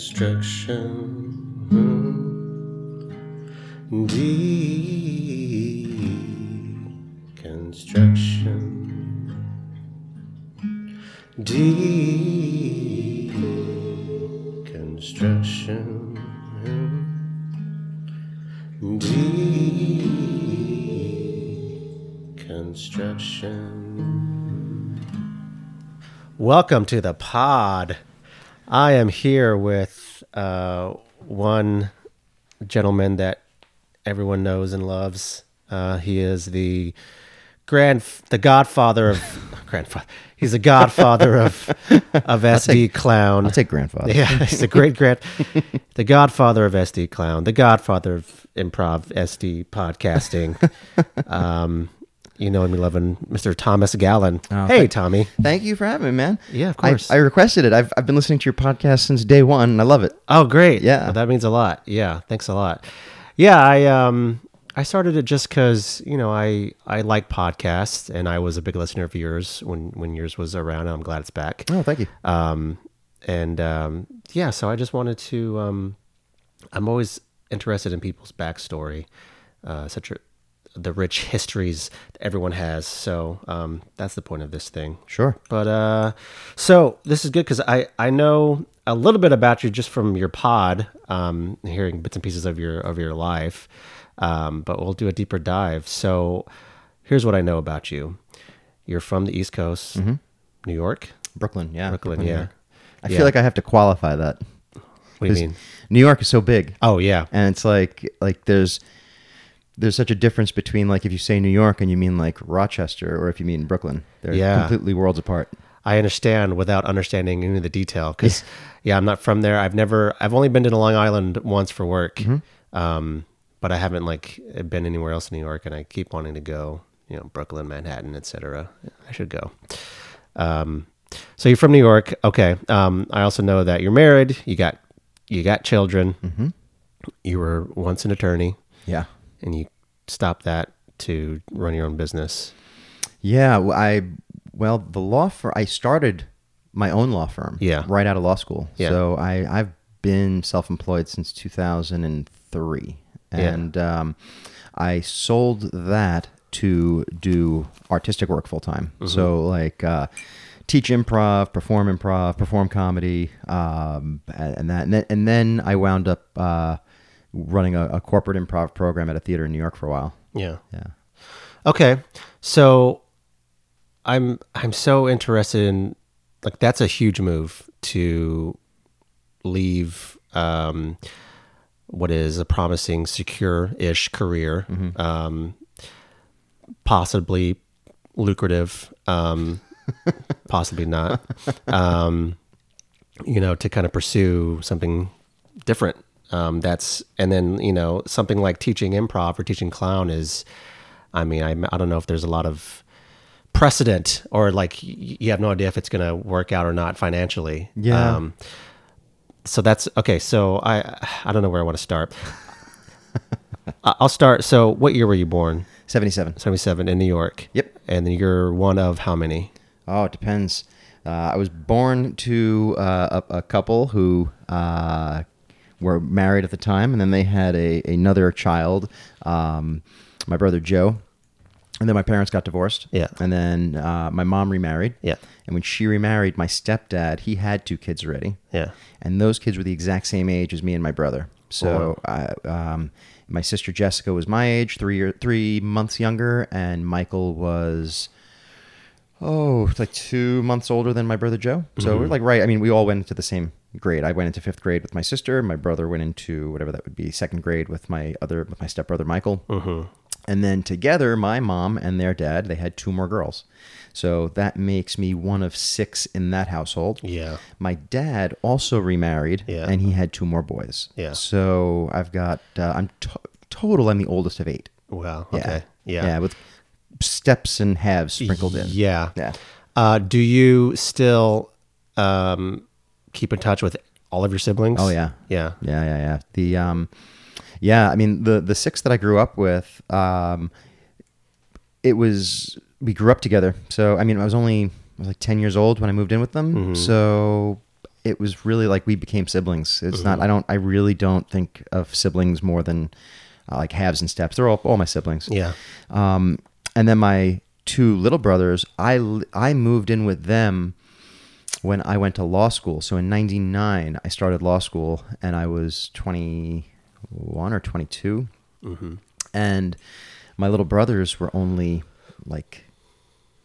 Hmm. Deconstruction. Deconstruction. Deconstruction. Deconstruction. Welcome to the pod. I am here with uh, one gentleman that everyone knows and loves. Uh, he is the grand, the godfather of grandfather. He's the godfather of of SD Clown. I'll take grandfather. Yeah, he's the great grand, the godfather of SD Clown, the godfather of improv SD podcasting. Um, you know him, loving Mr. Thomas Galan. Oh, hey, thank- Tommy. Thank you for having me, man. Yeah, of course. I, requested it. I've, I've been listening to your podcast since day one, and I love it. Oh, great. Yeah. Well, that means a lot. Yeah. Thanks a lot. Yeah. I, um, I started it just cause, you know, I, I like podcasts and I was a big listener of yours when, when yours was around and I'm glad it's back. Oh, thank you. Um, and, um, yeah, so I just wanted to, um, I'm always interested in people's backstory, uh, such a, the rich histories everyone has. So, um, that's the point of this thing. Sure. But uh, so this is good because I I know a little bit about you just from your pod, um, hearing bits and pieces of your of your life. Um, but we'll do a deeper dive. So here's what I know about you: you're from the East Coast, New York. Brooklyn, yeah. Brooklyn, New yeah. I Yeah. feel like I have to qualify that. What do you mean? New York is so big. Oh yeah, and it's like like there's there's such a difference between like if you say New York and you mean like Rochester or if you mean Brooklyn. They're Yeah. completely worlds apart. I understand without understanding any of the detail because yeah, I'm not from there. I've never. I've only been to Long Island once for work, um, but I haven't like been anywhere else in New York, and I keep wanting to go. You know, Brooklyn, Manhattan, etc. I should go. Um, so you're from New York, okay? Um, I also know that you're married. You got you got children. You were once an attorney, Yeah. And you stopped that to run your own business. Yeah, I well the law firm I started my own law firm. Yeah. right out of law school. Yeah. So I I've been self-employed since 2003, and um, I sold that to do artistic work full time. So like. Uh, Teach improv, perform improv, perform comedy, um, and and that, and then, and then I wound up uh, running a, a corporate improv program at a theater in New York for a while. Yeah. Yeah, Okay. So I'm I'm so interested in like that's a huge move to leave um what is a promising secure-ish career um possibly lucrative um possibly not um you know to kind of pursue something different um that's and then you know something like teaching improv or teaching clown is i mean i, I don't know if there's a lot of precedent or like you have no idea if it's going to work out or not financially Yeah. um so that's okay so i i don't know where i want to start i'll start so what year were you born seventy-seven. 77 in new york Yep. and then you're one of how many Oh, it depends. Uh, I was born to uh, a, a couple who uh, were married at the time, and then they had a another child, um, my brother Joe. And then my parents got divorced. Yeah. And then uh, my mom remarried. Yeah. And when she remarried, my stepdad he had two kids already. yeah And those kids were the exact same age as me and my brother. So I, um, my sister Jessica was my age, three year, three months younger, and Michael was oh, it's like two months older than my brother Joe. So we're like right. I mean, we all went into the same grade. I went into fifth grade with my sister. My brother went into whatever that would be, second grade with my other with my stepbrother Michael. And then together, my mom and their dad, they had two more girls. So that makes me one of six in that household. Yeah. My dad also remarried, Yeah. and he had two more boys. Yeah. So I've got uh, I'm to- total. I'm the oldest of eight. wow Yeah. okay yeah Yeah, with steps and halves sprinkled in. Yeah. Yeah. Uh, do you still um, keep in touch with all of your siblings? Oh yeah. Yeah. Yeah, yeah, yeah. The um, yeah. I mean, the the six that I grew up with, um, it was we grew up together. So I mean, I was only I was like ten years old when I moved in with them. So it was really like we became siblings. It's not. I don't. I really don't think of siblings more than uh, like halves and steps. They're all all my siblings. Yeah. Um, and then my two little brothers, I I moved in with them when I went to law school. So in '99, I started law school, and I was 21 or 22, Mm-hmm. and my little brothers were only like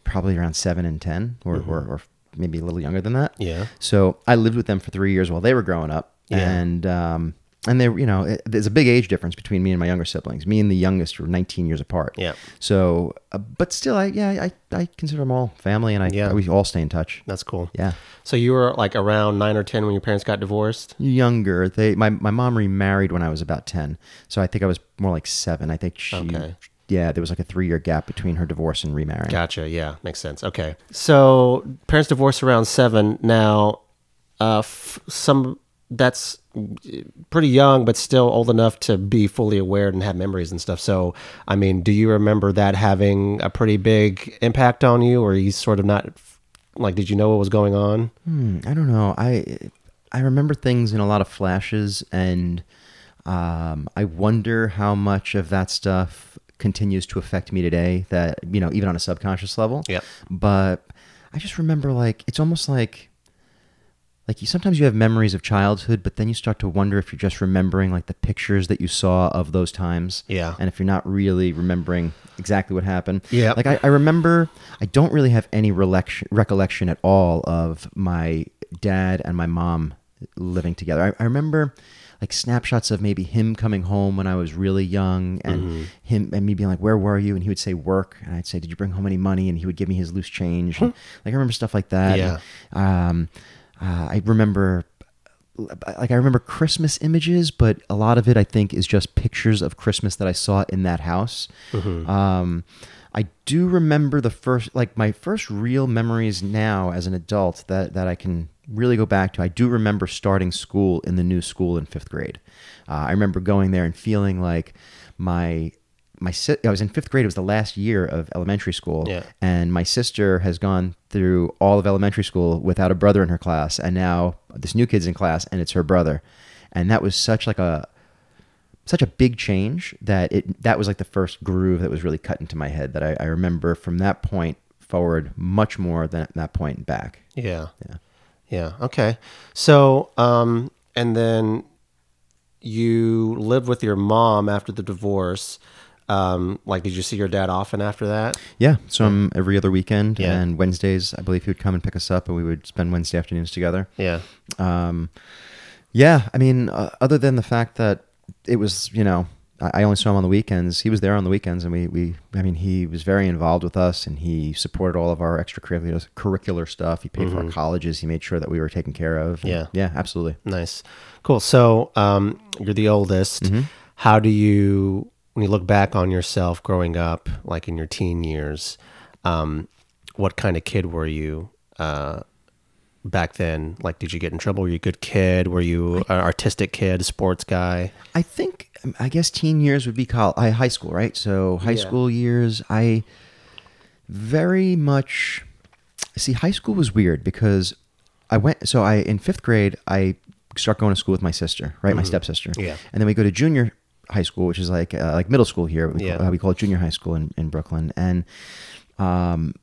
probably around seven and ten, or, or, or maybe a little younger than that. Yeah. So I lived with them for three years while they were growing up, Yeah. and um, and they, you know, it, there's a big age difference between me and my younger siblings. Me and the youngest were 19 years apart. Yeah. So, uh, but still, I yeah, I, I consider them all family, and I Yeah. we all stay in touch. That's cool. Yeah. So you were like around nine or ten when your parents got divorced. Younger, they my my mom remarried when I was about 10, so I think I was more like seven. I think she. Okay. Yeah, there was like a three year gap between her divorce and remarrying. Gotcha. Yeah, makes sense. Okay. So parents divorced around seven. Now, uh, f- some that's pretty young, but still old enough to be fully aware and have memories and stuff. So, I mean, do you remember that having a pretty big impact on you, or you sort of not like? Did you know what was going on? Hmm, I don't know. I I remember things in a lot of flashes, and um, I wonder how much of that stuff continues to affect me today. That you know, even on a subconscious level. Yep. But I just remember like it's almost like like you sometimes you have memories of childhood, but then you start to wonder if you're just remembering like the pictures that you saw of those times. Yeah. And if you're not really remembering exactly what happened. Yeah. Like I, I remember I don't really have any recollection recollection at all of my dad and my mom living together. I, I remember like snapshots of maybe him coming home when I was really young and Mm-hmm. him and me being like, Where were you? And he would say work and I'd say, Did you bring home any money? And he would give me his loose change. And, like I remember stuff like that. Yeah. Um uh, I remember like I remember Christmas images, but a lot of it I think is just pictures of Christmas that I saw in that house. Um, I do remember the first, like my first real memories now as an adult that that I can really go back to. I do remember starting school in the new school in fifth grade. Uh, I remember going there and feeling like my my si- I was in fifth grade. It was the last year of elementary school, Yeah. and my sister has gone through all of elementary school without a brother in her class, and now this new kid's in class, and it's her brother, and that was such like a such a big change that it that was like the first groove that was really cut into my head that I, I remember from that point forward much more than at that point point back. Yeah. Yeah. Yeah. Okay. So, um, and then you lived with your mom after the divorce. Um, like, did you see your dad often after that? Yeah, so um, every other weekend Yeah. and Wednesdays, I believe he would come and pick us up, and we would spend Wednesday afternoons together. Yeah. Um, yeah, I mean, uh, other than the fact that it was, you know, I, I only saw him on the weekends. He was there on the weekends, and we, we, I mean, he was very involved with us, and he supported all of our extracurricular curricular stuff. He paid for our colleges. He made sure that we were taken care of. Yeah. yeah, absolutely. Nice. Cool. So, um, you're the oldest. Mm-hmm. How do you, when you look back on yourself growing up, like in your teen years, um, what kind of kid were you, uh, back then? Like, did you get in trouble? Were you a good kid? Were you an artistic kid, sports guy? I think um, I guess teen years would be col- I, high school, right? So high Yeah. school years, I very much see high school was weird because I went so I in fifth grade I start going to school with my sister, right, my stepsister, Mm-hmm. Yeah. and then we go to junior high school, which is like uh, like middle school here. We, Yeah. call, uh, we call it junior high school in, in Brooklyn, and um,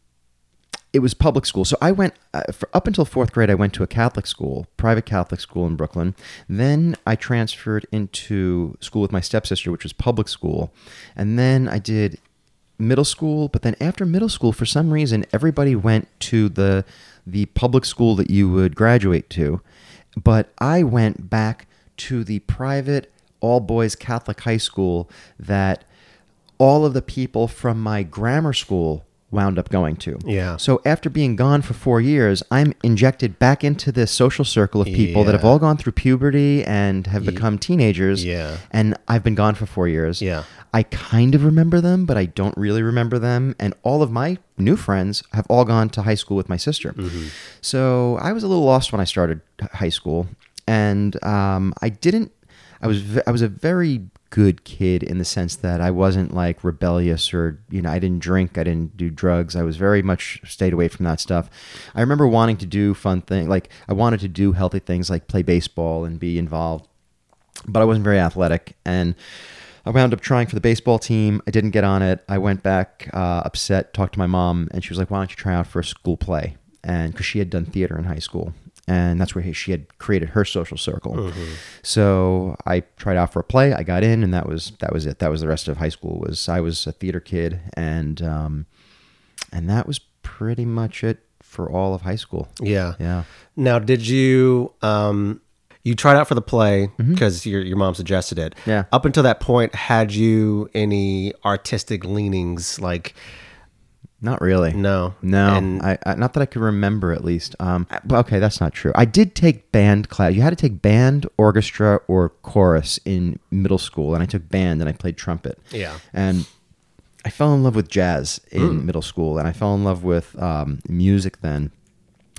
it was public school. So I went uh, for, up until fourth grade. I went to a Catholic school, private Catholic school in Brooklyn. Then I transferred into school with my stepsister, which was public school, and then I did middle school. But then after middle school, for some reason, everybody went to the the public school that you would graduate to, but I went back to the private all boys Catholic high school that all of the people from my grammar school wound up going to. Yeah. So after being gone for four years, I'm injected back into this social circle of people that have all gone through puberty and have become teenagers. Yeah. And I've been gone for four years. Yeah. I kind of remember them, but I don't really remember them. And all of my new friends have all gone to high school with my sister. Mm-hmm. So I was a little lost when I started high school, and um, I didn't. I was I was a very good kid in the sense that I wasn't like rebellious or you know I didn't drink, I didn't do drugs. I was very much stayed away from that stuff. I remember wanting to do fun things, like I wanted to do healthy things, like play baseball and be involved, but I wasn't very athletic and. I wound up trying for the baseball team. I didn't get on it. I went back uh, upset, talked to my mom, and she was like, "Why don't you try out for a school play?" And because she had done theater in high school, and that's where she had created her social circle. Mm-hmm. So I tried out for a play. I got in, and that was that was it. That was the rest of high school. Was I was a theater kid, and um, and that was pretty much it for all of high school. Yeah. Yeah. Now, did you um you tried out for the play because your your mom suggested it? Mm-hmm. Yeah. Up until that point, had you any artistic leanings? Like, Not really. no, No, And I, I not that I can remember at least. Um, well, okay, that's not true. I did take band class. You had to take band, orchestra, or chorus in middle school, and I took band and I played trumpet. Yeah. and I fell in love with jazz in middle school, and I fell in love with um, music then.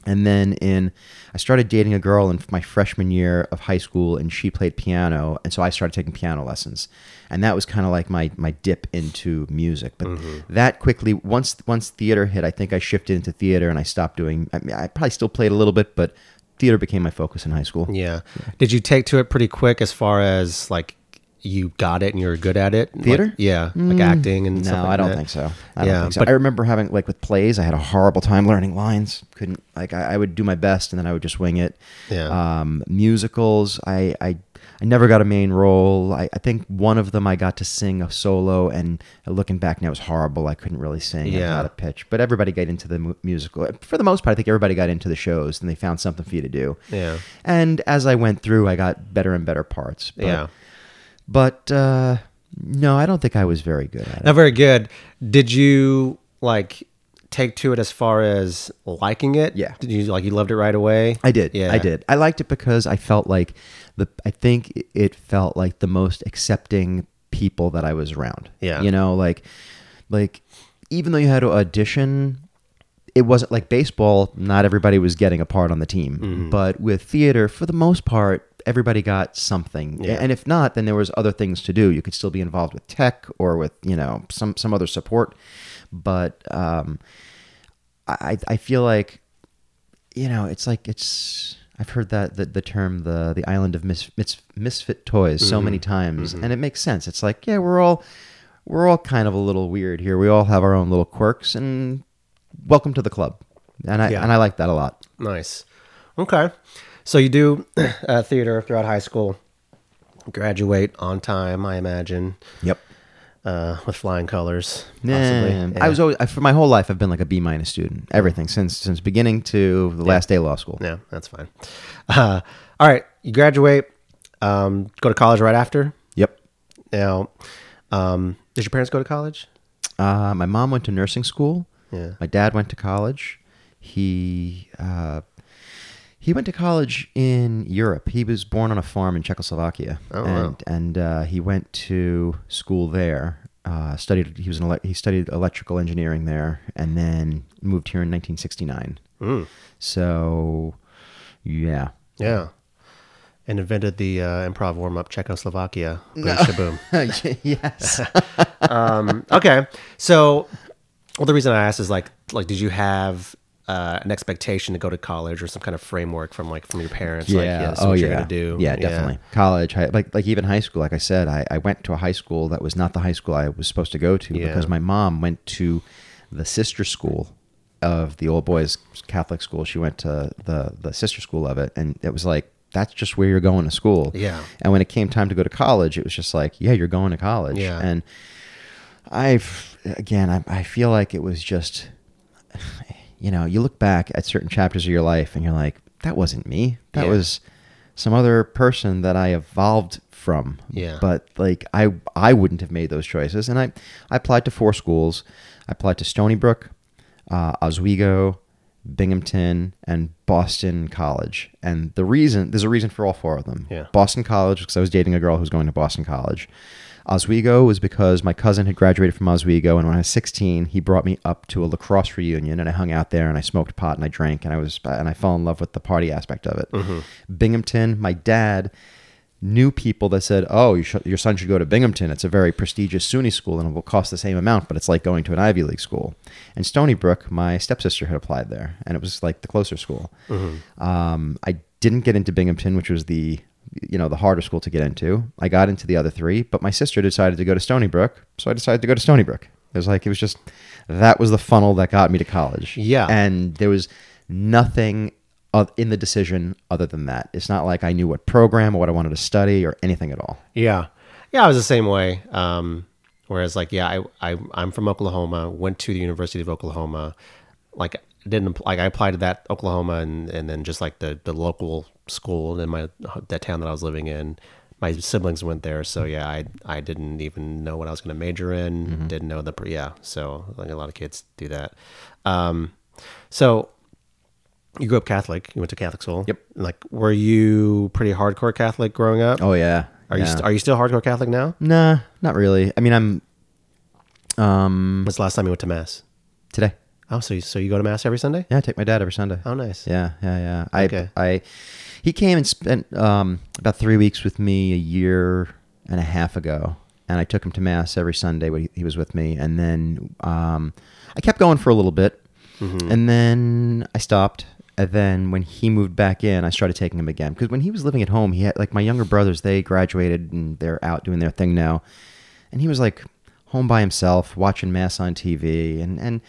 And then in, I started dating a girl in my freshman year of high school, and she played piano, and so I started taking piano lessons, and that was kind of like my my dip into music. But mm-hmm. that quickly, once once theater hit, I think I shifted into theater, and I stopped doing. I, mean, I probably still played a little bit, but theater became my focus in high school. yeah. Did you take to it pretty quick as far as like you got it and you were good at it? Theater? Like, yeah, like acting and No, stuff like I don't that? think so. I Yeah, don't think so. but- I remember having like with plays, I had a horrible time learning lines. Couldn't like I, I would do my best and then I would just wing it. Yeah. Um, musicals, I, I I never got a main role. I, I think one of them I got to sing a solo, and looking back now, it was horrible. I couldn't really sing. Yeah. I got a pitch, but everybody got into the mu- musical. For the most part, I think everybody got into the shows, and they found something for you to do. Yeah. And as I went through, I got better and better parts. But, Yeah. But uh, no, I don't think I was very good at it. Not very good. Did you like take to it as far as liking it? Yeah. Did you like you loved it right away? I did. Yeah. I did. I liked it because I felt like the. I think it felt like the most accepting people that I was around. Yeah. You know, like, like even though you had to audition, it wasn't like baseball. Not everybody was getting a part on the team, Mm-hmm. but with theater, for the most part, everybody got something. Yeah. And if not, then there was other things to do. You could still be involved with tech or with you know some some other support, but um, I I feel like you know, it's like it's. I've heard that the, the term the the island of mis, mis, misfit toys so many times, and it makes sense. It's like yeah, we're all we're all kind of a little weird here. We all have our own little quirks, and welcome to the club. And I Yeah. and I like that a lot. Nice. Okay. So you do uh, theater throughout high school. Graduate on time, I imagine, Yep. uh, with flying colors. Yeah. Possibly. I was always I, for my whole life. I've been like a B minus student. Everything since since beginning to the last day of law school. Yeah, that's fine. Uh, all right, you graduate, um, go to college right after. Yep. Now, um, did your parents go to college? Uh, my mom went to nursing school. Yeah. My dad went to college. He uh, he went to college in Europe. He was born on a farm in Czechoslovakia, Oh, wow. and and uh, he went to school there. Uh, studied he was an ele- he studied electrical engineering there, and then moved here in 1969. Mm. So, yeah, Yeah. And invented the uh, improv warm up Czechoslovakia. Boom, shaboom. yes. um, okay. So, well, the reason I asked is like, like, did you have uh, an expectation to go to college or some kind of framework from like from your parents? Like, Yeah. this is oh, what yeah. you're gonna do. Yeah, definitely. College, high, like like even high school. Like I said, I, I went to a high school that was not the high school I was supposed to go to Yeah. because my mom went to the sister school of the old boys Catholic school. She went to the the sister school of it, and it was like that's just where you're going to school. Yeah. And when it came time to go to college, it was just like, yeah, you're going to college. Yeah. And I've again, I, I feel like it was just you know, you look back at certain chapters of your life and you're like, that wasn't me. That Yeah. was some other person that I evolved from. Yeah. But like I I wouldn't have made those choices. And I, I applied to four schools. I applied to Stony Brook, uh, Oswego, Binghamton, and Boston College. And the reason there's a reason for all four of them. Yeah. Boston College because I was dating a girl who was going to Boston College. Oswego was because my cousin had graduated from Oswego, and when I was 16, he brought me up to a lacrosse reunion, and I hung out there, and I smoked pot, and I drank, and I was, and I fell in love with the party aspect of it. Binghamton, my dad knew people that said, "Oh, you should, your son should go to Binghamton. It's a very prestigious SUNY school, and it will cost the same amount, but it's like going to an Ivy League school." And Stony Brook, my stepsister had applied there, and it was like the closer school. Um, I didn't get into Binghamton, which was the you know the harder school to get into. I got into the other three, but my sister decided to go to Stony Brook, so I decided to go to Stony Brook. It was like it was just that was the funnel that got me to college. Yeah. and there was nothing in the decision other than that. It's not like I knew what program or what I wanted to study or anything at all. Yeah, yeah, I was the same way. Um, whereas, like, yeah, I, I I'm from Oklahoma. Went to the University of Oklahoma. Like, didn't like I applied to that Oklahoma, and and then just like the the local school in my that town that I was living in. My siblings went there, so yeah, I I didn't even know what I was going to major in. Didn't know the yeah, so like a lot of kids do that. Um, so you grew up Catholic. You went to Catholic school. Yep. Like, were you pretty hardcore Catholic growing up? Oh yeah, Are you st- are you still hardcore Catholic now? Nah, not really. I mean, I'm um When's the last time you went to mass? today. Oh, so you, so you go to mass every Sunday? Yeah, I take my dad every Sunday. Oh, nice. Yeah, yeah, yeah. I, Okay. I, he came and spent um, about three weeks with me a year and a half ago, and I took him to mass every Sunday when he, he was with me, and then um, I kept going for a little bit, and then I stopped. And then when he moved back in, I started taking him again because when he was living at home, he had like my younger brothers. They graduated and they're out doing their thing now, and he was like home by himself watching mass on TV, and and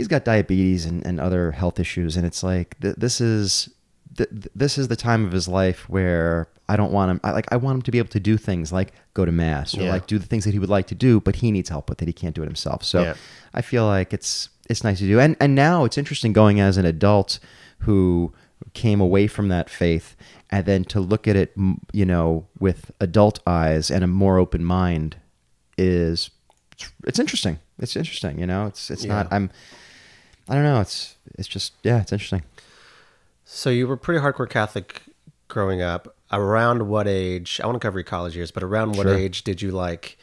he's got diabetes and, and other health issues and it's like th- this is th- th- this is the time of his life where I don't want him I like I want him to be able to do things like go to mass or Yeah. like do the things that he would like to do but he needs help with it. He can't do it himself. So Yeah. I feel like it's it's nice to do. And and now it's interesting going as an adult who came away from that faith and then to look at it you know with adult eyes and a more open mind is it's, it's interesting. It's interesting you know? It's it's not i'm i don't know it's it's just yeah it's interesting So you were pretty hardcore Catholic growing up. Around what age? I want to cover your college years, but around what Sure. age did you like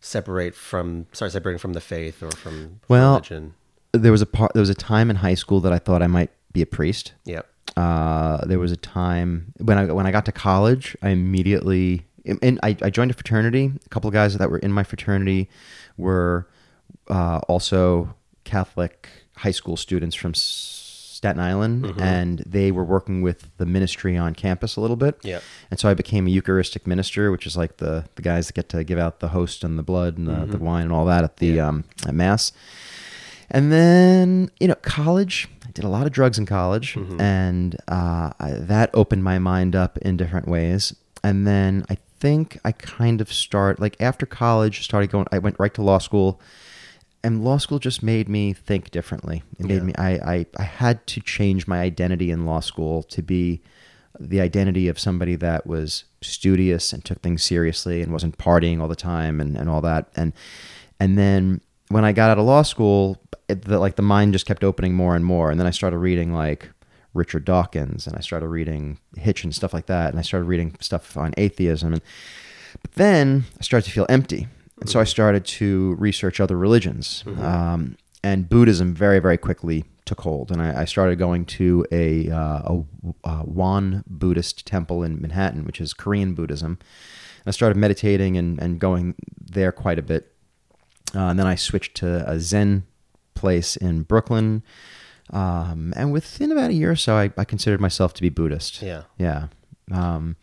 separate from? Start separating from the faith or from Well- religion? there was a part there was a time in high school that i thought i might be a priest Yep. uh, there was a time when I when I got to college, I immediately and I, I joined a fraternity. A couple of guys that were in my fraternity were uh, also Catholic high school students from Staten Island, and they were working with the ministry on campus a little bit. Yep. And so I became a Eucharistic minister, which is like the the guys that get to give out the host and the blood and the, the wine and all that at the um, at mass. And then, you know, college, I did a lot of drugs in college, and uh, I, that opened my mind up in different ways. And then I think I kind of start, like after college, started going, I went right to law school, and law school just made me think differently. It made Yeah. me, I, I, I had to change my identity in law school to be the identity of somebody that was studious and took things seriously and wasn't partying all the time and, and all that. And, and then when I got out of law school, it, the, like the mind just kept opening more and more. And then I started reading like Richard Dawkins and I started reading Hitch and stuff like that. And I started reading stuff on atheism. And, but then I started to feel empty. And so I started to research other religions. Um, and Buddhism very, very quickly took hold. And I, I started going to a, uh, a, a Won Buddhist temple in Manhattan, which is Korean Buddhism. And I started meditating and, and going there quite a bit. Uh, and then I switched to a Zen place in Brooklyn. Um, and within about a year or so, I, I considered myself to be Buddhist. Yeah. Yeah. Um,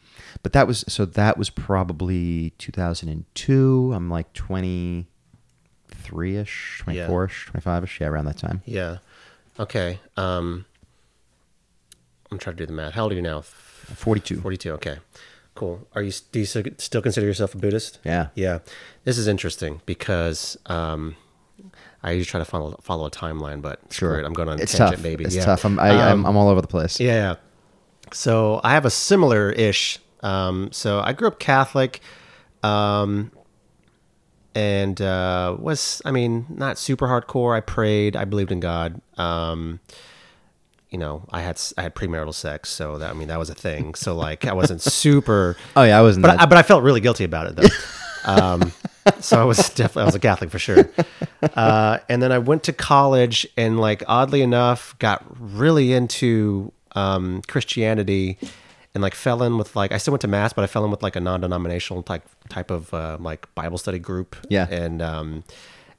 but that was so that was probably 2002. I'm like 23 ish, 24 ish, 25 ish. Yeah, around that time. Yeah. Okay. Um, I'm trying to do the math. How old are you now? 42. 42. Okay. Cool. Are you do you still consider yourself a Buddhist? Yeah. Yeah. This is interesting because um, I usually try to follow follow a timeline, but Sure. it, I'm going on It's tangent, tough. maybe. It's yeah. tough. I'm, I, I'm, Um, I'm all over the place. Yeah, yeah. So I have a similar ish. Um, so I grew up Catholic, um, and uh, was I mean not super hardcore. I prayed. I believed in God. Um, you know, I had I had premarital sex, so that I mean that was a thing. So like I wasn't super. Oh, yeah. I wasn't But that. I, but I felt really guilty about it though. um, so I was definitely I was a Catholic for sure. Uh, and then I went to college and like oddly enough got really into um, Christianity. and like fell in with like I still went to mass, but I fell in with like a non-denominational type type of uh, like Bible study group. Yeah. and um,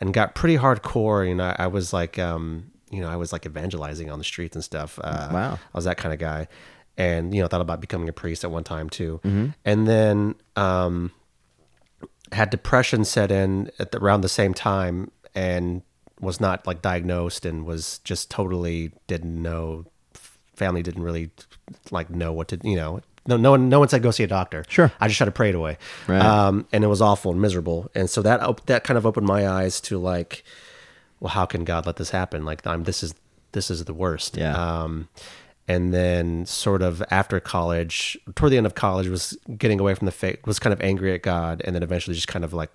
and got pretty hardcore. You know, I, I was like um, you know, I was like evangelizing on the streets and stuff. Uh, Wow. I was that kind of guy, and you know, thought about becoming a priest at one time too. And then um, had depression set in at the, around the same time, and was not like diagnosed, and was just totally didn't know. Family didn't really like know what to you know. No, no one, no one said go see a doctor. Sure. I just tried to pray it away. Right. Um, and it was awful and miserable. And so that op- that kind of opened my eyes to like, well, how can God let this happen? Like, I'm this is this is the worst. Yeah. Um, and then sort of after college, toward the end of college, was getting away from the faith, was kind of angry at God, and then eventually just kind of like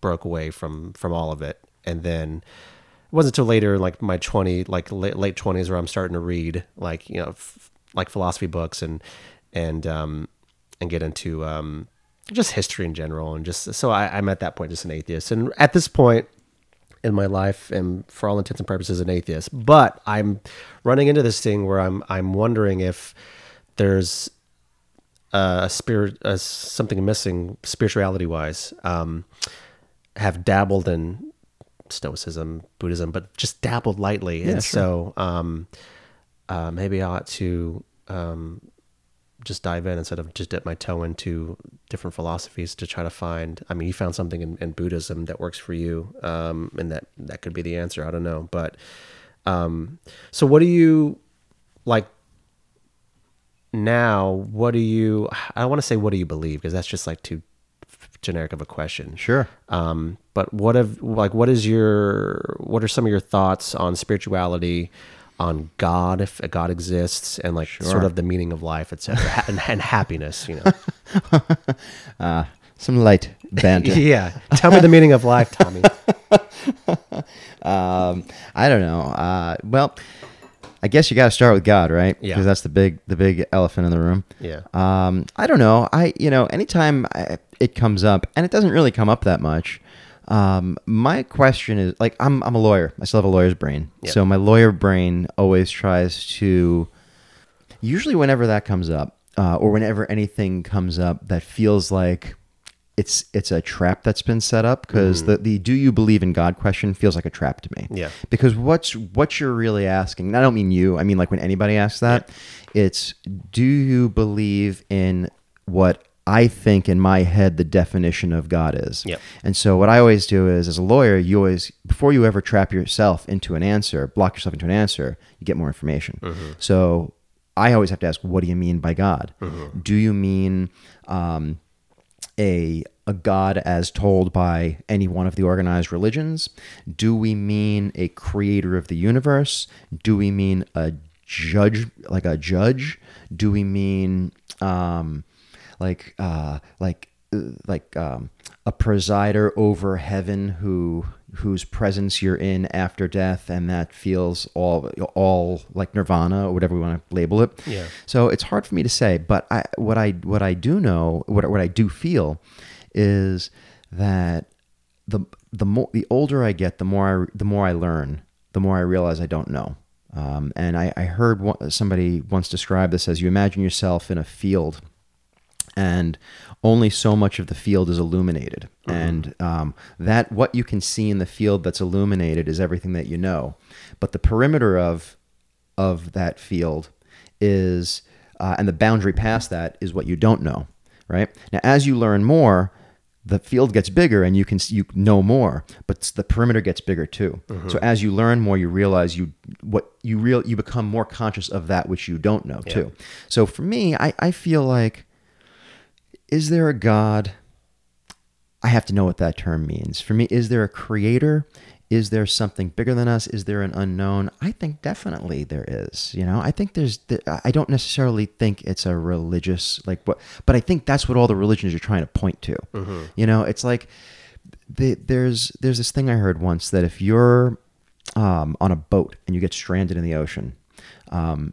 broke away from from all of it. And then it wasn't until later, like my twenty, like late late twenties, where I'm starting to read like you know f- like philosophy books and and um and get into um just history in general and just so I, I'm at that point just an atheist. And at this point in my life am for all intents and purposes an atheist. But I'm running into this thing where I'm I'm wondering if there's a spirit uh, something missing spirituality wise. Um, have dabbled in stoicism, Buddhism, but just dabbled lightly, and so um, uh, maybe I ought to um, just dive in instead of just dip my toe into different philosophies to try to find. I mean, you found something in, in Buddhism that works for you, um, and that that could be the answer. I don't know, but um, so what do you like now? What do you? I don't want to say what do you believe because that's just like too generic of a question. Sure. Um, but what have like what is your what are some of your thoughts on spirituality, on God if a God exists, and like sort of the meaning of life, etc., and, and happiness. You know. Uh, some light banter. yeah. Tell me the meaning of life, Tommy. um, I don't know. Uh, well, I guess you got to start with God, right? Yeah. Because that's the big, the big elephant in the room. Yeah. Um, I don't know. I, you know, anytime I, it comes up, and it doesn't really come up that much. Um, my question is like, I'm, I'm a lawyer. I still have a lawyer's brain. Yeah. So my lawyer brain always tries to, usually whenever that comes up, uh, or whenever anything comes up that feels like it's it's a trap that's been set up because mm-hmm. the, the do you believe in God question feels like a trap to me. Yeah. Because what's what you're really asking, and I don't mean you, I mean like when anybody asks that, it's do you believe in what I think in my head the definition of God is. Yep. And so what I always do is as a lawyer, you always before you ever trap yourself into an answer, block yourself into an answer, you get more information. Mm-hmm. So I always have to ask, what do you mean by God? Mm-hmm. Do you mean um, a a God as told by any one of the organized religions? Do we mean a creator of the universe? Do we mean a judge, like a judge? Do we mean um, like uh, like uh, like um, a presider over heaven who whose presence you're in after death and that feels all all like nirvana or whatever we want to label it Yeah. so it's hard for me to say, but I what I what I do know, what what I do feel, is that the the more the older I get, the more I the more I learn, the more I realize I don't know. Um, and I, I heard one, somebody once describe this as you imagine yourself in a field and only so much of the field is illuminated. And um, that what you can see in the field that's illuminated is everything that you know. But the perimeter of of that field is uh, and the boundary past that is what you don't know right? Now as you learn more the field gets bigger and you can you know more but the perimeter gets bigger too. So as you learn more you realize you what you real you become more conscious of that which you don't know too. So for me i, I feel like is there a God? I have to know what that term means. For me, is there a creator? Is there something bigger than us? Is there an unknown? I think definitely there is. You know, I think there's. there- I don't necessarily think it's a religious like what, but I think that's what all the religions are trying to point to. You know, it's like the, there's there's this thing I heard once that if you're um, on a boat and you get stranded in the ocean, um,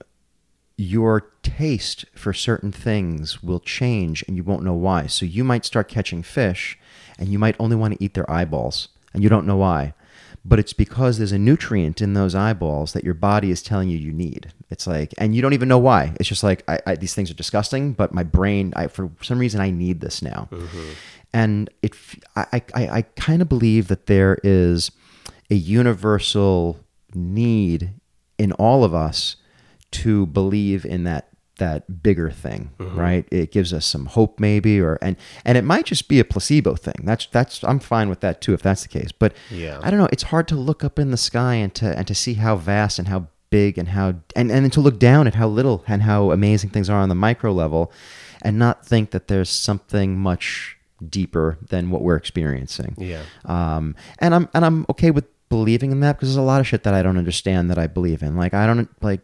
your taste for certain things will change and you won't know why. So you might start catching fish and you might only want to eat their eyeballs and you don't know why. but it's because there's a nutrient in those eyeballs that your body is telling you you need. It's like, and you don't even know why. It's just like I, I, these things are disgusting, but my brain, I, for some reason, I need this now. Mm-hmm. And it, I, I, I kind of believe that there is a universal need in all of us to believe in that that bigger thing, right? It gives us some hope, maybe, or and and it might just be a placebo thing. That's that's I'm fine with that too, if that's the case. But Yeah. I don't know. It's hard to look up in the sky and to and to see how vast and how big and how and and then to look down at how little and how amazing things are on the micro level, and not think that there's something much deeper than what we're experiencing. Yeah. Um, and I'm and I'm okay with believing in that because there's a lot of shit that I don't understand that I believe in. Like I don't like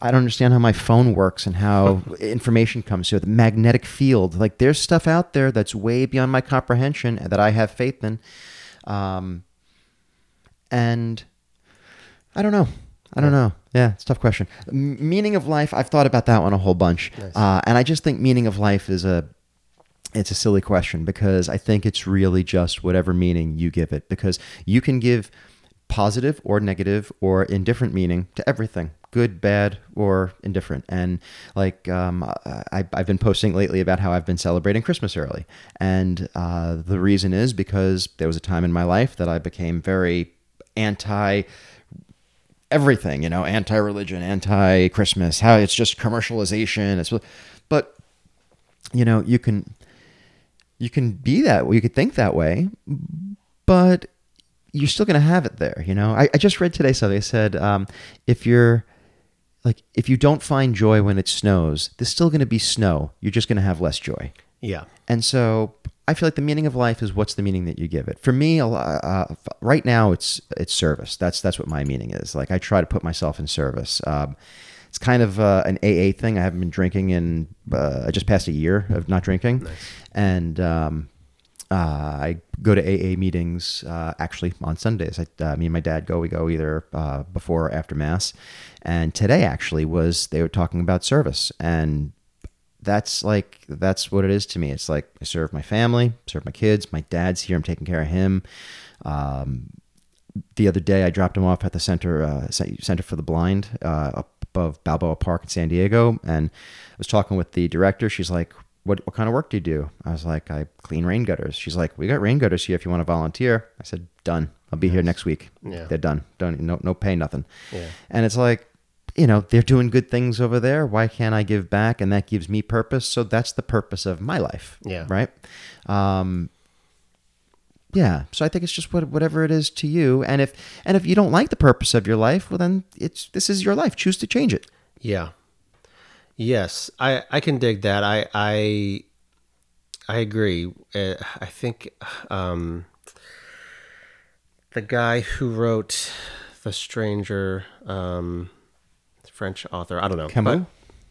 I don't understand how my phone works and how information comes to it. The magnetic field. Like there's stuff out there that's way beyond my comprehension that I have faith in. Um, and I don't know. I don't know. Yeah, it's a tough question. M- meaning of life. I've thought about that one a whole bunch, Nice. uh, and I just think meaning of life is a it's a silly question because I think it's really just whatever meaning you give it because you can give positive or negative or indifferent meaning to everything good bad or indifferent and like um, I, i've been posting lately about how i've been celebrating christmas early and uh, the reason is because there was a time in my life that i became very anti everything, you know, anti-religion, anti-Christmas, how it's just commercialization. It's, but you know, you can you can be that you could think that way, but you're still going to have it there. You know, I, I just read today something. They said um, if you're like if you don't find joy when it snows, there's still going to be snow. You're just going to have less joy. Yeah. And so I feel like the meaning of life is what's the meaning that you give it. For me, uh, right now it's it's service. That's that's what my meaning is. Like I try to put myself in service. Um, it's kind of uh, an AA thing. I haven't been drinking in uh, I just passed a year of not drinking, nice. and um, uh, I go to AA meetings uh, actually on Sundays. I, uh, me and my dad go. We go either uh, before or after mass. And today actually was they were talking about service and that's like that's what it is to me. It's like I serve my family, serve my kids. My dad's here. I'm taking care of him. Um, the other day, I dropped him off at the center uh, Center for the Blind uh, up above Balboa Park in San Diego, and I was talking with the director. She's like, "What what kind of work do you do?" I was like, "I clean rain gutters." She's like, "We got rain gutters here if you want to volunteer." I said, "Done. I'll be here next week. Yeah. They're done. Don't no no pay nothing." Yeah. And it's like, you know, they're doing good things over there. Why can't I give back? And that gives me purpose. So that's the purpose of my life. Yeah. Right. Um, yeah. So I think it's just what, whatever it is to you. And if and if you don't like the purpose of your life, well then it's this is your life. Choose to change it. Yeah. Yes, I I can dig that. I I I agree. Uh, I think um, the guy who wrote The Stranger, um, French author. I don't know. Camus? but-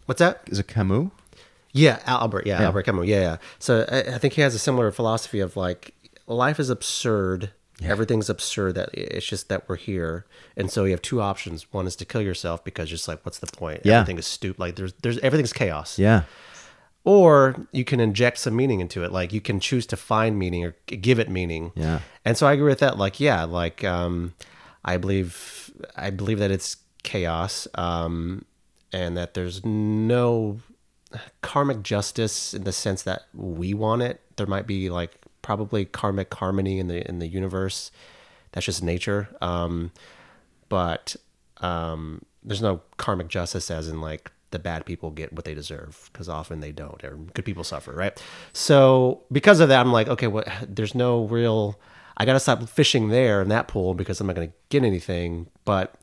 what's that? Is it Camus? Yeah, Albert. Yeah, Yeah. Albert Camus. Yeah, yeah. So I, I think he has a similar philosophy of like life is absurd. Everything's absurd. That it's just that we're here, and so you have two options. One is to kill yourself because just like what's the point? Yeah. Everything is stupid. Like there's there's everything's chaos. Yeah. Or you can inject some meaning into it. Like you can choose to find meaning or give it meaning. Yeah. And so I agree with that. Like yeah, like um, I believe I believe that it's chaos, um, and that there's no karmic justice in the sense that we want it. There might be like probably karmic harmony in the in the universe. That's just nature. Um, but um, there's no karmic justice as in like the bad people get what they deserve because often they don't or good people suffer right so because of that i'm like okay what there's no real i gotta stop fishing there in that pool because i'm not gonna get anything but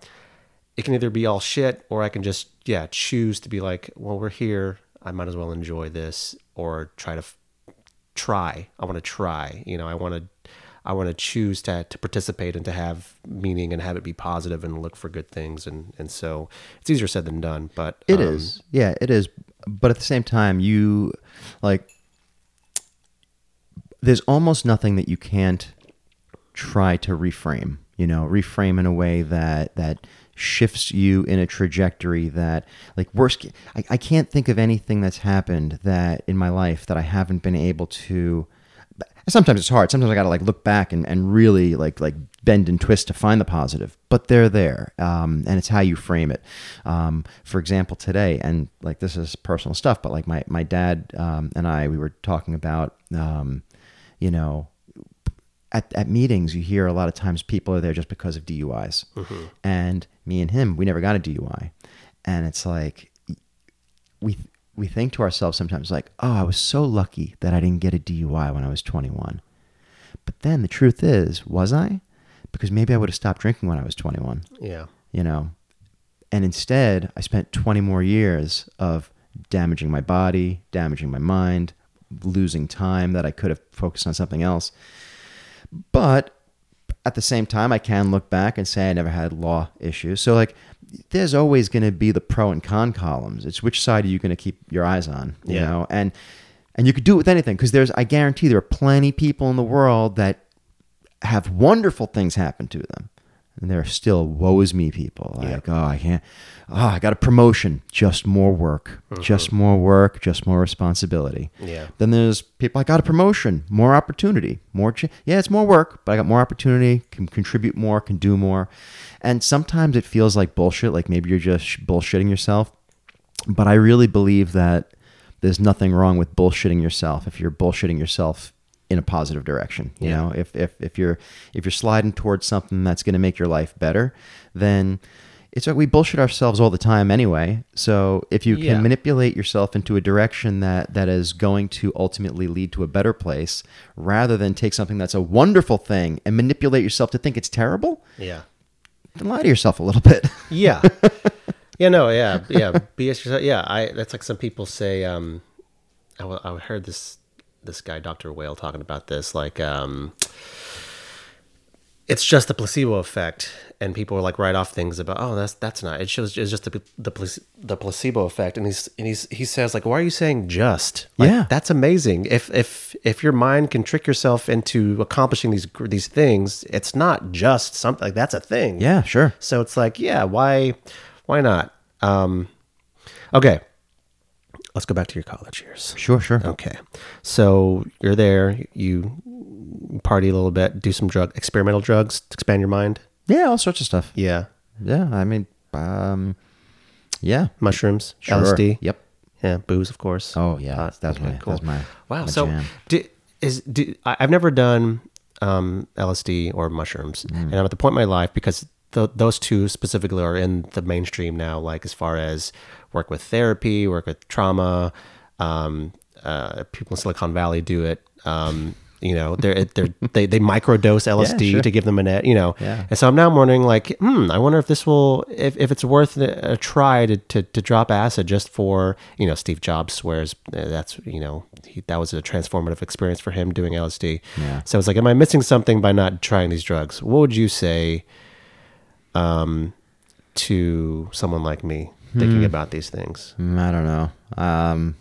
it can either be all shit or I can just yeah choose to be like, well, we're here. I might as well enjoy this or try to try. I want to try. You know, I want to I want to choose to to participate and to have meaning and have it be positive and look for good things and and so it's easier said than done. But It is, um, Yeah, it is. But at the same time, you like there's almost nothing that you can't try to reframe, you know, reframe in a way that that shifts you in a trajectory that like worst I, I can't think of anything that's happened that in my life that I haven't been able to sometimes it's hard. Sometimes I got to like look back and, and really like like bend and twist to find the positive. But they're there, um, and it's how you frame it. Um, for example, today, and like this is personal stuff, but like my my dad um, and I, we were talking about, um, you know, at, at meetings, you hear a lot of times people are there just because of DUIs. Mm-hmm. And me and him, we never got a DUI. And it's like, we, we think to ourselves sometimes, like, oh, I was so lucky that I didn't get a DUI when I was 21. But then the truth is, was I? Because maybe I would have stopped drinking when I was 21, Yeah. you know? And instead, I spent 20 more years of damaging my body, damaging my mind, losing time that I could have focused on something else. But at the same time, I can look back and say I never had law issues. So, like, there's always going to be the pro and con columns. It's which side are you going to keep your eyes on, you Yeah. know? And and you could do it with anything because there's, I guarantee, there are plenty of people in the world that have wonderful things happen to them. And there are still woe is me people. Like, oh, I can't, oh, I got a promotion, just more work, mm-hmm. just more work, just more responsibility. Yeah. Then there's people, I got a promotion, more opportunity, more, ch- yeah, it's more work, but I got more opportunity, can contribute more, can do more. And sometimes it feels like bullshit, like maybe you're just bullshitting yourself. But I really believe that there's nothing wrong with bullshitting yourself if you're bullshitting yourself in a positive direction. You Yeah. know, if, if if you're if you're sliding towards something that's going to make your life better, then it's like we bullshit ourselves all the time anyway. So if you can Yeah. manipulate yourself into a direction that that is going to ultimately lead to a better place, rather than take something that's a wonderful thing and manipulate yourself to think it's terrible, Yeah. then lie to yourself a little bit. Yeah. yeah, no, yeah, yeah. BS yourself. Yeah, I. That's like some people say. Um, I, I heard this this guy, Doctor Whale, talking about this. Like, um, it's just the placebo effect, and people are like write off things about. Oh, that's that's not. It shows it's just the the, the placebo effect, and he's and he's he says like, why are you saying just? Like, Yeah. that's amazing. If if if your mind can trick yourself into accomplishing these these things, it's not just something. Like, that's a thing. yeah, sure. So it's like, yeah, why, why not? Um, okay, let's go back to your college years. Sure, sure. Okay, so you're there, you party a little bit, do some drug, experimental drugs, to expand your mind. Yeah, all sorts of stuff. Yeah, Yeah, I mean, um, yeah, mushrooms, sure. LSD. Yep. Yeah, booze, of course. Oh yeah, Pot. that's Okay, my that's my wow. my so jam. do, is do, I've never done um, LSD or mushrooms, Mm. and I'm at the point in my life because th- those two specifically are in the mainstream now. Like as far as work with therapy, work with trauma. Um, uh, people in Silicon Valley do it. Um, you know, they're, they're, they they microdose LSD sure. to give them a net. You know, Yeah. and so I'm now wondering, like, hmm, I wonder if this will, if, if it's worth a, try to, to, to drop acid just for, you know, Steve Jobs swears uh, that's, you know, he, that was a transformative experience for him doing LSD. Yeah. So it's like, am I missing something by not trying these drugs? What would you say um, to someone like me thinking about these things? Mm, I don't know. Um,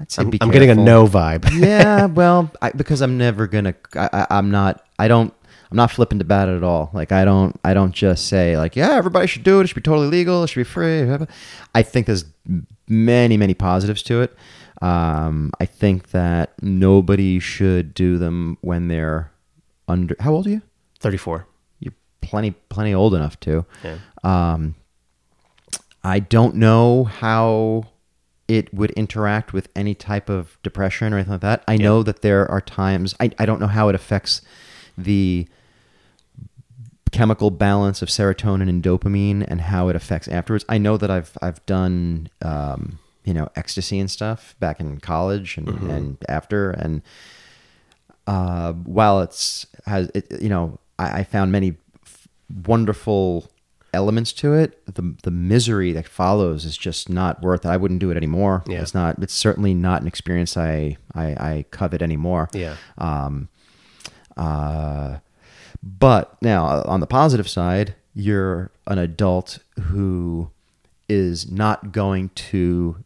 I'd say I'm, I'm getting a no vibe. yeah, well, I, because I'm never gonna. I, I, I'm not. I don't. I'm not flippant about it at all. Like I don't. I don't just say like, yeah, everybody should do it. It should be totally legal. It should be free. I think there's many, many positives to it. Um, I think that nobody should do them when they're under. How old are you? 34. You're plenty, plenty old enough to. Yeah. Um, I don't know how it would interact with any type of depression or anything like that. I know that there are times, I, I don't know how it affects the chemical balance of serotonin and dopamine and how it affects afterwards. I know that I've, I've done, um, you know, ecstasy and stuff back in college and, and after. And uh, while it's has it, you know I, I found many f- wonderful elements to it the the misery that follows is just not worth it i wouldn't do it anymore Yeah. it's not it's certainly not an experience i i, I covet anymore Yeah. um uh but now uh, on the positive side you're an adult who is not going to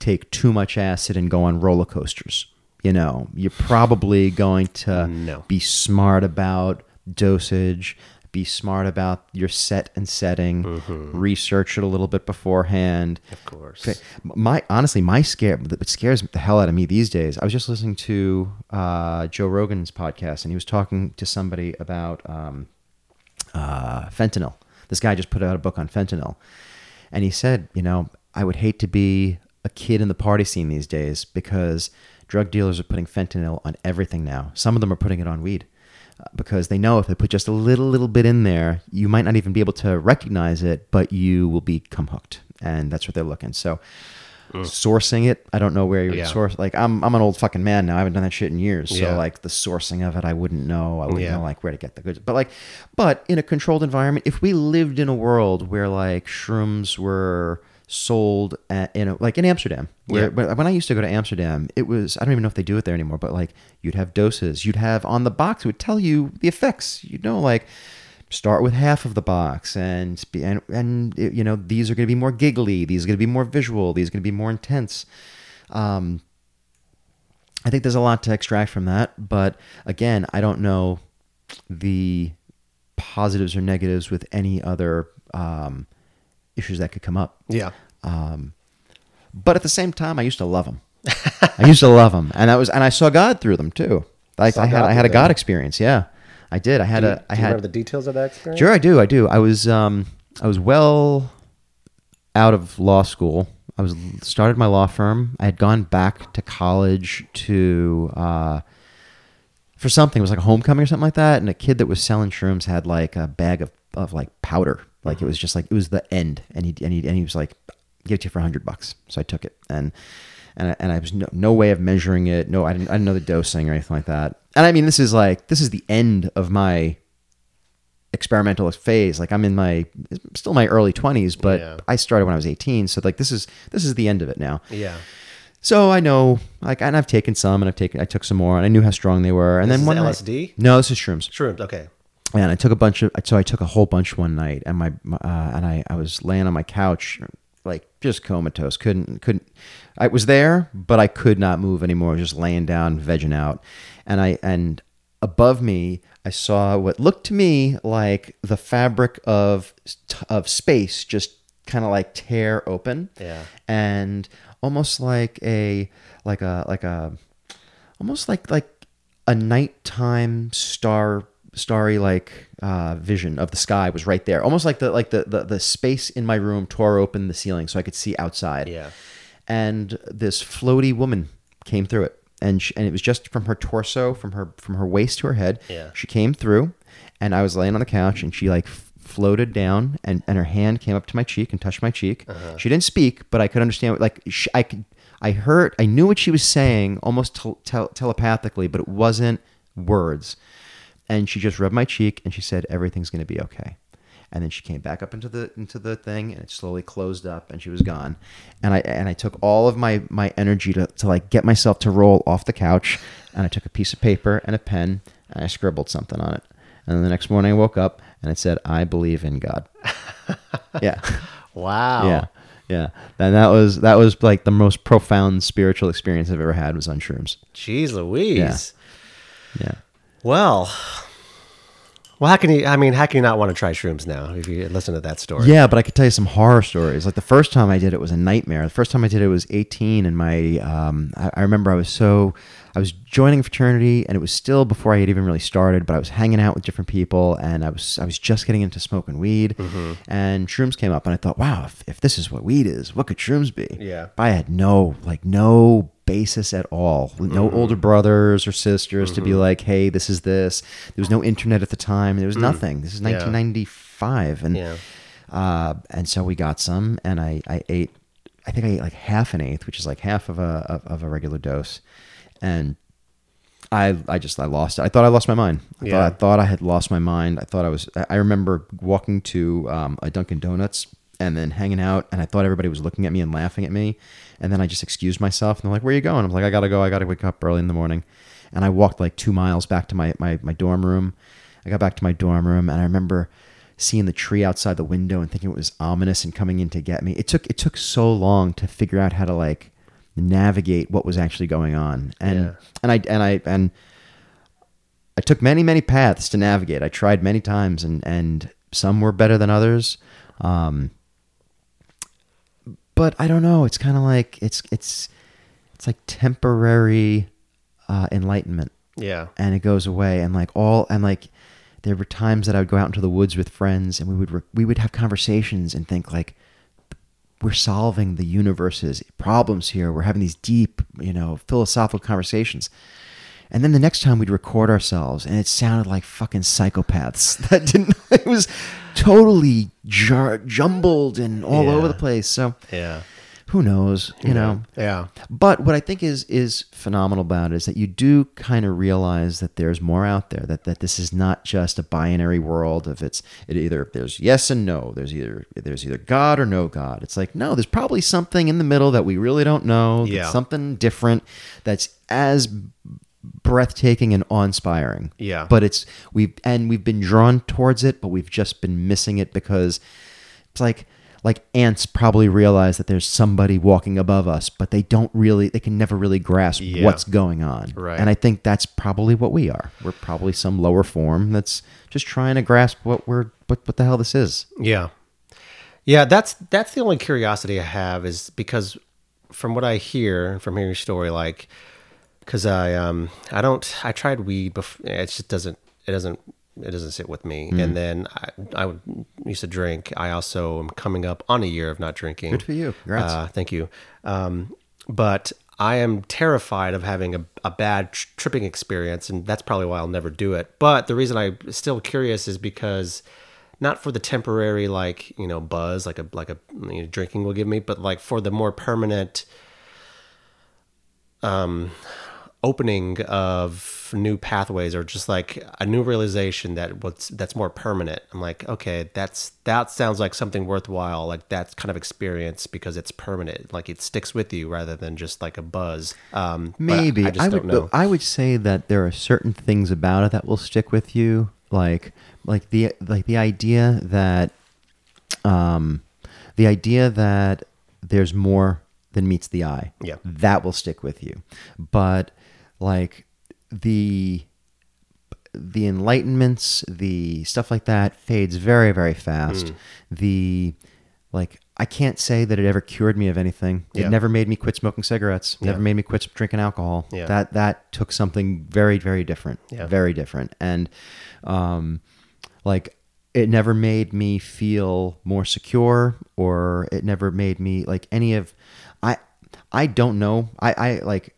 take too much acid and go on roller coasters you know you're probably going to No. be smart about dosage be smart about your set and setting, Mm-hmm. research it a little bit beforehand. Of course. My honestly, my scare what scares the hell out of me these days. I was just listening to uh, Joe Rogan's podcast, and he was talking to somebody about um, uh, fentanyl. This guy just put out a book on fentanyl, and he said, you know, I would hate to be a kid in the party scene these days because drug dealers are putting fentanyl on everything now. Some of them are putting it on weed because they know if they put just a little little bit in there, you might not even be able to recognize it, but you will become hooked, and that's what they're looking. So. Mm. Sourcing it, I don't know where you would Yeah. source. Like I'm, I'm an old fucking man now. I haven't done that shit in years. So Yeah. like the sourcing of it, I wouldn't know. I wouldn't Yeah. know like where to get the goods. But like, but in a controlled environment, if we lived in a world where like shrooms were sold at, in a, like in Amsterdam, where Yeah. but when I used to go to Amsterdam, it was I don't even know if they do it there anymore. But like you'd have doses, you'd have on the box it would tell you the effects. You know, like start with half of the box and be, and and you know these are going to be more giggly, these are going to be more visual, these are going to be more intense. Um, I think there's a lot to extract from that, but again, I don't know the positives or negatives with any other um, issues that could come up. Yeah. Um, but at the same time, I used to love them. I used to love them, and I was and I saw God through them too. Like Saw I had God I had a God them. experience. Yeah, I did. I had Do you, a I do you had remember the details of that experience? Sure, I do. I do. I was um, I was well out of law school. I was started my law firm. I had gone back to college to uh, for something. It was like a homecoming or something like that. And a kid that was selling shrooms had like a bag of, of like powder. Like it was just like it was the end. And he and he and he was like, "Give it to you for hundred bucks." So I took it and. And I, and I was no, no way of measuring it. No, I didn't, I didn't know the dosing or anything like that. And I mean, this is like this is the end of my experimental phase. Like I'm in my still my early 20s, but Yeah. I started when I was 18. So like this is this is the end of it now. Yeah. So I know like and I've taken some and I've taken I took some more and I knew how strong they were. And This then one night- LSD? no, this is shrooms. Shrooms. Okay. And I took a bunch of so I took a whole bunch one night and my uh, and I I was laying on my couch like just comatose. Couldn't couldn't I was there but I could not move anymore. Just laying down vegging out. And I and above me I saw what looked to me like the fabric of of space just kind of like tear open. Yeah. and almost like a like a like a almost like like a nighttime star starry like uh, vision of the sky was right there. Almost like the like the, the the space in my room tore open the ceiling so i could see outside. Yeah. and this floaty woman came through it. And she, and it was just from her torso from her from her waist to her head. Yeah. she came through and i was laying on the couch and she like floated down and, and her hand came up to my cheek and touched my cheek. She didn't speak but i could understand what, like she, i could i heard i knew what she was saying almost tel- tel- telepathically but it wasn't words and she just rubbed my cheek and she said everything's going to be okay. And then she came back up into the into the thing and it slowly closed up and she was gone. And i and i took all of my my energy to, to like get myself to roll off the couch and i took a piece of paper and a pen and i scribbled something on it. And then the next morning i woke up and it said i believe in god. Yeah. Wow. yeah. Yeah. And that was that was like the most profound spiritual experience i've ever had was on shrooms. Jeez Louise. yeah Well, well, how can you? I mean, how can you not want to try shrooms now if you listen to that story? Yeah, but I could tell you some horror stories. Like the first time I did it was a nightmare. The first time I did it was 18, and my um, I, I remember I was so I was joining a fraternity, and it was still before I had even really started. But I was hanging out with different people, and I was I was just getting into smoking weed, mm-hmm. and shrooms came up, and I thought, wow, if, if this is what weed is, what could shrooms be? Yeah. But I had no like no basis at all. No mm-hmm. older brothers or sisters to be mm-hmm. like, hey, this is this. There was no internet at the time. There was mm. nothing. This is Yeah. 1995, and Yeah. uh, and so we got some, and I, I ate, I think I ate like half an eighth, which is like half of a of, of a regular dose, and I I just I lost it. I thought I lost my mind. I, Yeah. thought, I thought I had lost my mind. I thought I was. I remember walking to um, a Dunkin' Donuts and then hanging out, and I thought everybody was looking at me and laughing at me, and then I just excused myself, and they're like, "Where are you going?" I'm like, "I gotta go. I gotta wake up early in the morning," and I walked like two miles back to my my, my dorm room. I got back to my dorm room, and I remember seeing the tree outside the window and thinking it was ominous and coming in to get me. It took it took so long to figure out how to like navigate what was actually going on. And Yeah. and I and I and I took many many paths to navigate. I tried many times, and and some were better than others. Um, but I don't know. It's kind of like it's it's it's like temporary uh, enlightenment, Yeah. and it goes away. And like all and like there were times that I would go out into the woods with friends, and we would re- we would have conversations and think like we're solving the universe's problems here. We're having these deep, you know, philosophical conversations. And then the next time we'd record ourselves, and it sounded like fucking psychopaths. That didn't. It was totally jar- jumbled and all Yeah. over the place. So Yeah. Who knows? You know. Yeah. But what I think is is phenomenal about it is that you do kind of realize that there's more out there. That that this is not just a binary world of it's it either there's yes and no. There's either there's either God or no God. It's like no, there's probably something in the middle that we really don't know. Yeah. something different that's as breathtaking and awe-inspiring. Yeah. But it's we've and we've been drawn towards it, but we've just been missing it because it's like like ants probably realize that there's somebody walking above us, but they don't really they can never really grasp Yeah. what's going on. Right. And I think that's probably what we are. We're probably some lower form that's just trying to grasp what we're what what the hell this is. Yeah. Yeah, that's that's the only curiosity I have is because from what I hear from hearing your story, like, because I um I don't I tried weed before it just doesn't it doesn't it doesn't sit with me Mm. and then I I would, used to drink I also am coming up on a year of not drinking Good for you. Congrats. uh, thank you um but I am terrified of having a, a bad tr- tripping experience and that's probably why I'll never do it but the reason I'm still curious is because not for the temporary like you know buzz like a like a you know, drinking will give me but like for the more permanent um opening of new pathways or just like a new realization that what's that's more permanent. I'm like okay that's that sounds like something worthwhile. Like that kind of experience because it's permanent. Like it sticks with you rather than just like a buzz. Um Maybe. I, just would don't know. I would say that there are certain things about it that will stick with you, like like the like the idea that um the idea that there's more than meets the eye. Yeah. That will stick with you. But like the the enlightenments, the stuff like that fades very, very fast. The like I can't say that it ever cured me of anything. Yeah. It never made me quit smoking cigarettes. Never made me quit drinking alcohol. Yeah. That that took something very, very different. Yeah. Very different. And um like it never made me feel more secure or it never made me like any of I I don't know. I, I like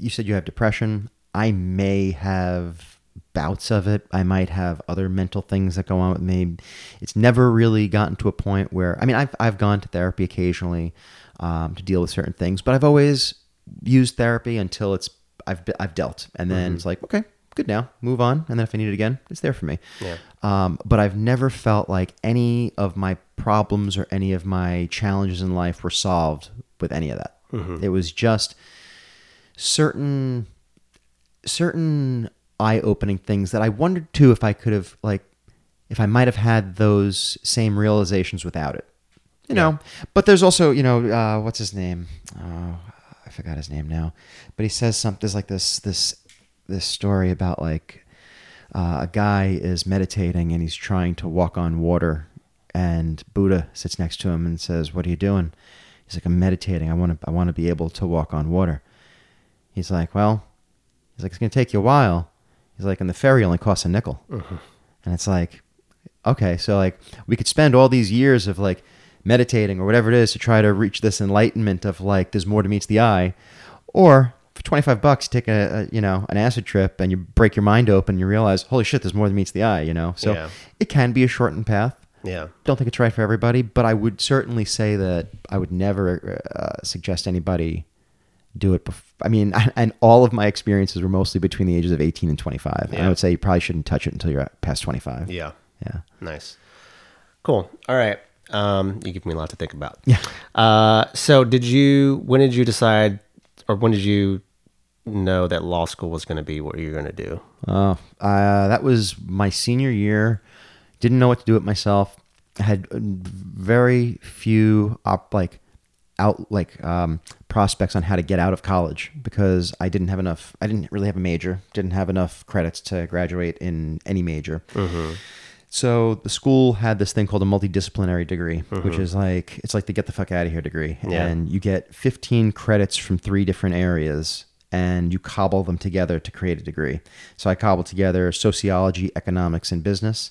you said you have depression. I may have bouts of it. I might have other mental things that go on with me. It's never really gotten to a point where I mean I've I've gone to therapy occasionally um, to deal with certain things, but I've always used therapy until it's I've I've dealt, and then it's like okay, good now, move on, and then if I need it again, it's there for me. Yeah. Um, but I've never felt like any of my problems or any of my challenges in life were solved with any of that. It was just certain certain eye-opening things that I wondered too if I could have like if I might have had those same realizations without it. You know, but there's also, you know, uh, what's his name? Oh, I forgot his name now. But he says something there's like this this this story about like uh, a guy is meditating and he's trying to walk on water and Buddha sits next to him and says, "What are you doing?" He's like, "I'm meditating. I want to I want to be able to walk on water." He's like, "Well, he's like it's going to take you a while." He's like, "And the ferry only costs a nickel." And it's like, okay, so like we could spend all these years of like meditating or whatever it is to try to reach this enlightenment of like there's more to meets the eye, or for 25 bucks you take a, a you know an acid trip and you break your mind open and you realize holy shit there's more than meets the eye you know so Yeah. it can be a shortened path yeah don't think it's right for everybody but i would certainly say that i would never uh, suggest anybody do it bef- i mean and all of my experiences were mostly between the ages of 18 and 25 and Yeah. i would say you probably shouldn't touch it until you're past 25 yeah yeah Nice. Cool. All right. Um, you give me a lot to think about. Yeah. Uh, so did you, when did you decide, or when did you know that law school was going to be what you're going to do? Oh, uh, that was my senior year. Didn't know what to do with myself. I had very few op- like out like um, prospects on how to get out of college because I didn't have enough. I didn't really have a major. Didn't have enough credits to graduate in any major. So the school had this thing called a multidisciplinary degree, which is like it's like the get the fuck out of here degree, Yeah. and you get 15 credits from three different areas, and you cobble them together to create a degree. So I cobbled together sociology, economics, and business,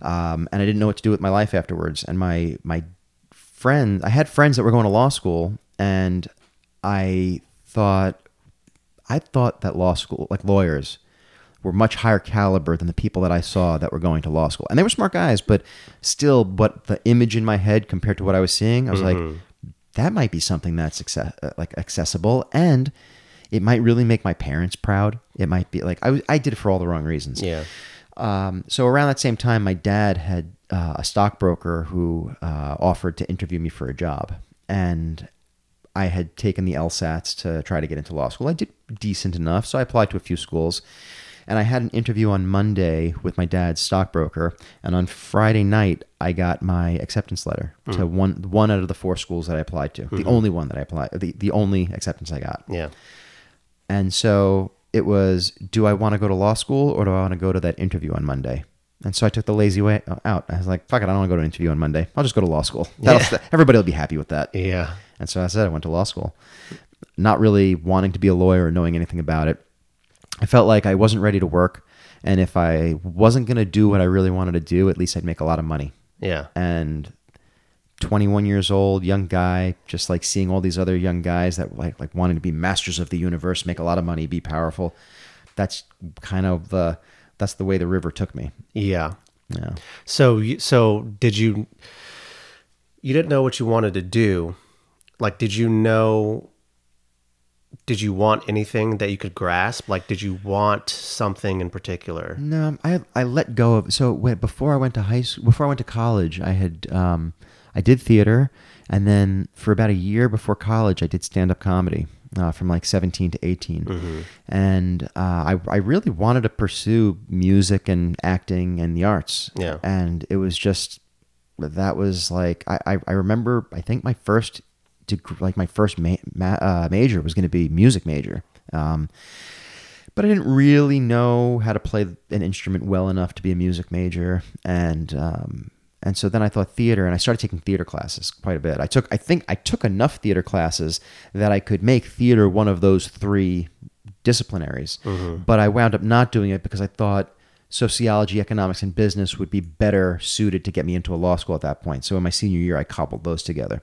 um, and I didn't know what to do with my life afterwards. And my my friend, I had friends that were going to law school, and I thought I thought that law school, like lawyers, were much higher caliber than the people that I saw that were going to law school. And they were smart guys, but still, but the image in my head compared to what I was seeing, I was like, that might be something that's access- uh, like accessible and it might really make my parents proud. It might be like I, was- I did it for all the wrong reasons. Yeah. Um, so around that same time, my dad had uh, a stockbroker who uh, offered to interview me for a job, and I had taken the LSATs to try to get into law school. I did decent enough, so I applied to a few schools, and I had an interview on Monday with my dad's stockbroker, and on Friday night I got my acceptance letter hmm. to one one out of the four schools that I applied to, the mm-hmm. only one that I applied, the the only acceptance I got. Yeah. And so it was, do I want to go to law school or do I want to go to that interview on Monday? And so I took the lazy way out. I was like, fuck it, I don't want to go to an interview on Monday. I'll just go to law school. That'll, Everybody will be happy with that. Yeah. And so I said I went to law school, not really wanting to be a lawyer or knowing anything about it. I felt like I wasn't ready to work. And if I wasn't going to do what I really wanted to do, at least I'd make a lot of money. Yeah. And 21 years old, young guy, just like seeing all these other young guys that like like wanting to be masters of the universe, make a lot of money, be powerful. That's kind of the that's the way the river took me. Yeah. Yeah. So, you- so did you? You didn't know what you wanted to do. Like, did you know? Did you want anything that you could grasp? Like, did you want something in particular? No, I I let go of so when, before I went to high school, before I went to college, I had um, I did theater, and then for about a year before college, I did stand up comedy uh, from like seventeen to 18 and uh, I I really wanted to pursue music and acting and the arts. Yeah. and it was just that was like I I, I remember I think my first deg- like my first ma- ma- uh, major was going to be music major. Um, but I didn't really know how to play an instrument well enough to be a music major, and um, and so then I thought theater, and I started taking theater classes quite a bit. I took, I think, I took enough theater classes that I could make theater one of those three disciplinaries. But I wound up not doing it because I thought sociology, economics, and business would be better suited to get me into a law school at that point. So in my senior year, I cobbled those together.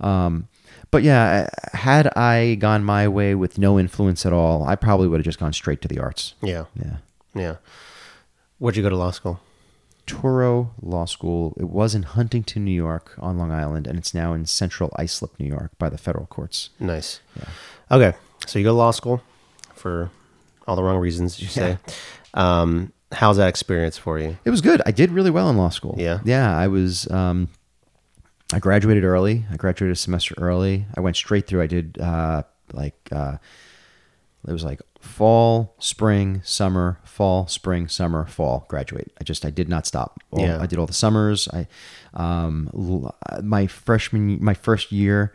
Um, but yeah, had I gone my way with no influence at all, I probably would have just gone straight to the arts. Yeah. Yeah. Yeah. Where'd you go to law school? Touro Law School. It was in Huntington, New York, on Long Island, and it's now in Central Islip, New York, by the federal courts. Nice. Okay. So you go to law school for all the wrong reasons, you say. Um, how's that experience for you? It was good. I did really well in law school. Yeah? Yeah. I was. Um, I graduated early. I graduated a semester early. I went straight through. I did uh, like uh, it was like fall, spring, summer, fall, spring, summer, fall. Graduate. I just I did not stop. All- Yeah. I did all the summers. I um, my freshman my first year,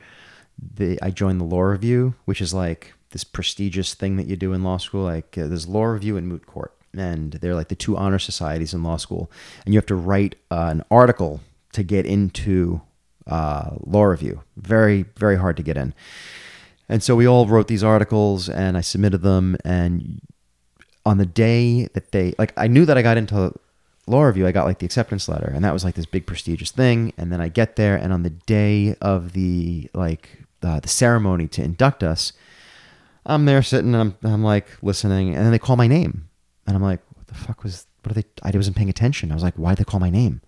the I joined the law review, which is like this prestigious thing that you do in law school. Like uh, there's law review and moot court, and they're like the two honor societies in law school, and you have to write uh, an article to get into uh, law review. Very very hard to get in. And so we all wrote these articles, and I submitted them. And on the day that they like, I knew that I got into law review. I got like the acceptance letter, and that was like this big prestigious thing. And then I get there, and on the day of the like uh, the ceremony to induct us, I'm there sitting, and I'm I'm like listening, and then they call my name, and I'm like, what the fuck was? What are they? I wasn't paying attention. I was like, why did they call my name?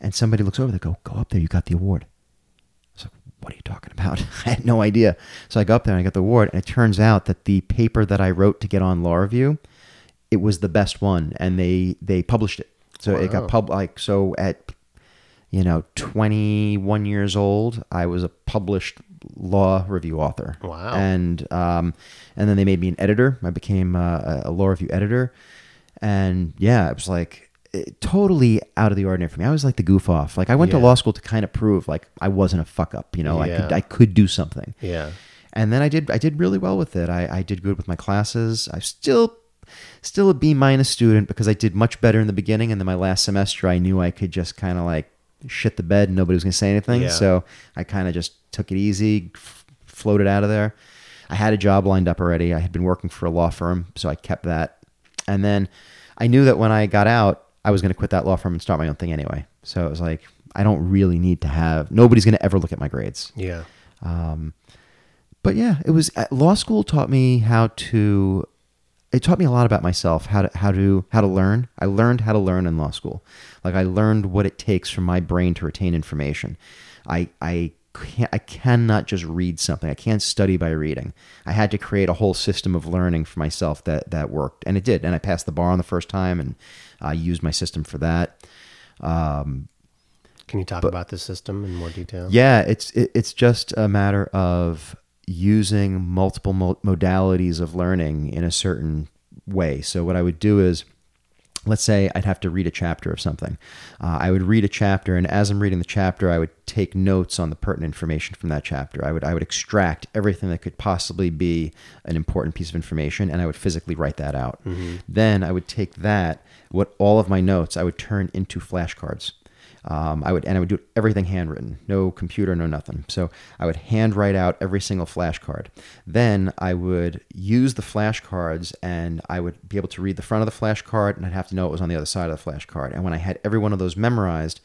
And somebody looks over. They go, go up there. You got the award. I was like, what are you talking about? I had no idea. So I go up there and I got the award, and it turns out that the paper that I wrote to get on Law Review, it was the best one, and they they published it. So it got pub like so at you know 21 years old, I was a published law review author. Wow. And um, and then they made me an editor. I became uh, a law review editor, and yeah, it was like totally out of the ordinary for me. I was like the goof off. Like I went to law school to kind of prove like I wasn't a fuck up. You know, I could I could do something. Yeah. And then I did I did really well with it. I, I did good with my classes. I still still a B minus student because I did much better in the beginning, and then my last semester I knew I could just kind of like shit the bed and nobody was gonna say anything. Yeah. So I kind of just took it easy, f- floated out of there. I had a job lined up already. I had been working for a law firm, so I kept that. And then I knew that when I got out, I was going to quit that law firm and start my own thing anyway. So it was like, I don't really need to have, nobody's going to ever look at my grades. Yeah. Um, but yeah, it was uh, law school taught me how to. It taught me a lot about myself, how to how to how to learn. I learned how to learn in law school. Like I learned what it takes for my brain to retain information. I I can't I cannot just read something. I can't study by reading. I had to create a whole system of learning for myself that that worked, and it did. And I passed the bar on the first time, and I use my system for that. Um, Can you talk about this system in more detail? yeah, it's it, it's just a matter of using multiple mo- modalities of learning in a certain way. So what I would do is let's say I'd have to read a chapter of something. Uh, I would read a chapter, and as I'm reading the chapter, I would take notes on the pertinent information from that chapter. I would I would extract everything that could possibly be an important piece of information, and I would physically write that out. Then I would take that, what all of my notes, I would turn into flashcards. Um, I would and I would do everything handwritten, no computer, no nothing. So I would handwrite out every single flashcard. Then I would use the flashcards, and I would be able to read the front of the flashcard, and I'd have to know it was on the other side of the flashcard. And when I had every one of those memorized,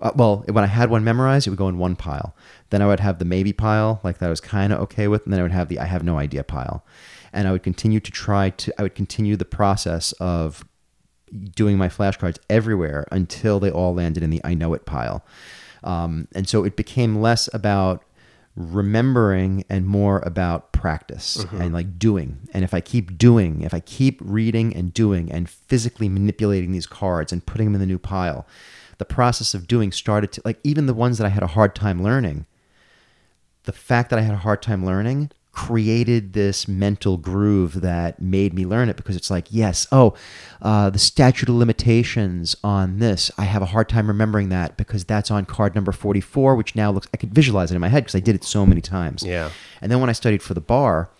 uh, well, when I had one memorized, it would go in one pile. Then I would have the maybe pile, like that I was kind of okay with, and then I would have the I have no idea pile. And I would continue to try to, I would continue the process of doing my flashcards everywhere until they all landed in the I know it pile. Um, and so it became less about remembering and more about practice and like doing. And if I keep doing, if I keep reading and doing and physically manipulating these cards and putting them in the new pile, the process of doing started to like even the ones that I had a hard time learning, the fact that I had a hard time learning created this mental groove that made me learn it because it's like, yes, oh, uh, the statute of limitations on this, I have a hard time remembering that because that's on card number 44, which now looks, I could visualize it in my head because I did it so many times. Yeah. And then when I studied for the bar,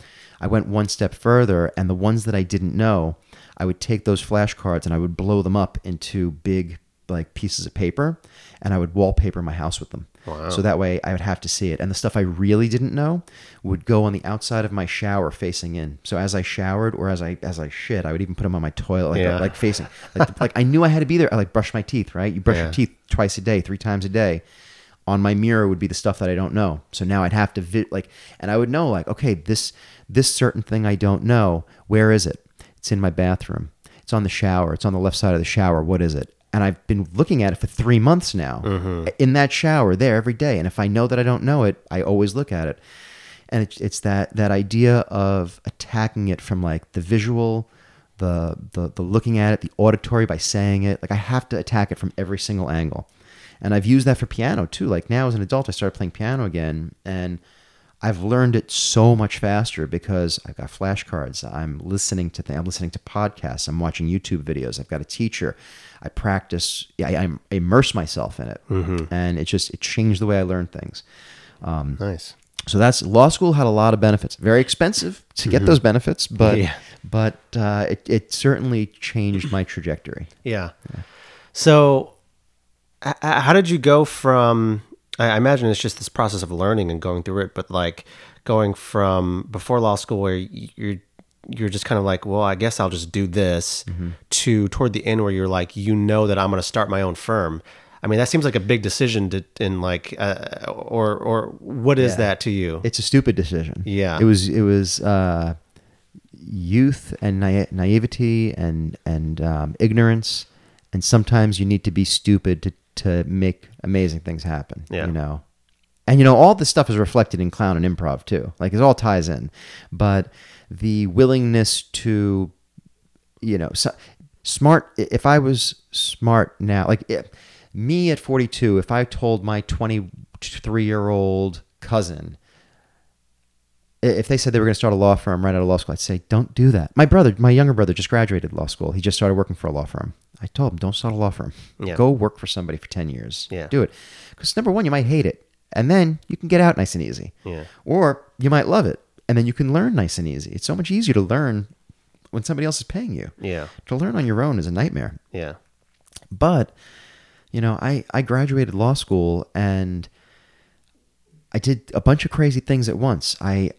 I went one step further, and the ones that I didn't know, I would take those flashcards and I would blow them up into big like pieces of paper, and I would wallpaper my house with them. Wow. So that way I would have to see it. And the stuff I really didn't know would go on the outside of my shower facing in. So as I showered or as I as I shit, I would even put them on my toilet like, Yeah. like facing. Like, like I knew I had to be there. I like brush my teeth, right? You brush Yeah. your teeth twice a day, three times a day. On my mirror would be the stuff that I don't know. So now I'd have to vi- like and I would know like, okay, this this certain thing I don't know, where is it? It's in my bathroom. It's on the shower. It's on the left side of the shower. What is it? And I've been looking at it for three months now mm-hmm. in that shower there every day. And if I know that I don't know it, I always look at it. And it's, it's that, that idea of attacking it from like the visual, the, the, the looking at it, the auditory by saying it. Like I have to attack it from every single angle. And I've used that for piano too. Like now as an adult, I started playing piano again. And I've learned it so much faster because I've got flashcards. I'm listening to things. I'm listening to podcasts. I'm watching YouTube videos. I've got a teacher. I practice. I, I immerse myself in it, mm-hmm. and it just it changed the way I learn things. Um, nice. So that's law school had a lot of benefits. Very expensive to get mm-hmm. those benefits, but Yeah. but uh, it it certainly changed my trajectory. Yeah. So, h- h- how did you go from? I I imagine it's just this process of learning and going through it, but like going from before law school where you're you're just kind of like, well, I guess I'll just do this, to toward the end where you're like, you know that I'm going to start my own firm. I mean, that seems like a big decision to, in like, uh, or or what is Yeah. that to you? It's a stupid decision. Yeah. It was it was uh, youth and na- naivety and and um, ignorance, and sometimes you need to be stupid to to make amazing things happen. Yeah. You know. And you know all this stuff is reflected in clown and improv too. Like it all ties in, but the willingness to, you know, so, smart. If I was smart now, like if, me at forty two, if I told my twenty three year old cousin, if they said they were going to start a law firm right out of law school, I'd say, don't do that. My brother, my younger brother, just graduated law school. He just started working for a law firm. I told him, don't start a law firm. Yeah. Go work for somebody for 10 years. Yeah. Do it. Because number one, you might hate it. And then you can get out nice and easy. Yeah. Or you might love it. And then you can learn nice and easy. It's so much easier to learn when somebody else is paying you. Yeah. To learn on your own is a nightmare. Yeah. But, you know, I, I graduated law school and I did a bunch of crazy things at once. I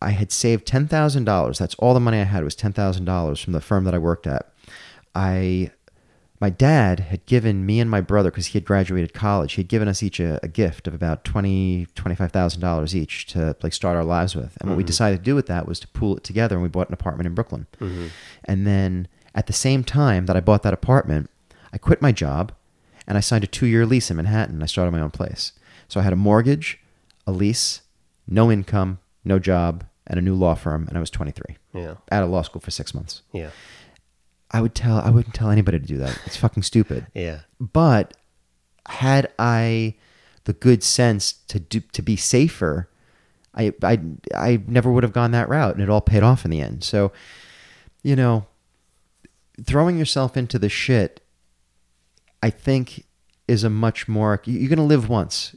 I had saved ten thousand dollars. That's all the money I had was ten thousand dollars from the firm that I worked at. I my dad had given me and my brother because he had graduated college. He had given us each a, a gift of about twenty twenty five thousand dollars each to like start our lives with. And what we mm-hmm. decided to do with that was to pool it together, and we bought an apartment in Brooklyn. Mm-hmm. And then at the same time that I bought that apartment, I quit my job and I signed a two year lease in Manhattan. I started my own place. So I had a mortgage, a lease, no income, no job, and a new law firm, and I was 23. Yeah. Out of law school for six months. Yeah. I would tell I wouldn't tell anybody to do that. It's fucking stupid. Yeah. But had I the good sense to do to be safer, I I I never would have gone that route, and it all paid off in the end. So, you know, throwing yourself into the shit, I think, is a much more. you- You're gonna live once.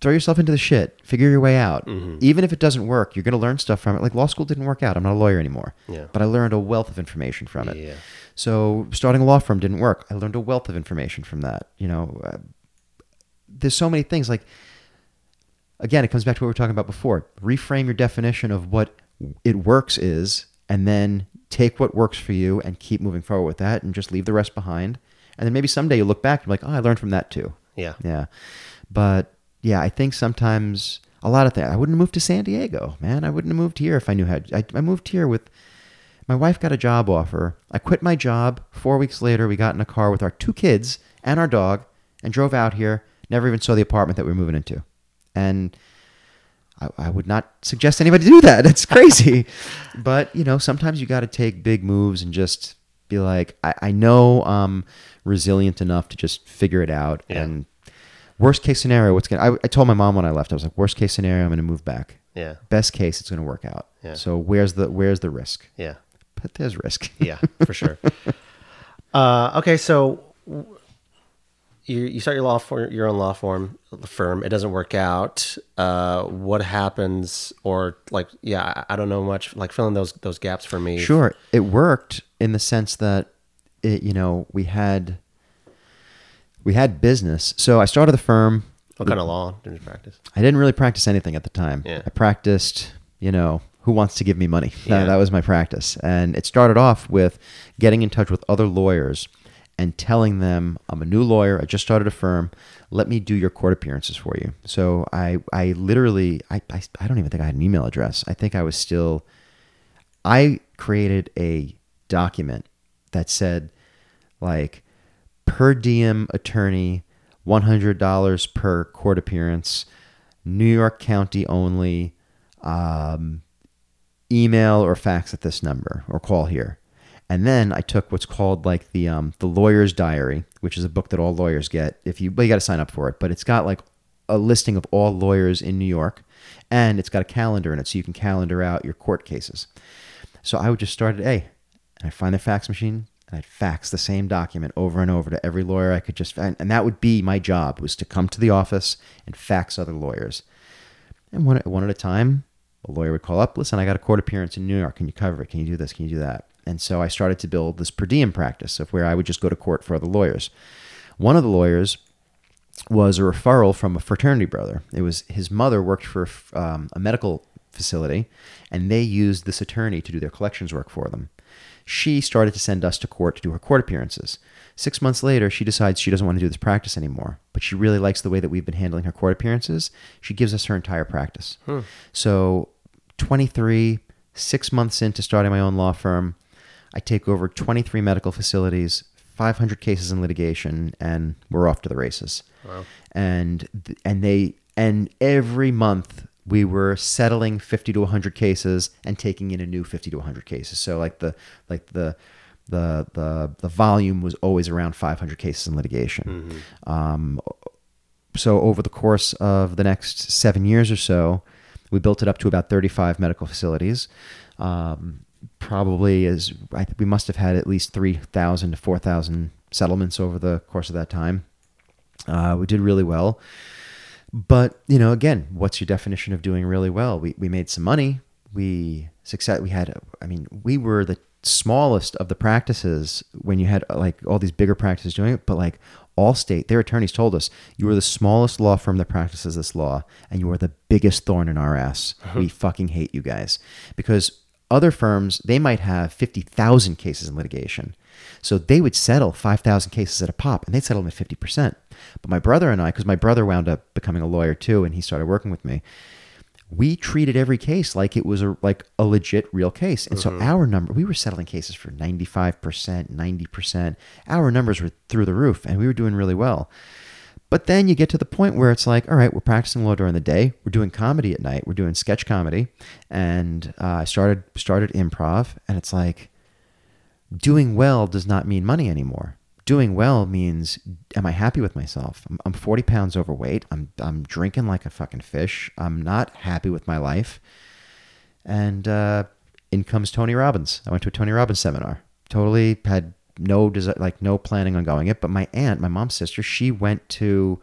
Throw yourself into the shit. Figure your way out. Even if it doesn't work, you're gonna learn stuff from it. Like law school didn't work out. I'm not a lawyer anymore. Yeah. But I learned a wealth of information from it. Yeah. So starting a law firm didn't work. I learned a wealth of information from that. You know, uh, there's so many things. Like again, it comes back to what we were talking about before. Reframe your definition of what it works is, and then take what works for you and keep moving forward with that, and just leave the rest behind. And then maybe someday you look back and be like, oh, I learned from that too. Yeah. Yeah. But yeah, I think sometimes a lot of things. I wouldn't have moved to San Diego, man. I wouldn't have moved here if I knew how. I, I moved here with my wife got a job offer. I quit my job. Four weeks later, we got in a car with our two kids and our dog and drove out here. Never even saw the apartment that we were moving into. And I, I would not suggest anybody do that. It's crazy. but, you know, sometimes you got to take big moves and just be like, I, I know I'm resilient enough to just figure it out. Yeah. And worst case scenario, what's going to, I I told my mom when I left, I was like, worst case scenario, I'm going to move back. Yeah. Best case, it's going to work out. Yeah. So where's the, where's the risk? Yeah. But there's risk. Yeah. For sure. uh, okay. So w- you, you start your law for your own law firm firm. It doesn't work out. Uh, what happens? Or like, yeah, I, I don't know much. Like filling those those gaps for me. Sure, it worked in the sense that it, you know, we had we had business. So I started the firm. What kind of law did you practice? I didn't really practice anything at the time. Yeah. I practiced, you know, who wants to give me money? Yeah. That, that was my practice. And it started off with getting in touch with other lawyers and telling them, I'm a new lawyer. I just started a firm. Let me do your court appearances for you. So I, I literally, I, I, I don't even think I had an email address. I think I was still, I created a document that said, like, per diem attorney, $100 per court appearance, New York County only, um, email or fax at this number or call here. And then I took what's called like the um, the lawyer's diary, which is a book that all lawyers get. If you, you got to sign up for it, but it's got like a listing of all lawyers in New York, and it's got a calendar in it, so you can calendar out your court cases. So I would just start at A, and I'd find their fax machine, and I'd fax the same document over and over to every lawyer I could just, and, and that would be my job was to come to the office and fax other lawyers. And one, one at a time, a lawyer would call up, listen, I got a court appearance in New York. Can you cover it? Can you do this? Can you do that? And so I started to build this per diem practice of where I would just go to court for other lawyers. One of the lawyers was a referral from a fraternity brother. It was his mother worked for um, a medical facility, and they used this attorney to do their collections work for them. She started to send us to court to do her court appearances. Six months later, she decides she doesn't want to do this practice anymore, but she really likes the way that we've been handling her court appearances. She gives us her entire practice. So, 23, six months into starting my own law firm, I take over 23 medical facilities, 500 cases in litigation, and we're off to the races. Wow. And and they and every month we were settling 50 to 100 cases and taking in a new 50 to 100 cases. So like the like the the the the volume was always around 500 cases in litigation. Um, so over the course of the next seven years or so, We built it up to about 35 medical facilities. Um, probably is I think we must have had at least 3,000 to 4,000 settlements over the course of that time. Uh, we did really well. But, you know, again, what's your definition of doing really well? We, we made some money. We success. We had, I mean, we were the smallest of the practices when you had like all these bigger practices doing it, but like Allstate, their attorneys told us you are the smallest law firm that practices this law, and you are the biggest thorn in our ass. Uh-huh. We fucking hate you guys because other firms they might have fifty thousand cases in litigation, so they would settle five thousand cases at a pop, and they'd settle them at fifty percent. But my brother and I, because my brother wound up becoming a lawyer too, and he started working with me we treated every case like it was a like a legit real case. And so mm-hmm. our number we were settling cases for 95%, 90%. Our numbers were through the roof and we were doing really well. But then you get to the point where it's like, all right, we're practicing law during the day. We're doing comedy at night. We're doing sketch comedy, and uh, I started started improv, and it's like, doing well does not mean money anymore. Doing well means, am I happy with myself? I'm, I'm 40 pounds overweight. I'm, I'm drinking like a fucking fish. I'm not happy with my life. And uh, in comes Tony Robbins. I went to a Tony Robbins seminar. Totally had no desi- like no planning on going it. But my aunt, my mom's sister, she went to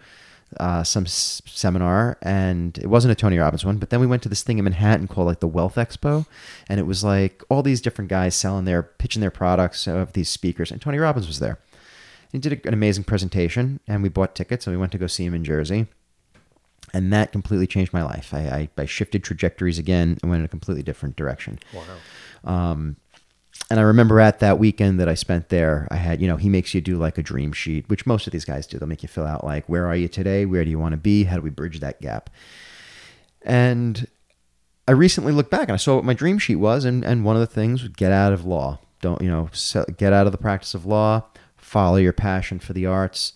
uh, some s- seminar, and it wasn't a Tony Robbins one. But then we went to this thing in Manhattan called like the Wealth Expo, and it was like all these different guys selling their pitching their products of these speakers, and Tony Robbins was there. He did an amazing presentation, and we bought tickets, and we went to go see him in Jersey. And that completely changed my life. I, I, I shifted trajectories again and went in a completely different direction. Wow. Um, and I remember at that weekend that I spent there, I had, you know, he makes you do like a dream sheet, which most of these guys do. They'll make you fill out like, where are you today? Where do you want to be? How do we bridge that gap? And I recently looked back and I saw what my dream sheet was. And, and one of the things was get out of law. Don't, you know, get out of the practice of law, follow your passion for the arts,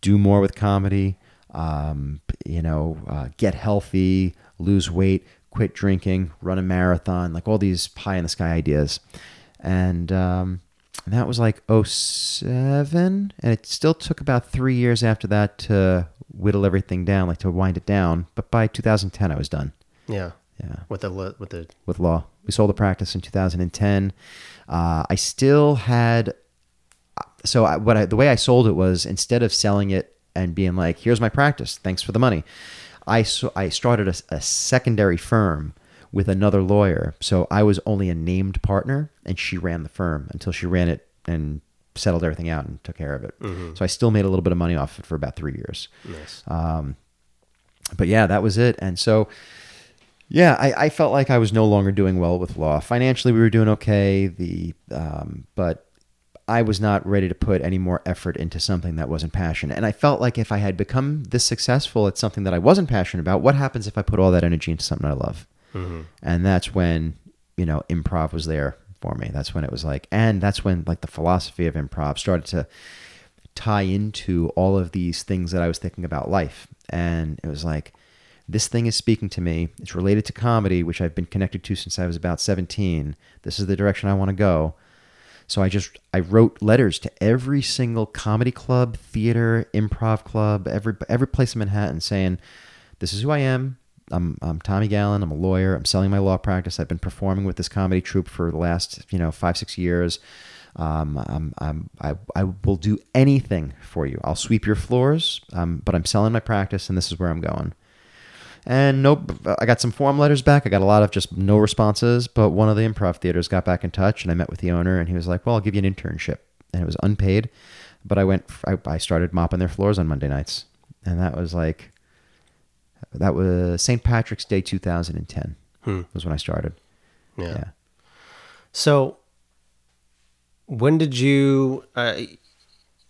do more with comedy, um, you know, uh, get healthy, lose weight, quit drinking, run a marathon, like all these pie in the sky ideas. And um, that was like 07. And it still took about three years after that to whittle everything down, like to wind it down. But by 2010, I was done. Yeah. Yeah With the with the with law. We sold the practice in 2010. Uh, I still had so I, what I, the way I sold it was instead of selling it and being like, "Here's my practice, thanks for the money," I so, I started a, a secondary firm with another lawyer. So I was only a named partner, and she ran the firm until she ran it and settled everything out and took care of it. So I still made a little bit of money off it for about three years nice. um, but yeah, that was it. And so, yeah, I, I felt like I was no longer doing well with law. Financially, we were doing okay. The um, but I was not ready to put any more effort into something that wasn't passionate. And I felt like if I had become this successful at something that I wasn't passionate about, what happens if I put all that energy into something I love? Mhm. And that's when you know improv was there for me. That's when it was like, and that's when like the philosophy of improv started to tie into all of these things that I was thinking about life. And it was like, this thing is speaking to me. It's related to comedy, which I've been connected to since I was about 17. This is the direction I want to go. So I just I wrote letters to every single comedy club, theater, improv club, every every place in Manhattan saying, "This is who I am. I'm I'm Tommy Galan. I'm a lawyer. I'm selling my law practice. I've been performing with this comedy troupe for the last you know five six years. Um, I'm, I'm, I, I will do anything for you. I'll sweep your floors, um, but I'm selling my practice, and this is where I'm going. And nope, I got some form letters back. I got a lot of just no responses. But one of the improv theaters got back in touch, and I met with the owner, and he was like, "Well, I'll give you an internship," and it was unpaid. But I went, I, I started mopping their floors on Monday nights, and that was like, that was St. Patrick's Day 2010 Hmm. was when I started. Yeah. Yeah. So, when did you? Uh,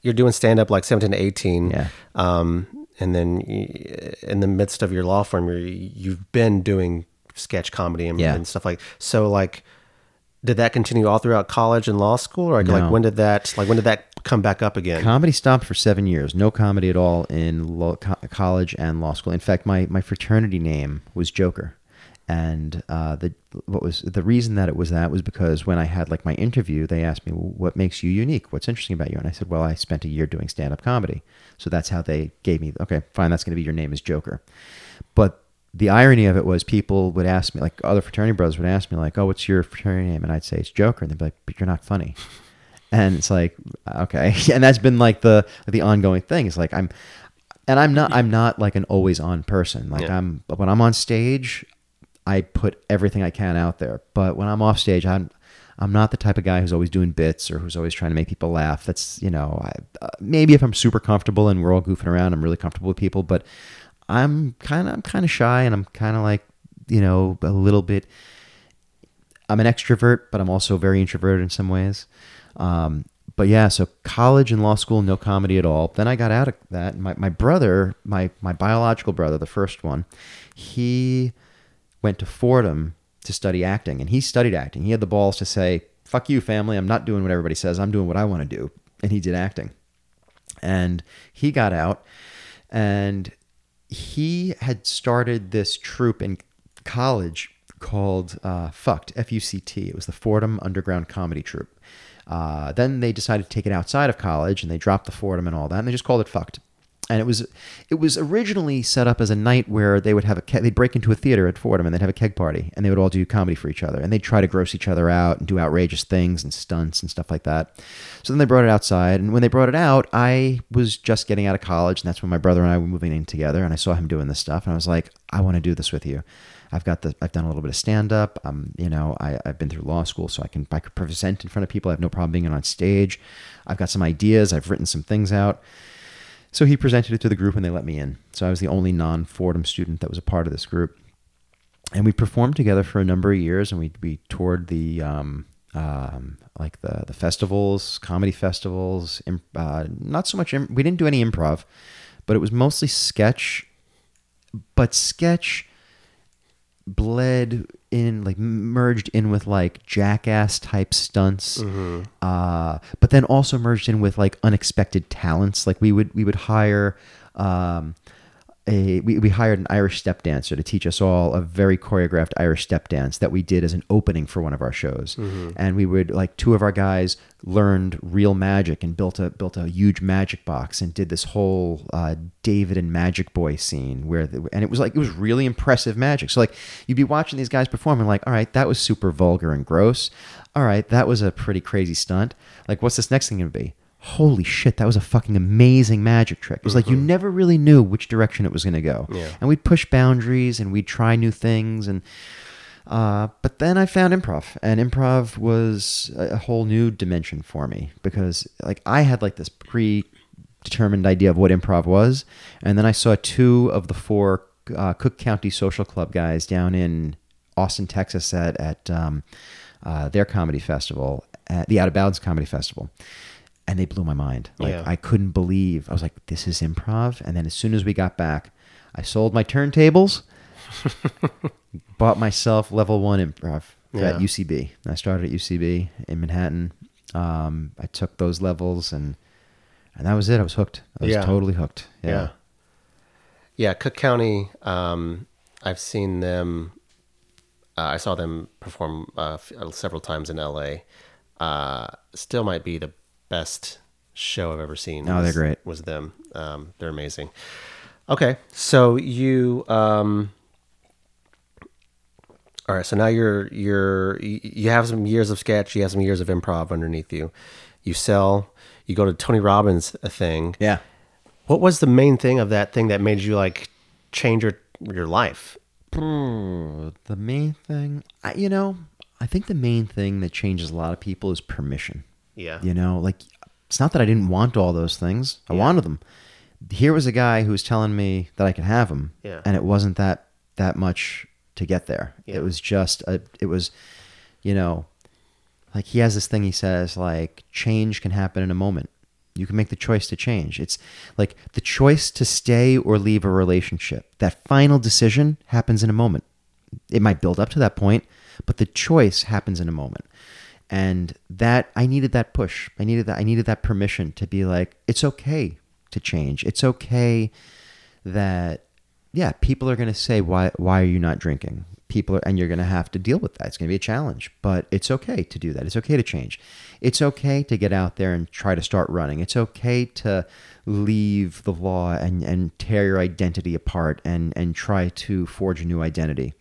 you're doing stand up like 17 to 18. Yeah. Um, and then in the midst of your law firm, you're, you've been doing sketch comedy and, Yeah. and stuff like. So, like, did that continue all throughout college and law school, or like, No. like when did that like when did that come back up again? Comedy stopped for seven years. No comedy at all in lo- co- college and law school. In fact, my, my fraternity name was Joker, and uh, the what was the reason that it was that was because when I had like my interview, they asked me, well, "What makes you unique? What's interesting about you?" And I said, "Well, I spent a year doing stand up comedy." So that's how they gave me. Okay, fine. That's going to be your name is Joker, but the irony of it was people would ask me, like other fraternity brothers would ask me, like, "Oh, what's your fraternity name?" And I'd say it's Joker, and they'd be like, "But you're not funny." And it's like, okay, and that's been like the the ongoing thing. It's like I'm, and I'm not I'm not like an always on person. Like Yeah. I'm when I'm on stage, I put everything I can out there. But when I'm off stage, I'm I'm not the type of guy who's always doing bits or who's always trying to make people laugh. That's you know I, uh, maybe if I'm super comfortable and we're all goofing around, I'm really comfortable with people. But I'm kind of I'm kind of shy and I'm kind of like you know a little bit. I'm an extrovert, but I'm also very introverted in some ways. Um, but yeah, so college and law school, no comedy at all. Then I got out of that. My, my brother, my, my biological brother, the first one, he went to Fordham to study acting, and he studied acting. He had the balls to say, fuck you, family. I'm not doing what everybody says. I'm doing what I want to do. And he did acting. And he got out, and he had started this troupe in college called uh, Fucked, F U C T. It was the Fordham Underground Comedy Troupe. Uh, then they decided to take it outside of college, and they dropped the Fordham and all that, and they just called it Fucked. And it was it was originally set up as a night where they would have a they'd break into a theater at Fordham and they'd have a keg party and they would all do comedy for each other and they'd try to gross each other out and do outrageous things and stunts and stuff like that. So then they brought it outside and when they brought it out, I was just getting out of college and that's when my brother and I were moving in together and I saw him doing this stuff and I was like, I want to do this with you. I've got the I've done a little bit of stand up. Um, you know, I, I've been through law school, so I can I could present in front of people. I have no problem being on stage. I've got some ideas. I've written some things out. So he presented it to the group and they let me in. So I was the only non Fordham student that was a part of this group. And we performed together for a number of years and we, toured the, um, um, like the, the festivals, comedy festivals, im- uh, not so much, im- we didn't do any improv, but it was mostly sketch, but sketch bled in like merged in with like jackass type stunts uh but then also merged in with like unexpected talents. Like we would we would hire um a we, we hired an Irish step dancer to teach us all a very choreographed Irish step dance that we did as an opening for one of our shows. And we would like two of our guys learned real magic and built a built a huge magic box and did this whole uh, David and Magic Boy scene where the, and it was like it was really impressive magic. So like you'd be watching these guys perform and like all right that was super vulgar and gross. All right that was a pretty crazy stunt. Like what's this next thing gonna be? Holy shit, that was a fucking amazing magic trick. It was like you never really knew which direction it was going to go. Yeah. And we'd push boundaries and we'd try new things. And, uh, but then I found improv, and improv was a a whole new dimension for me because, like, I had like this predetermined idea of what improv was. And then I saw two of the four uh, Cook County Social Club guys down in Austin, Texas at, at um, uh, their comedy festival, at the Out of Bounds Comedy Festival and they blew my mind. Like Yeah. I couldn't believe. I was like, "This is improv." And then as soon as we got back, I sold my turntables, bought myself level one improv Yeah. at UCB. I started at UCB in Manhattan. Um, I took those levels and and that was it. I was hooked. I was Yeah. totally hooked. Yeah. Yeah. Yeah, Cook County. Um, I've seen them. Uh, I saw them perform uh, f- uh, several times in L.A. Uh, still might be the best show I've ever seen. Oh, they're great. Was them? Um, they're amazing. Okay, so you. Um, all right, so now you're you're you you have some years of sketch, you have some years of improv underneath you. You sell. You go to Tony Robbins a thing. Yeah. What was the main thing of that thing that made you like change your your life? The main thing, I, you know, I think the main thing that changes a lot of people is permission. Yeah. You know, like it's not that I didn't want all those things. I Yeah. wanted them. Here was a guy who was telling me that I could have them. Yeah. And it wasn't that that much to get there. Yeah. It was just a it was you know, like he has this thing he says like change can happen in a moment. You can make the choice to change. It's like the choice to stay or leave a relationship. That final decision happens in a moment. It might build up to that point, but the choice happens in a moment. And that I needed that push. I needed that I needed that permission to be like it's okay to change. It's okay that yeah, people are going to say why why are you not drinking? people are, and you're going to have to deal with that. It's going to be a challenge, but it's okay to do that. It's okay to change. It's okay to get out there and try to start running. It's okay to leave the law and, and tear your identity apart and, and try to forge a new identity.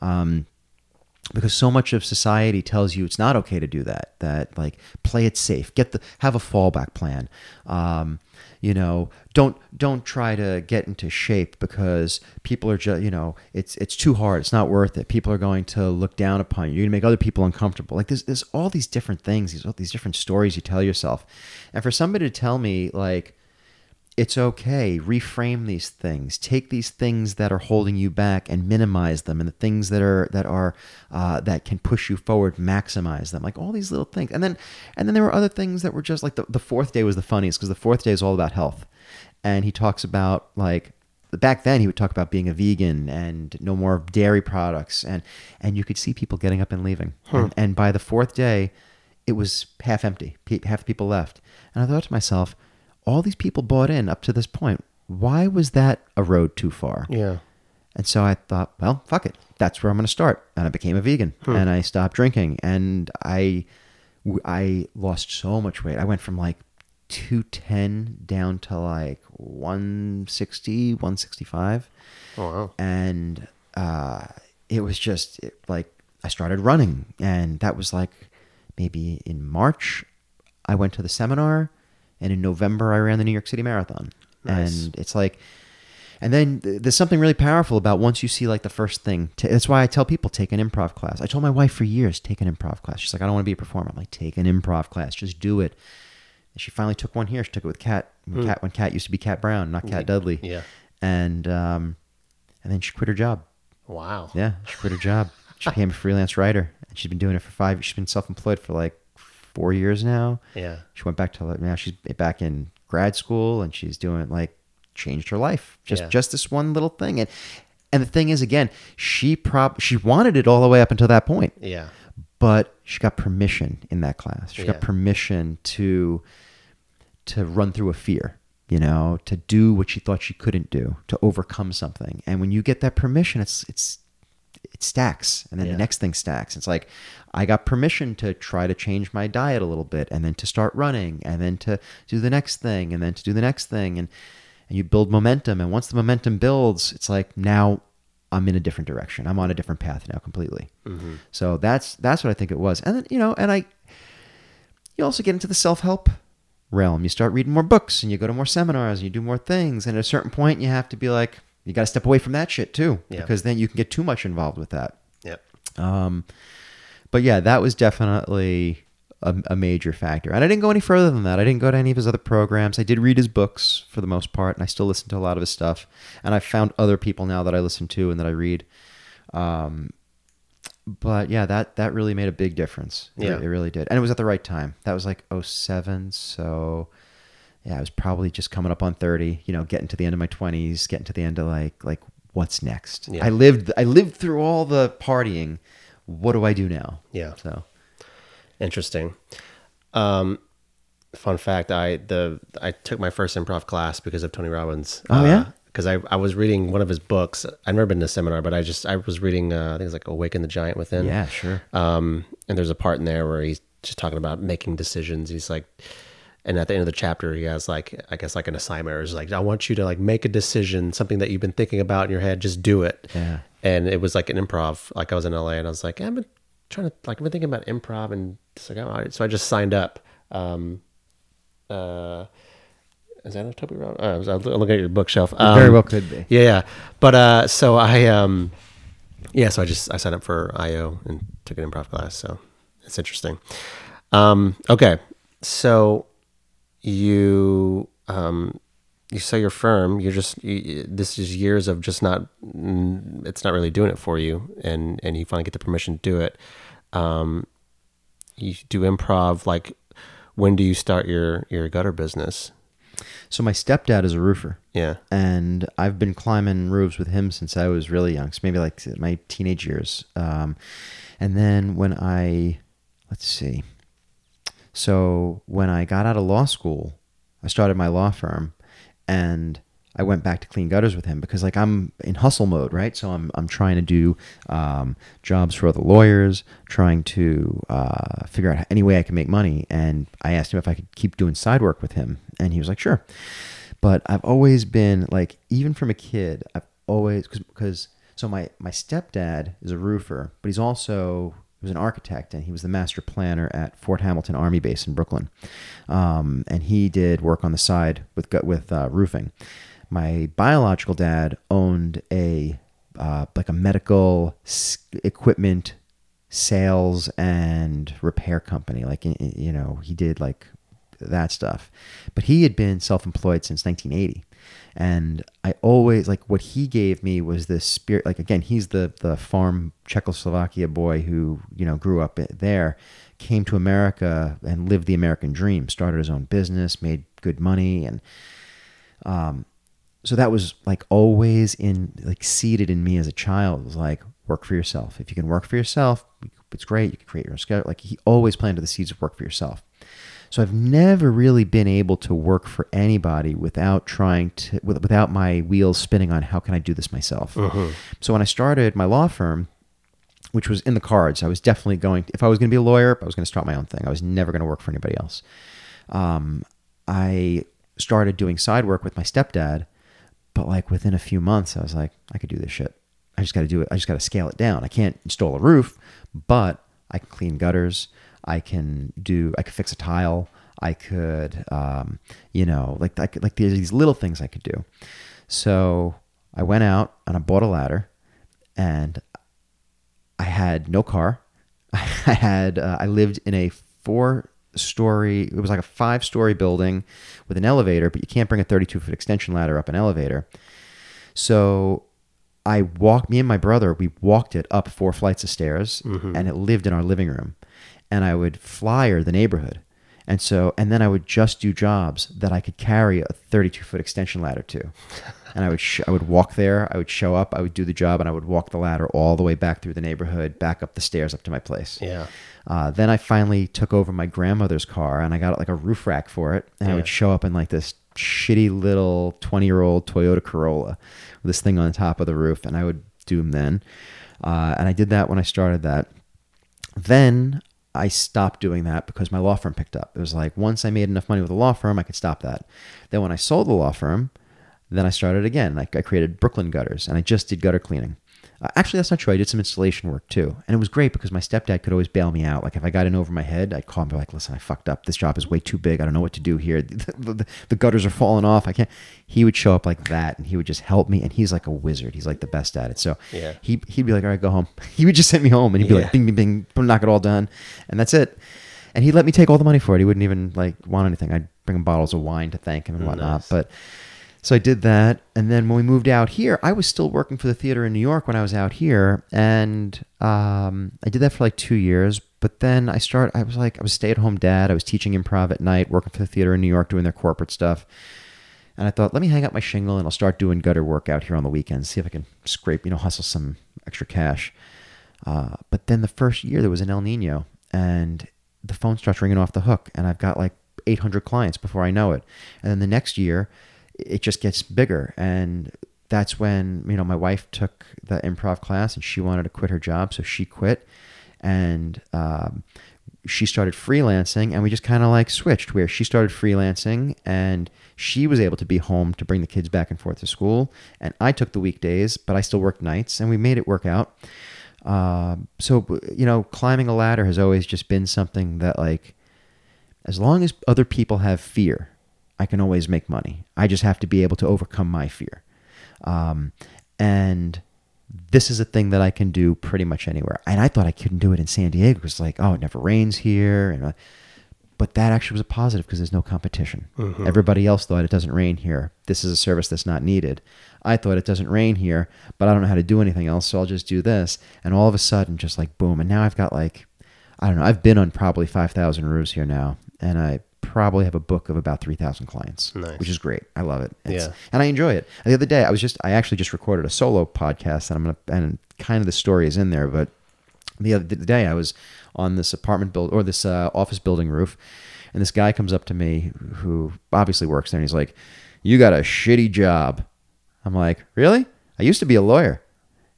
Um, because so much of society tells you it's not okay to do that that like play it safe get the have a fallback plan. Um, you know don't don't try to get into shape because people are just you know it's it's too hard it's not worth it. People are going to look down upon you. You're to make other people uncomfortable. Like there's, there's all these different things these all these different stories you tell yourself. And for somebody to tell me like it's okay. Reframe these things. Take these things that are holding you back and minimize them, and the things that are that are uh, that can push you forward, maximize them. Like all these little things. And then and then there were other things that were just like the, the fourth day was the funniest because the fourth day is all about health, and he talks about like back then he would talk about being a vegan and no more dairy products and and you could see people getting up and leaving Hmm. and, and by the fourth day it was half empty half the people left and i thought to myself all these people bought in up to this point. Why was that a road too far? Yeah. and so i thought well fuck it. That's where i'm going to start. And i became a vegan. And i stopped drinking. And i i lost so much weight. I went from like 210 down to like 160 165 Oh wow. and uh, it was just it, like I started running, and that was like maybe in March. I went to the seminar, and in November I ran the New York City Marathon, Nice. and it's like. And then th- there's something really powerful about once you see like the first thing. That's why I tell people take an improv class. I told my wife for years take an improv class. She's like, I don't want to be a performer. I'm like, take an improv class. Just do it. And she finally took one here. She took it with Kat. When Kat when Kat used to be Kat Brown, not Kat Dudley. Hmm. Yeah. And um, and then she quit her job. Wow. Yeah, she quit her job. She became a freelance writer, and she's been doing it for five. She's been self-employed for like four years now. Yeah. She went back to now she's back in grad school, and she's doing like changed her life. Just Yeah. just this one little thing, and and the thing is, again, she prob she wanted it all the way up until that point, Yeah. but she got permission in that class. She Yeah. got permission to to run through a fear, you know, to do what she thought she couldn't do, to overcome something. And when you get that permission, it's it's it stacks and then Yeah. the next thing stacks. It's like I got permission to try to change my diet a little bit and then to start running and then to do the next thing and then to do the next thing and and you build momentum and once the momentum builds, it's like now I'm in a different direction. I'm on a different path now completely. Mm-hmm. So that's that's what I think it was. And then, you know, and I you also get into the self-help realm. You start reading more books and you go to more seminars and you do more things and at a certain point you have to be like you got to step away from that shit too Yeah. because then you can get too much involved with that. Yep. Um but yeah, that was definitely a, a major factor. And I didn't go any further than that. I didn't go to any of his other programs. I did read his books for the most part, and I still listen to a lot of his stuff. And I found other people now that I listen to and that I read. Um, but yeah, that that really made a big difference. It- Yeah. it, really did, and it was at the right time. That was like 07, so yeah, I was probably just coming up on thirty. You know, getting to the end of my twenties, getting to the end of like like what's next. Yeah. I lived I lived through all the partying. What do I do now? Yeah. So Interesting. Um, fun fact: I the I took my first improv class because of Tony Robbins. Oh, yeah? Because I, I was reading one of his books. I've never been to a seminar, but I just I was reading. Uh, I think it's like Awaken the Giant Within. yeah, sure. Um, and there's a part in there where he's just talking about making decisions. He's like, and at the end of the chapter, he has like, I guess like an assignment, or is like, I want you to like make a decision, something that you've been thinking about in your head, just do it. Yeah. And it was like an improv. Like I was in LA, and I was like, I've been trying to like I've been thinking about improv, and just like, oh, so I just signed up. Um, uh, is that a Toby? Uh, was I was looking at your bookshelf. Um, very well could be. Yeah, yeah. But uh, so I um, yeah, so I just I signed up for IO and took an improv class. So it's interesting. Um, okay, so you um, you sell your firm. You're just you, this is years of just not. mm, It's not really doing it for you, and and you finally get the permission to do it. Um, you do improv. Like, when do you start your your gutter business? So my stepdad is a roofer. Yeah. and I've been climbing roofs with him since I was really young, so maybe like my teenage years. Um, and then when I, let's see, so when I got out of law school, I started my law firm, and I went back to clean gutters with him because like I'm in hustle mode, right? So I'm I'm trying to do um, jobs for other lawyers, trying to uh, figure out any way I can make money. And I asked him if I could keep doing side work with him, and he was like, sure. But I've always been like, even from a kid, I've always because so my my stepdad is a roofer, but he's also was an architect and he was the master planner at Fort Hamilton Army Base in Brooklyn, um, and he did work on the side with with uh, roofing. My biological dad owned a uh, like a medical equipment sales and repair company. Like you know, he did like that stuff, but he had been self-employed since 1980 and I always like what he gave me was this spirit. Like again, he's the the farm Czechoslovakia boy who you know grew up there, came to America and lived the American dream. Started his own business, made good money, and um, so that was like always in like seated in me as a child. It was like work for yourself. If you can work for yourself, it's great. You can create your own schedule. Like he always planted the seeds of work for yourself. So I've never really been able to work for anybody without trying to without my wheels spinning on how can I do this myself. So when I started my law firm, which was in the cards, I was definitely going. If I was going to be a lawyer, I was going to start my own thing. I was never going to work for anybody else. Um, I started doing side work with my stepdad, but like within a few months, I was like, I could do this shit. I just got to do it. I just got to scale it down. I can't install a roof, but I can clean gutters. I can do. I could fix a tile. I could, um, you know, like I could, like there's these little things I could do. So I went out and I bought a ladder, and I had no car. I had uh, I lived in a four story. It was like a five story building with an elevator, but you can't bring a 32 foot extension ladder up an elevator. So I walked. Me and my brother we walked it up four flights of stairs, and it lived in our living room. And I would flyer the neighborhood. And so, and then I would just do jobs that I could carry a 32 foot extension ladder to. And I would, sh- I would walk there, I would show up, I would do the job, and I would walk the ladder all the way back through the neighborhood, back up the stairs up to my place. Yeah. Uh, then I finally took over my grandmother's car and I got like a roof rack for it. And I would show up in like this shitty little 20 year old Toyota Corolla with this thing on the top of the roof. And I would do them then. Uh, and I did that when I started that. Then I stopped doing that because my law firm picked up. It was like once I made enough money with the law firm, I could stop that. Then when I sold the law firm, then I started again. I created Brooklyn Gutters and I just did gutter cleaning. Uh, actually, that's not true. I did some installation work too. And it was great because my stepdad could always bail me out. Like if I got in over my head, I'd call him and be like, listen, I fucked up. This job is way too big. I don't know what to do here. The, the, the gutters are falling off. I can't. He would show up like that and he would just help me. And he's like a wizard. He's like the best at it. So Yeah. he, he'd be like, all right, go home. He would just send me home and he'd be Yeah. like, bing, bing, bing, boom, knock it all done. And that's it. And he'd let me take all the money for it. He wouldn't even like want anything. I'd bring him bottles of wine to thank him and whatnot. Nice. But so I did that, and then when we moved out here, I was still working for the theater in New York when I was out here, and um, I did that for like two years. But then I started. I was like, I was a stay-at-home dad. I was teaching improv at night, working for the theater in New York, doing their corporate stuff. And I thought, let me hang up my shingle, and I'll start doing gutter work out here on the weekends. See if I can scrape, you know, hustle some extra cash. Uh, but then the first year there was an El Nino, and the phone starts ringing off the hook, and I've got like 800 clients before I know it. And then the next year, it just gets bigger, and that's when you know my wife took the improv class, and she wanted to quit her job, so she quit, and um, she started freelancing, and we just kind of like switched where she started freelancing, and she was able to be home to bring the kids back and forth to school, and I took the weekdays, but I still worked nights, and we made it work out. Um, so you know, climbing a ladder has always just been something that like, as long as other people have fear, I can always make money. I just have to be able to overcome my fear. Um, and this is a thing that I can do pretty much anywhere. And I thought I couldn't do it in San Diego because like, oh, it never rains here, and uh, but that actually was a positive because there's no competition. Everybody else thought it doesn't rain here. This is a service that's not needed. I thought it doesn't rain here, but I don't know how to do anything else, so I'll just do this. And all of a sudden, just like boom, and now I've got like, I don't know, I've been on probably five thousand roofs here now, and I probably have a book of about three thousand clients, Nice. which is great. I love it. It's- Yeah. and I enjoy it. The other day, I was just, I actually just recorded a solo podcast, and I'm gonna, and kind of the story is in there, but the other day I was on this apartment build or this uh, office building roof, and this guy comes up to me who obviously works there, and he's like, "You got a shitty job." I'm like, "Really? I used to be a lawyer."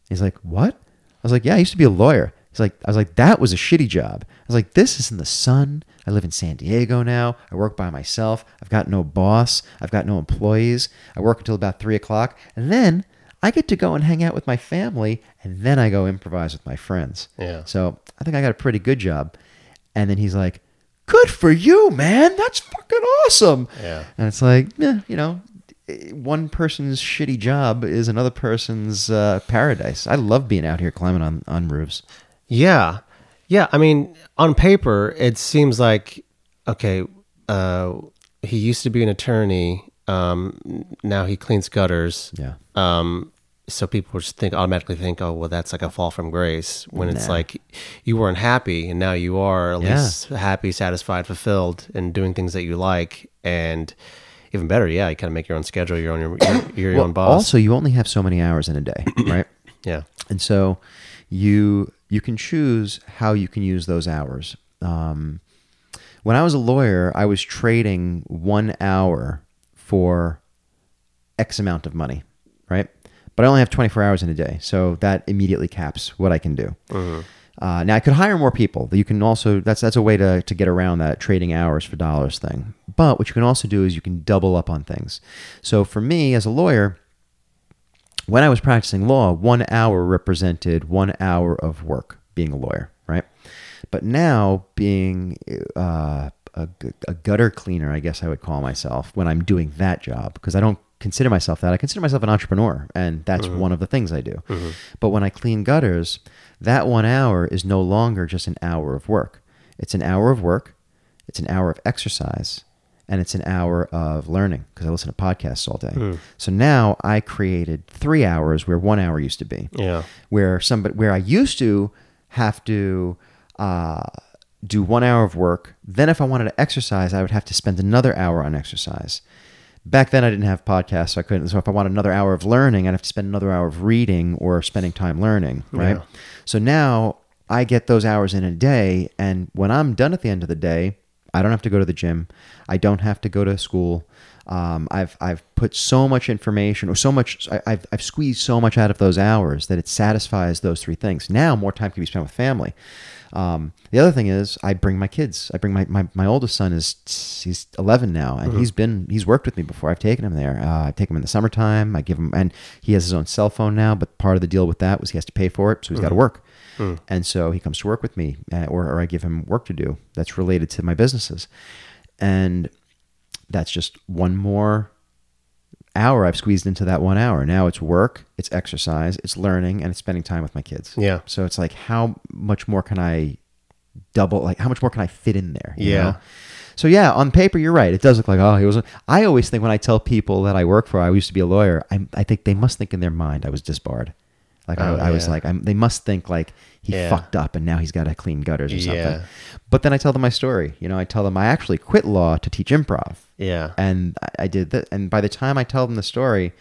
He's like, "What?" I was like, "Yeah, I used to be a lawyer." He's like, "I was like, that was a shitty job." I was like, "This is in the sun. I live in San Diego now. I work by myself. I've got no boss. I've got no employees. I work until about three o'clock, and then." I get to go and hang out with my family, and then I go improvise with my friends. Yeah. So I think I got a pretty good job. And then he's like, "Good for you, man. That's fucking awesome." Yeah. And it's like, yeah, you know, one person's shitty job is another person's uh, paradise. I love being out here climbing on on roofs. Yeah. Yeah. I mean, on paper, it seems like, okay, uh, he used to be an attorney. Um, now he cleans gutters. Yeah. Um, so people just think automatically think, oh, well, that's like a fall from grace. When it's like you weren't happy and now you are at Yeah. least happy, satisfied, fulfilled, and doing things that you like. And even better, yeah, you kind of make your own schedule. You're on your you're your Well, own boss. Also, you only have so many hours in a day, right? yeah. and so you you can choose how you can use those hours. Um, when I was a lawyer, I was trading one hour for X amount of money, right? But I only have 24 hours in a day, so that immediately caps what I can do. Uh, now I could hire more people. You can also that's that's a way to to get around that trading hours for dollars thing. But what you can also do is you can double up on things. So for me as a lawyer, when I was practicing law, one hour represented one hour of work being a lawyer, right? But now being uh, a, a gutter cleaner, I guess I would call myself when I'm doing that job because I don't consider myself that. I consider myself an entrepreneur, and that's one of the things I do. But when I clean gutters, that one hour is no longer just an hour of work. It's an hour of work, it's an hour of exercise, and it's an hour of learning because I listen to podcasts all day. So now I created three hours where one hour used to be Yeah. where somebody where I used to have to uh, do one hour of work. Then, if I wanted to exercise, I would have to spend another hour on exercise. Back then, I didn't have podcasts, so I couldn't. So, if I want another hour of learning, I'd have to spend another hour of reading or spending time learning, right? Yeah. So now I get those hours in a day, and when I'm done at the end of the day, I don't have to go to the gym. I don't have to go to school. Um, I've I've put so much information or so much I, I've I've squeezed so much out of those hours that it satisfies those three things. Now more time can be spent with family. Um, the other thing is I bring my kids. I bring my, my, my oldest son is he's 11 now and he's been he's worked with me before. I've taken him there. Uh, I take him in the summertime. I give him and he has his own cell phone now. But part of the deal with that was he has to pay for it, so he's got to work. And so he comes to work with me, uh, or, or I give him work to do that's related to my businesses. And that's just one more hour I've squeezed into that one hour. Now it's work, it's exercise, it's learning, and it's spending time with my kids. Yeah. So it's like, how much more can I double? Like, how much more can I fit in there? you Yeah. know? So yeah, on paper, you're right. It does look like oh, he was. a- I always think when I tell people that I work for, I used to be a lawyer. I, I think they must think in their mind I was disbarred. Like Oh, I, I was yeah. like, I'm, they must think like he Yeah. fucked up and now he's got to clean gutters or something. Yeah. But then I tell them my story. You know, I tell them I actually quit law to teach improv Yeah. and I- I did that. And by the time I tell them the story,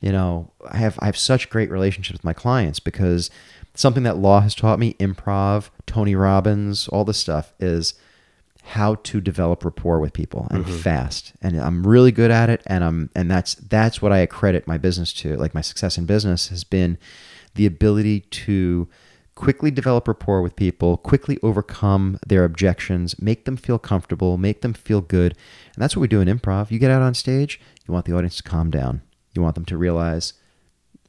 you know, I have I have such great relationships with my clients because something that law has taught me, improv, Tony Robbins, all this stuff is how to develop rapport with people and fast. And I'm really good at it. And I'm and that's that's what I accredit my business to. Like my success in business has been the ability to quickly develop rapport with people, quickly overcome their objections, make them feel comfortable, make them feel good. And that's what we do in improv. You get out on stage, you want the audience to calm down. You want them to realize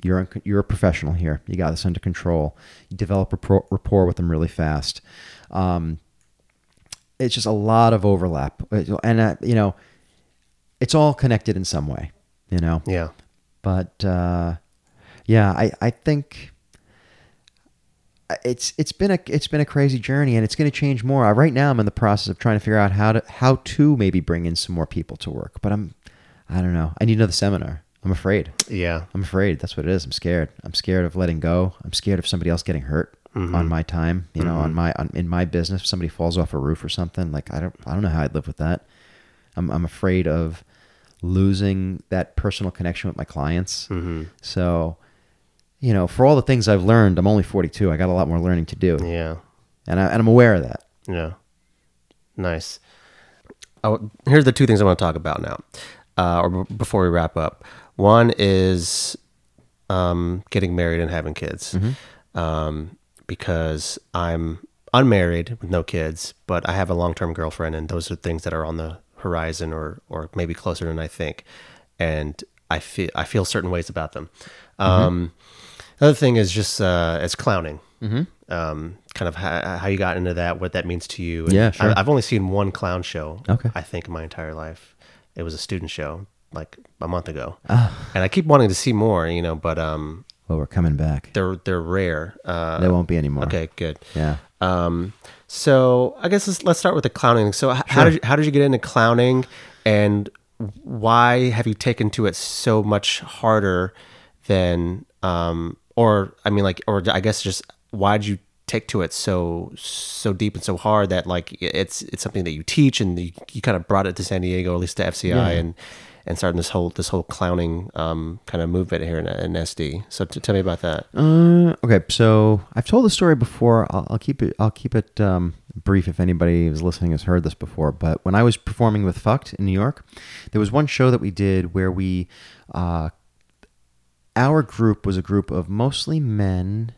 you're un- you're a professional here. You got this under control. You develop rapport, rapport with them really fast. Um, it's just a lot of overlap, and uh, you know, it's all connected in some way. You know, Yeah. but uh, yeah, I, I think it's it's been a it's been a crazy journey, and it's going to change more. Uh, Right now, I'm in the process of trying to figure out how to how to maybe bring in some more people to work. But I'm I don't know. I need another seminar. I'm afraid. Yeah. I'm afraid. That's what it is. I'm scared. I'm scared of letting go. I'm scared of somebody else getting hurt on my time. You know, on my on, in my business, if somebody falls off a roof or something. Like I don't I don't know how I'd live with that. I'm I'm afraid of losing that personal connection with my clients. Mm-hmm. So you know, for all the things I've learned, I'm only 42. I got a lot more learning to do, Yeah. and, I, and I'm aware of that. Yeah. Nice. Oh, here's the two things I want to talk about now, uh, or b- before we wrap up. One is um, getting married and having kids, um, because I'm unmarried with no kids, but I have a long-term girlfriend, and those are things that are on the horizon, or or maybe closer than I think, and I feel I feel certain ways about them. Um, Another thing is just uh, it's clowning. Mm-hmm. Um, kind of how, how you got into that, what that means to you. And Yeah, sure. I, I've only seen one clown show. Okay. I think in my entire life, it was a student show like a month ago, Ah. and I keep wanting to see more. You know, but um, Well, we're coming back. they're they're rare. Uh, There won't be any more. okay, good. Yeah. Um, so I guess let's, let's start with the clowning. So h- how did you, how did you get into clowning, and why have you taken to it so much harder than, um, or I mean, like, or I guess just why did you take to it so so deep and so hard that like it's it's something that you teach and you, you kind of brought it to San Diego, at least to FCI, and and starting this whole this whole clowning um, kind of movement here in, in SD. So t- tell me about that. Uh, okay, so I've told the story before. I'll, I'll keep it. I'll keep it um, brief. If anybody who's listening has heard this before, but when I was performing with Fucked in New York, there was one show that we did where we, uh, our group was a group of mostly men.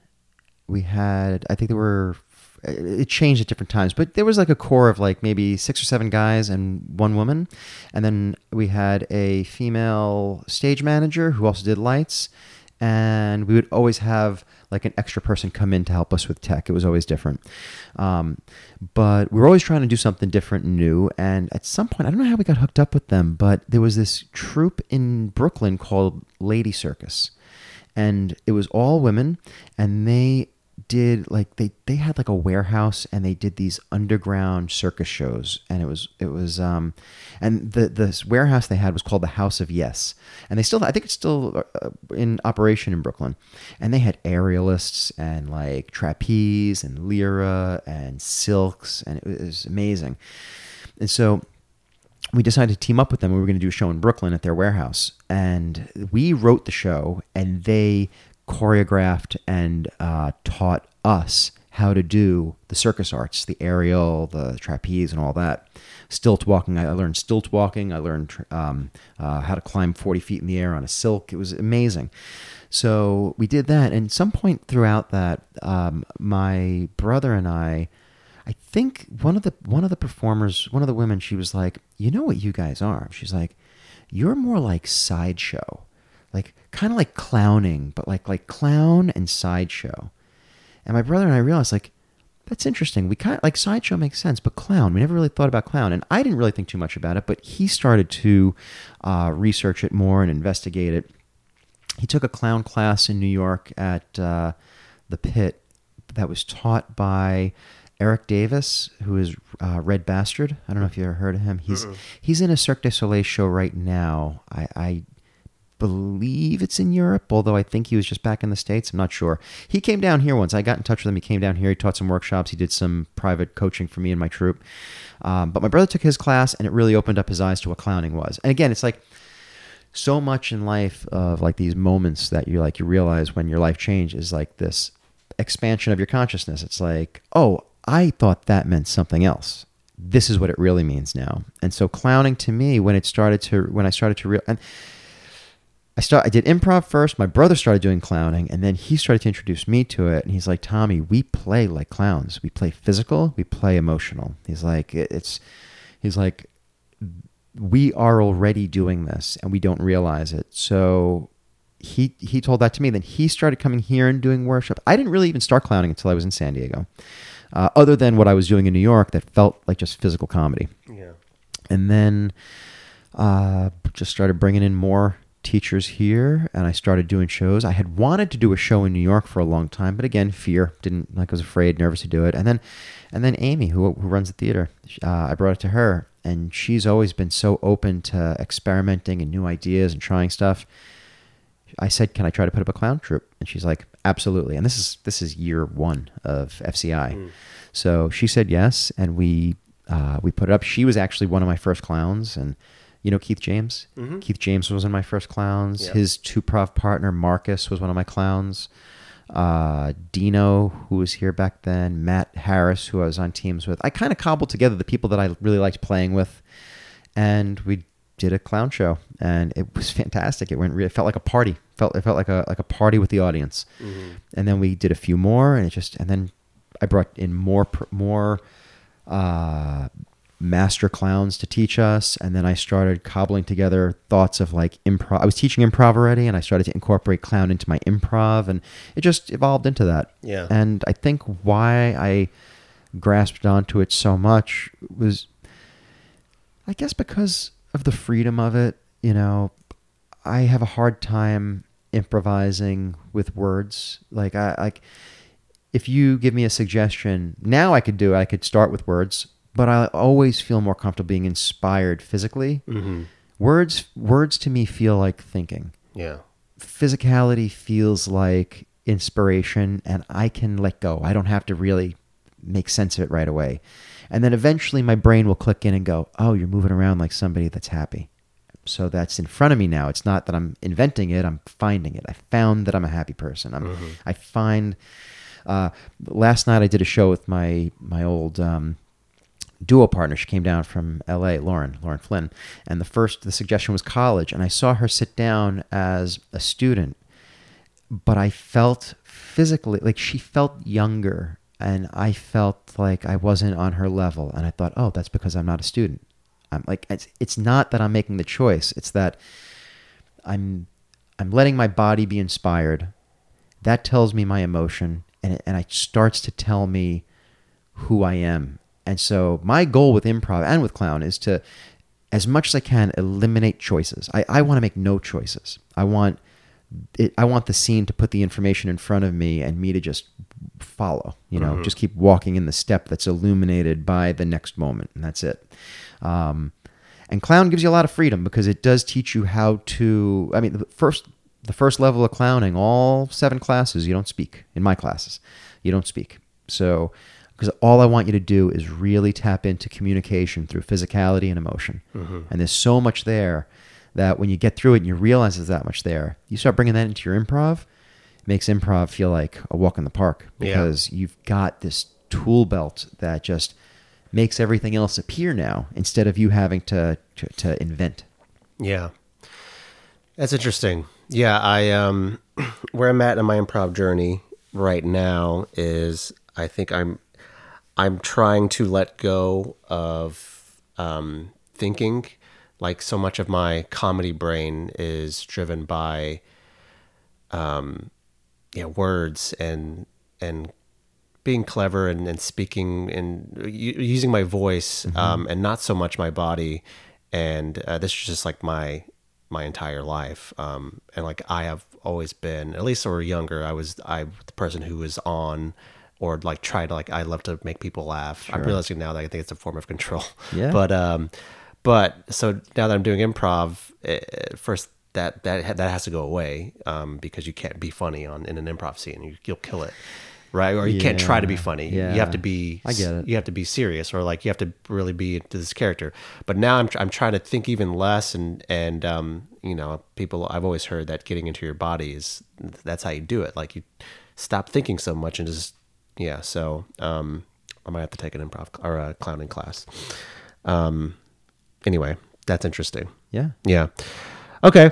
We had, I think there were. It changed at different times, but there was like a core of like maybe six or seven guys and one woman, and then we had a female stage manager who also did lights, and we would always have like an extra person come in to help us with tech. It was always different. Um, but we were always trying to do something different and new. And at some point, I don't know how we got hooked up with them, but there was this troupe in Brooklyn called Lady Circus. And it was all women, and they did like they they had like a warehouse and they did these underground circus shows. And it was it was um and the this warehouse they had was called the House of Yes. And they still I think it's still uh, in operation in Brooklyn. And they had aerialists and like trapeze and lyra and silks. And it was amazing. And so we decided to team up with them. We were going to do a show in Brooklyn at their warehouse, and we wrote the show, and they choreographed and uh, taught us how to do the circus arts, the aerial, the trapeze, and all that. Stilt walking, I learned stilt walking. I learned um, uh, how to climb 40 feet in the air on a silk. It was amazing. So we did that, and some point throughout that, um, my brother and I. I think one of the one of the performers, one of the women, she was like, "You know what you guys are?" She's like, "You're more like sideshow, kind of like clowning, but like like clown and sideshow." And my brother and I realized like that's interesting. We kind of like sideshow makes sense, but clown, we never really thought about clown, and I didn't really think too much about it. But he started to uh, research it more and investigate it. He took a clown class in New York at uh, the Pit that was taught by Eric Davis, who is uh, Red Bastard. I don't know if you ever heard of him. He's he's in a Cirque du Soleil show right now. I, I believe it's in Europe, although I think he was just back in the States. I'm not sure. He came down here once. I got in touch with him. He came down here. He taught some workshops. He did some private coaching for me and my troupe. Um, but my brother took his class, and it really opened up his eyes to what clowning was. And again, it's like so much in life of like these moments that you like you realize when your life changes like this expansion of your consciousness. It's like, oh, I thought that meant something else. This is what it really means now. And so clowning to me, when it started to, when I started to real, and I start, I did improv first. My brother started doing clowning, and then he started to introduce me to it. And he's like, Tommy, we play like clowns. We play physical. We play emotional. He's like, it's, he's like, we are already doing this, and we don't realize it. So he he told that to me. Then he started coming here and doing worship. I didn't really even start clowning until I was in San Diego, uh, other than what I was doing in New York that felt like just physical comedy. Yeah. And then uh, just started bringing in more teachers here, and I started doing shows. I had wanted to do a show in New York for a long time, but again, fear didn't like. I was afraid, nervous to do it. And then, and then Amy, who who runs the theater, uh, I brought it to her, and she's always been so open to experimenting and new ideas and trying stuff. I said, "Can I try to put up a clown troupe?" And she's like, "Absolutely." And this is this is year one of FCI, so she said yes, and we uh, we put it up. She was actually one of my first clowns, and You know Keith James? Mhm. Keith James was one of my first clowns. His two prov partner, Marcus, was one of my clowns. Uh, Dino, who was here back then, Matt Harris, who I was on teams with. I kind of cobbled together the people that I really liked playing with, and we did a clown show, and it was fantastic. It went, re- it felt like a party. felt It felt like a like a party with the audience. And then we did a few more, and it just, and then I brought in more more uh, master clowns to teach us, and then I started cobbling together thoughts of like improv. I was teaching improv already, and I started to incorporate clown into my improv, and it just evolved into that. Yeah. And I think why I grasped onto it so much was, I guess, because of the freedom of it. You know, I have a hard time improvising with words. Like I like if you give me a suggestion, now I could do it. I could start with words, but I always feel more comfortable being inspired physically. Mm-hmm. Words words to me feel like thinking. Yeah. Physicality feels like inspiration and I can let go. I don't have to really make sense of it right away. And then eventually my brain will click in and go, "Oh, you're moving around like somebody that's happy." So that's in front of me now. It's not that I'm inventing it, I'm finding it. I found that I'm a happy person. I'm I find uh, last night I did a show with my my old um, duo partner. She came down from L.A. Lauren Lauren Flynn, and the first the suggestion was college, and I saw her sit down as a student, but I felt physically like she felt younger, and I felt like I wasn't on her level, and I thought, oh, that's because I'm not a student. I'm like it's it's not that I'm making the choice; it's that I'm I'm letting my body be inspired. That tells me my emotion, and it, and it starts to tell me who I am. And so my goal with improv and with clown is to, as much as I can, eliminate choices. I, I want to make no choices. I want it, I want the scene to put the information in front of me and me to just follow. You know, just keep walking in the step that's illuminated by the next moment, and that's it. Um, and clown gives you a lot of freedom because it does teach you how to. I mean, the first the first level of clowning, all seven classes, you don't speak. In my classes, you don't speak. So, because all I want you to do is really tap into communication through physicality and emotion. And there's so much there that when you get through it and you realize there's that much there, you start bringing that into your improv. It makes improv feel like a walk in the park Yeah. because you've got this tool belt that just makes everything else appear now instead of you having to to, to invent. Yeah. That's interesting. Yeah, I um where I'm at in my improv journey right now is I think I'm I'm trying to let go of um thinking. Like so much of my comedy brain is driven by um yeah, words and and being clever and, and speaking and using my voice um, and not so much my body. And uh, this is just like my my entire life. Um, and like i have always been at least when we were younger i was i the person who was on or like try to like i love to make people laugh. I'm realizing now that i think it's a form of control. Yeah. but um but so now that i'm doing improv eh, first that that that has to go away um, because you can't be funny on in an improv scene. You, you'll kill it right? Or you can't try to be funny. Yeah, you have to be I get it. you have to be serious or like you have to really be into this character. But now i'm, I'm trying to think even less and and um you know people i've always heard that getting into your body is that's how you do it. Like you stop thinking so much and just yeah so um i might have to take an improv or a clowning class um anyway that's interesting Yeah. yeah okay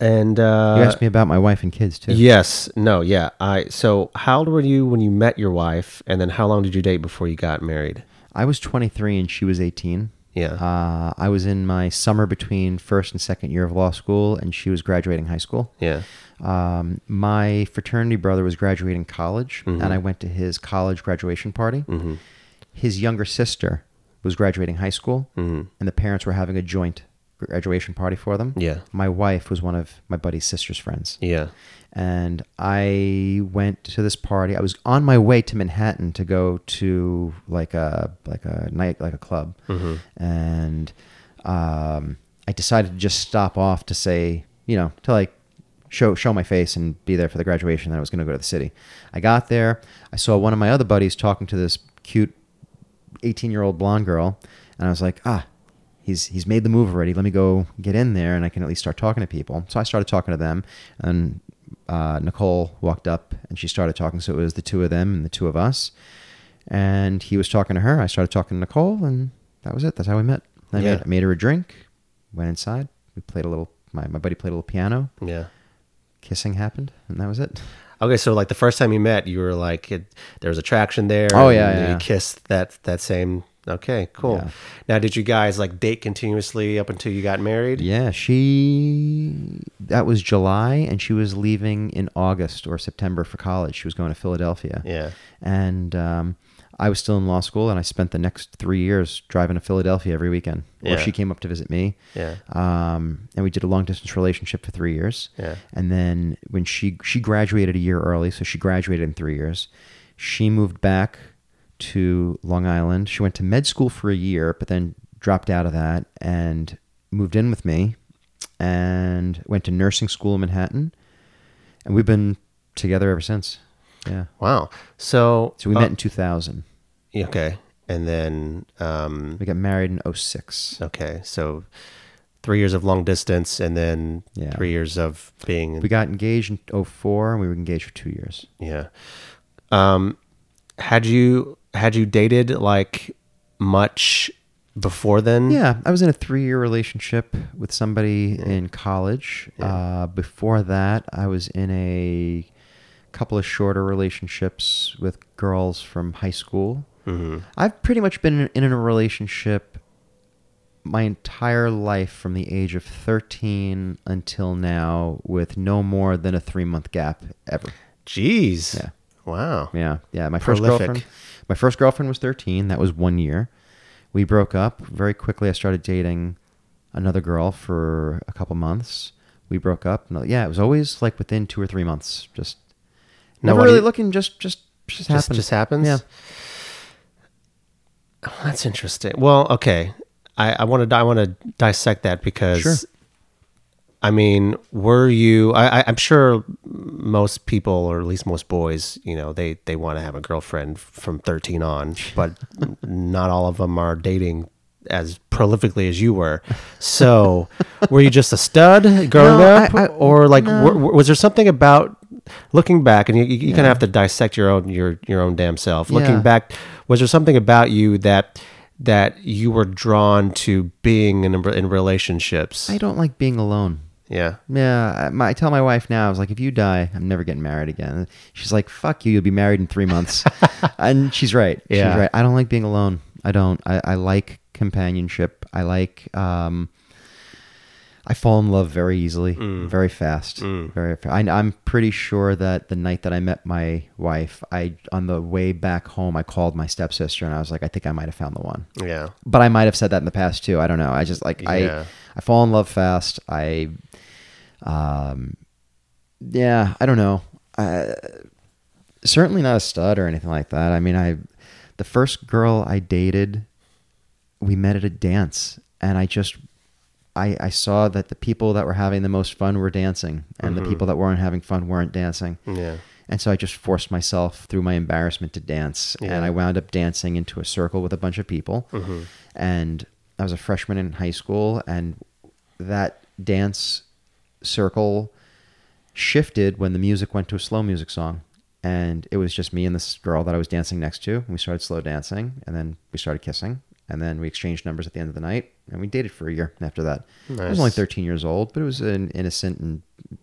and uh You asked me about my wife and kids too. Yes. No. Yeah. I. So, how old were you when you met your wife, and then how long did you date before you got married? I was 23 and she was 18. Yeah. Uh, I was in my summer between first and second year of law school, and she was graduating high school. yeah. Um, my fraternity brother was graduating college, Mm-hmm. and I went to his college graduation party. His younger sister was graduating high school, Mhm. and the parents were having a joint graduation party for them. Yeah. My wife was one of my buddy's sister's friends. Yeah. and I went to this party. I was on my way to Manhattan to go to like a like a night like a club, and um, I decided to just stop off to say you know to like show show my face and be there for the graduation. Then I was going to go to the city. I got there. I saw one of my other buddies talking to this cute eighteen year old blonde girl, and I was like ah. he's he's made the move already. Let me go get in there, and I can at least start talking to people. So I started talking to them, and uh, Nicole walked up and she started talking. So it was the two of them and the two of us, and he was talking to her. I started talking to Nicole, and that was it. That's how we met. I Yeah. made, I made her a drink, went inside. We played a little. My my buddy played a little piano. Yeah. Kissing happened, and that was it. Okay, so like the first time you met, you were like, it, there was attraction there. Oh, and yeah, You kissed that that same. Okay, cool. Yeah. Now, did you guys like date continuously up until you got married? Yeah, she that was July and she was leaving in August or September for college. She was going to Philadelphia. Yeah. And um, I was still in law school and I spent the next 3 years driving to Philadelphia every weekend. Or Yeah. she came up to visit me. Yeah. Um, and we did a long distance relationship for 3 years. Yeah. And then when she she graduated a year early, so she graduated in 3 years. She moved back to Long Island. She went to med school for a year, but then dropped out of that and moved in with me and went to nursing school in Manhattan. And we've been together ever since. Yeah. Wow. So So we uh, met in 2000. Okay, and then um, We got married in 06. okay, so three years of long distance, and then Yeah. three years of being We got engaged in 04 and we were engaged for 2 years. Yeah. Um, had you had you dated like much before then? Yeah, I was in a three-year relationship with somebody in college. Uh, before that, I was in a couple of shorter relationships with girls from high school. hmm I've pretty much been in, a relationship my entire life from the age of 13 until now with no more than a three-month gap ever. Jeez. Yeah. Wow. Yeah, yeah. My first girlfriend. My first girlfriend was 13. That was one year. We broke up very quickly. I started dating another girl for a couple months. We broke up. Yeah, it was always like within two or three months. Just never really you- looking. Just just just Just happened. just happens. Yeah. Oh, that's interesting. Well, okay. I, I want to I want to dissect that because Sure. I mean, were you? I, I'm sure most people, or at least most boys, you know, they they want to have a girlfriend from 13 on, but not all of them are dating as prolifically as you were. So, were you just a stud growing No, up, I- I- or like no. were- was there something about looking back? And you, you, kind of have to dissect your own your your own damn self. Looking Yeah. back, was there something about you that that you were drawn to being in in relationships? I don't like being alone. yeah. Yeah, I, my, I tell my wife now, I was like, if you die, I'm never getting married again. She's like, fuck you, you'll be married in three months. and she's right. Yeah. She's right. I don't like being alone. I don't. I, I like companionship. I like, um, I fall in love very easily, very fast. Very, I, I'm pretty sure that the night that I met my wife, I, on the way back home, I called my stepsister and I was like, I think I might have found the one Yeah. but I might have said that in the past too. I don't know. I just like Yeah. I I fall in love fast. I um yeah, I don't know. I, certainly not a stud or anything like that. I mean, I the first girl I dated, we met at a dance, and I just I I saw that the people that were having the most fun were dancing, and the people that weren't having fun weren't dancing. Yeah. And so I just forced myself through my embarrassment to dance. Yeah. And I wound up dancing into a circle with a bunch of people. Mm-hmm. And I was a freshman in high school. And that dance circle shifted when the music went to a slow music song. And it was just me and this girl that I was dancing next to. And we started slow dancing. And then we started kissing. And then we exchanged numbers at the end of the night. And we dated for a year after that. I was only 13 years old, but it was an innocent and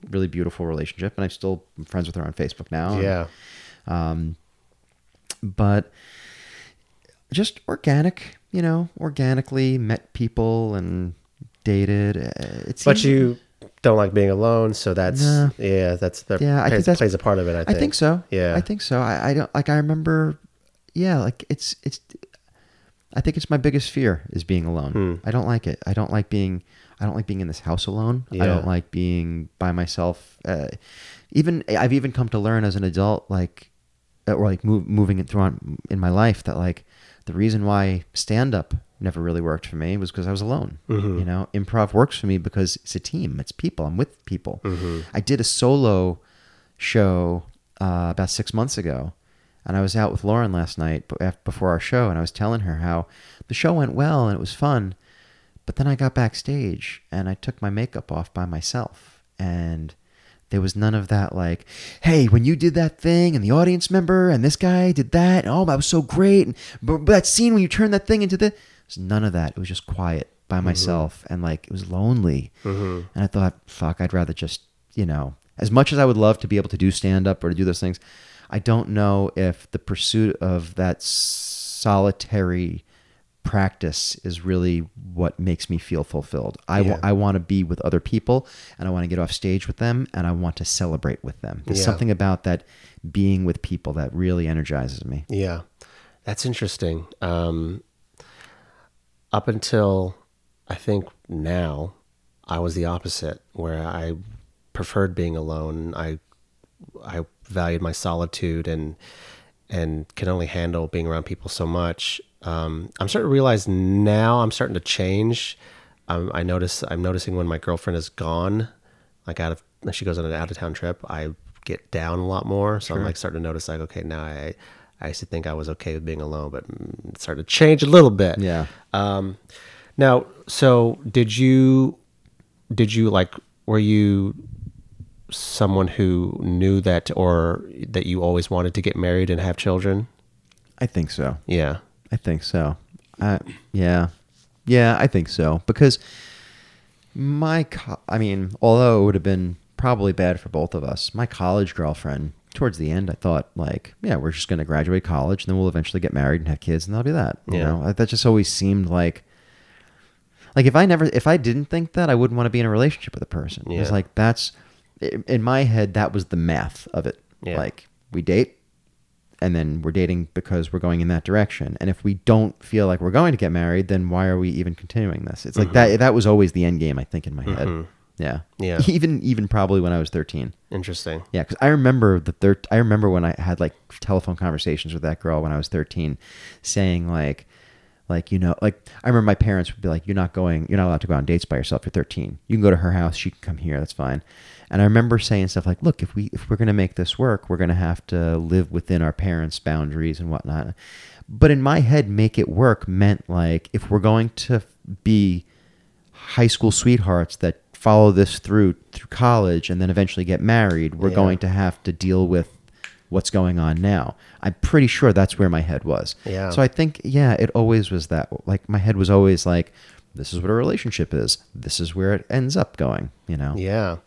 really beautiful relationship. And I'm still friends with her on Facebook now. And, Yeah. um, but just organic, you know, organically met people and dated. Uh, It's But you don't like being alone, so that's Nah. yeah, that's that Yeah, I think plays, that's- plays a part of it. I I think. think so. Yeah. I think so. I, I don't like. I remember. Yeah, like it's it's. I think it's my biggest fear is being alone. Hmm. I don't like it. I don't like being. I don't like being in this house alone. Yeah. I don't like being by myself. Uh, even I've even come to learn as an adult, like, uh, or like move, moving it through on, in my life, that like the reason why stand up never really worked for me was because I was alone. Mhm. You know, improv works for me because it's a team. It's people. I'm with people. Mhm. I did a solo show uh, about six months ago, and I was out with Lauren last night before our show, and I was telling her how the show went well and it was fun, But then I got backstage and I took my makeup off by myself. And there was none of that, like, hey, when you did that thing and the audience member and this guy did that, oh, that was so great. And but, that scene when you turned that thing into the. was none of that. It was just quiet by mm-hmm. myself and like it was lonely. Mm-hmm. And I thought, fuck, I'd rather just, you know, as much as I would love to be able to do stand up or to do those things, I don't know if the pursuit of that solitary practice is really what makes me feel fulfilled. I Yeah. I want to be with other people and I want to get off stage with them and I want to celebrate with them. There's Yeah. something about that being with people that really energizes me. Yeah, that's interesting. Um, up until I think now, I was the opposite, where I preferred being alone. I I valued my solitude and and can only handle being around people so much. Um, I'm starting to realize now I'm starting to change. Um, I notice I'm noticing when my girlfriend is gone, like out of she goes on an out of town trip, I get down a lot more. So I'm like starting to notice like okay now I I used to think I was okay with being alone, but mm, it's starting to change a little bit. Yeah. Um, now, so did you, did you like, were you someone who knew that, or that you always wanted to get married and have children? I think so. Yeah. I think so. Uh, yeah, yeah, I think so because my, co- I mean, although it would have been probably bad for both of us, my college girlfriend. Towards the end, I thought like, yeah, we're just going to graduate college, and then we'll eventually get married and have kids, and that'll be that. You Yeah. know, that just always seemed like, like if I never, if I didn't think that, I wouldn't want to be in a relationship with a person. It's Yeah. like that's in my head. That was the math of it. Yeah. Like we date, and then we're dating because we're going in that direction. And if we don't feel like we're going to get married, then why are we even continuing this? It's like that. That was always the end game. I think in my head. Yeah. Mm-hmm. Yeah. Even even probably when I was thirteen. Interesting. Yeah, because I remember the thir- I remember when I had like telephone conversations with that girl when I was thirteen, saying like, like you know, like I remember my parents would be like, "You're not going. You're not allowed to go on dates by yourself. You're 13. You can go to her house. She can come here. That's fine." And I remember saying stuff like, "Look, if we if we're gonna make this work, we're gonna have to live within our parents' boundaries and whatnot." But in my head, make it work meant like if we're going to be high school sweethearts that follow this through through college and then eventually get married, we're Yeah. going to have to deal with what's going on now. I'm pretty sure that's where my head was. Yeah. So I think yeah, it always was that like my head was always like this is what a relationship is. This is where it ends up going, you know. Yeah.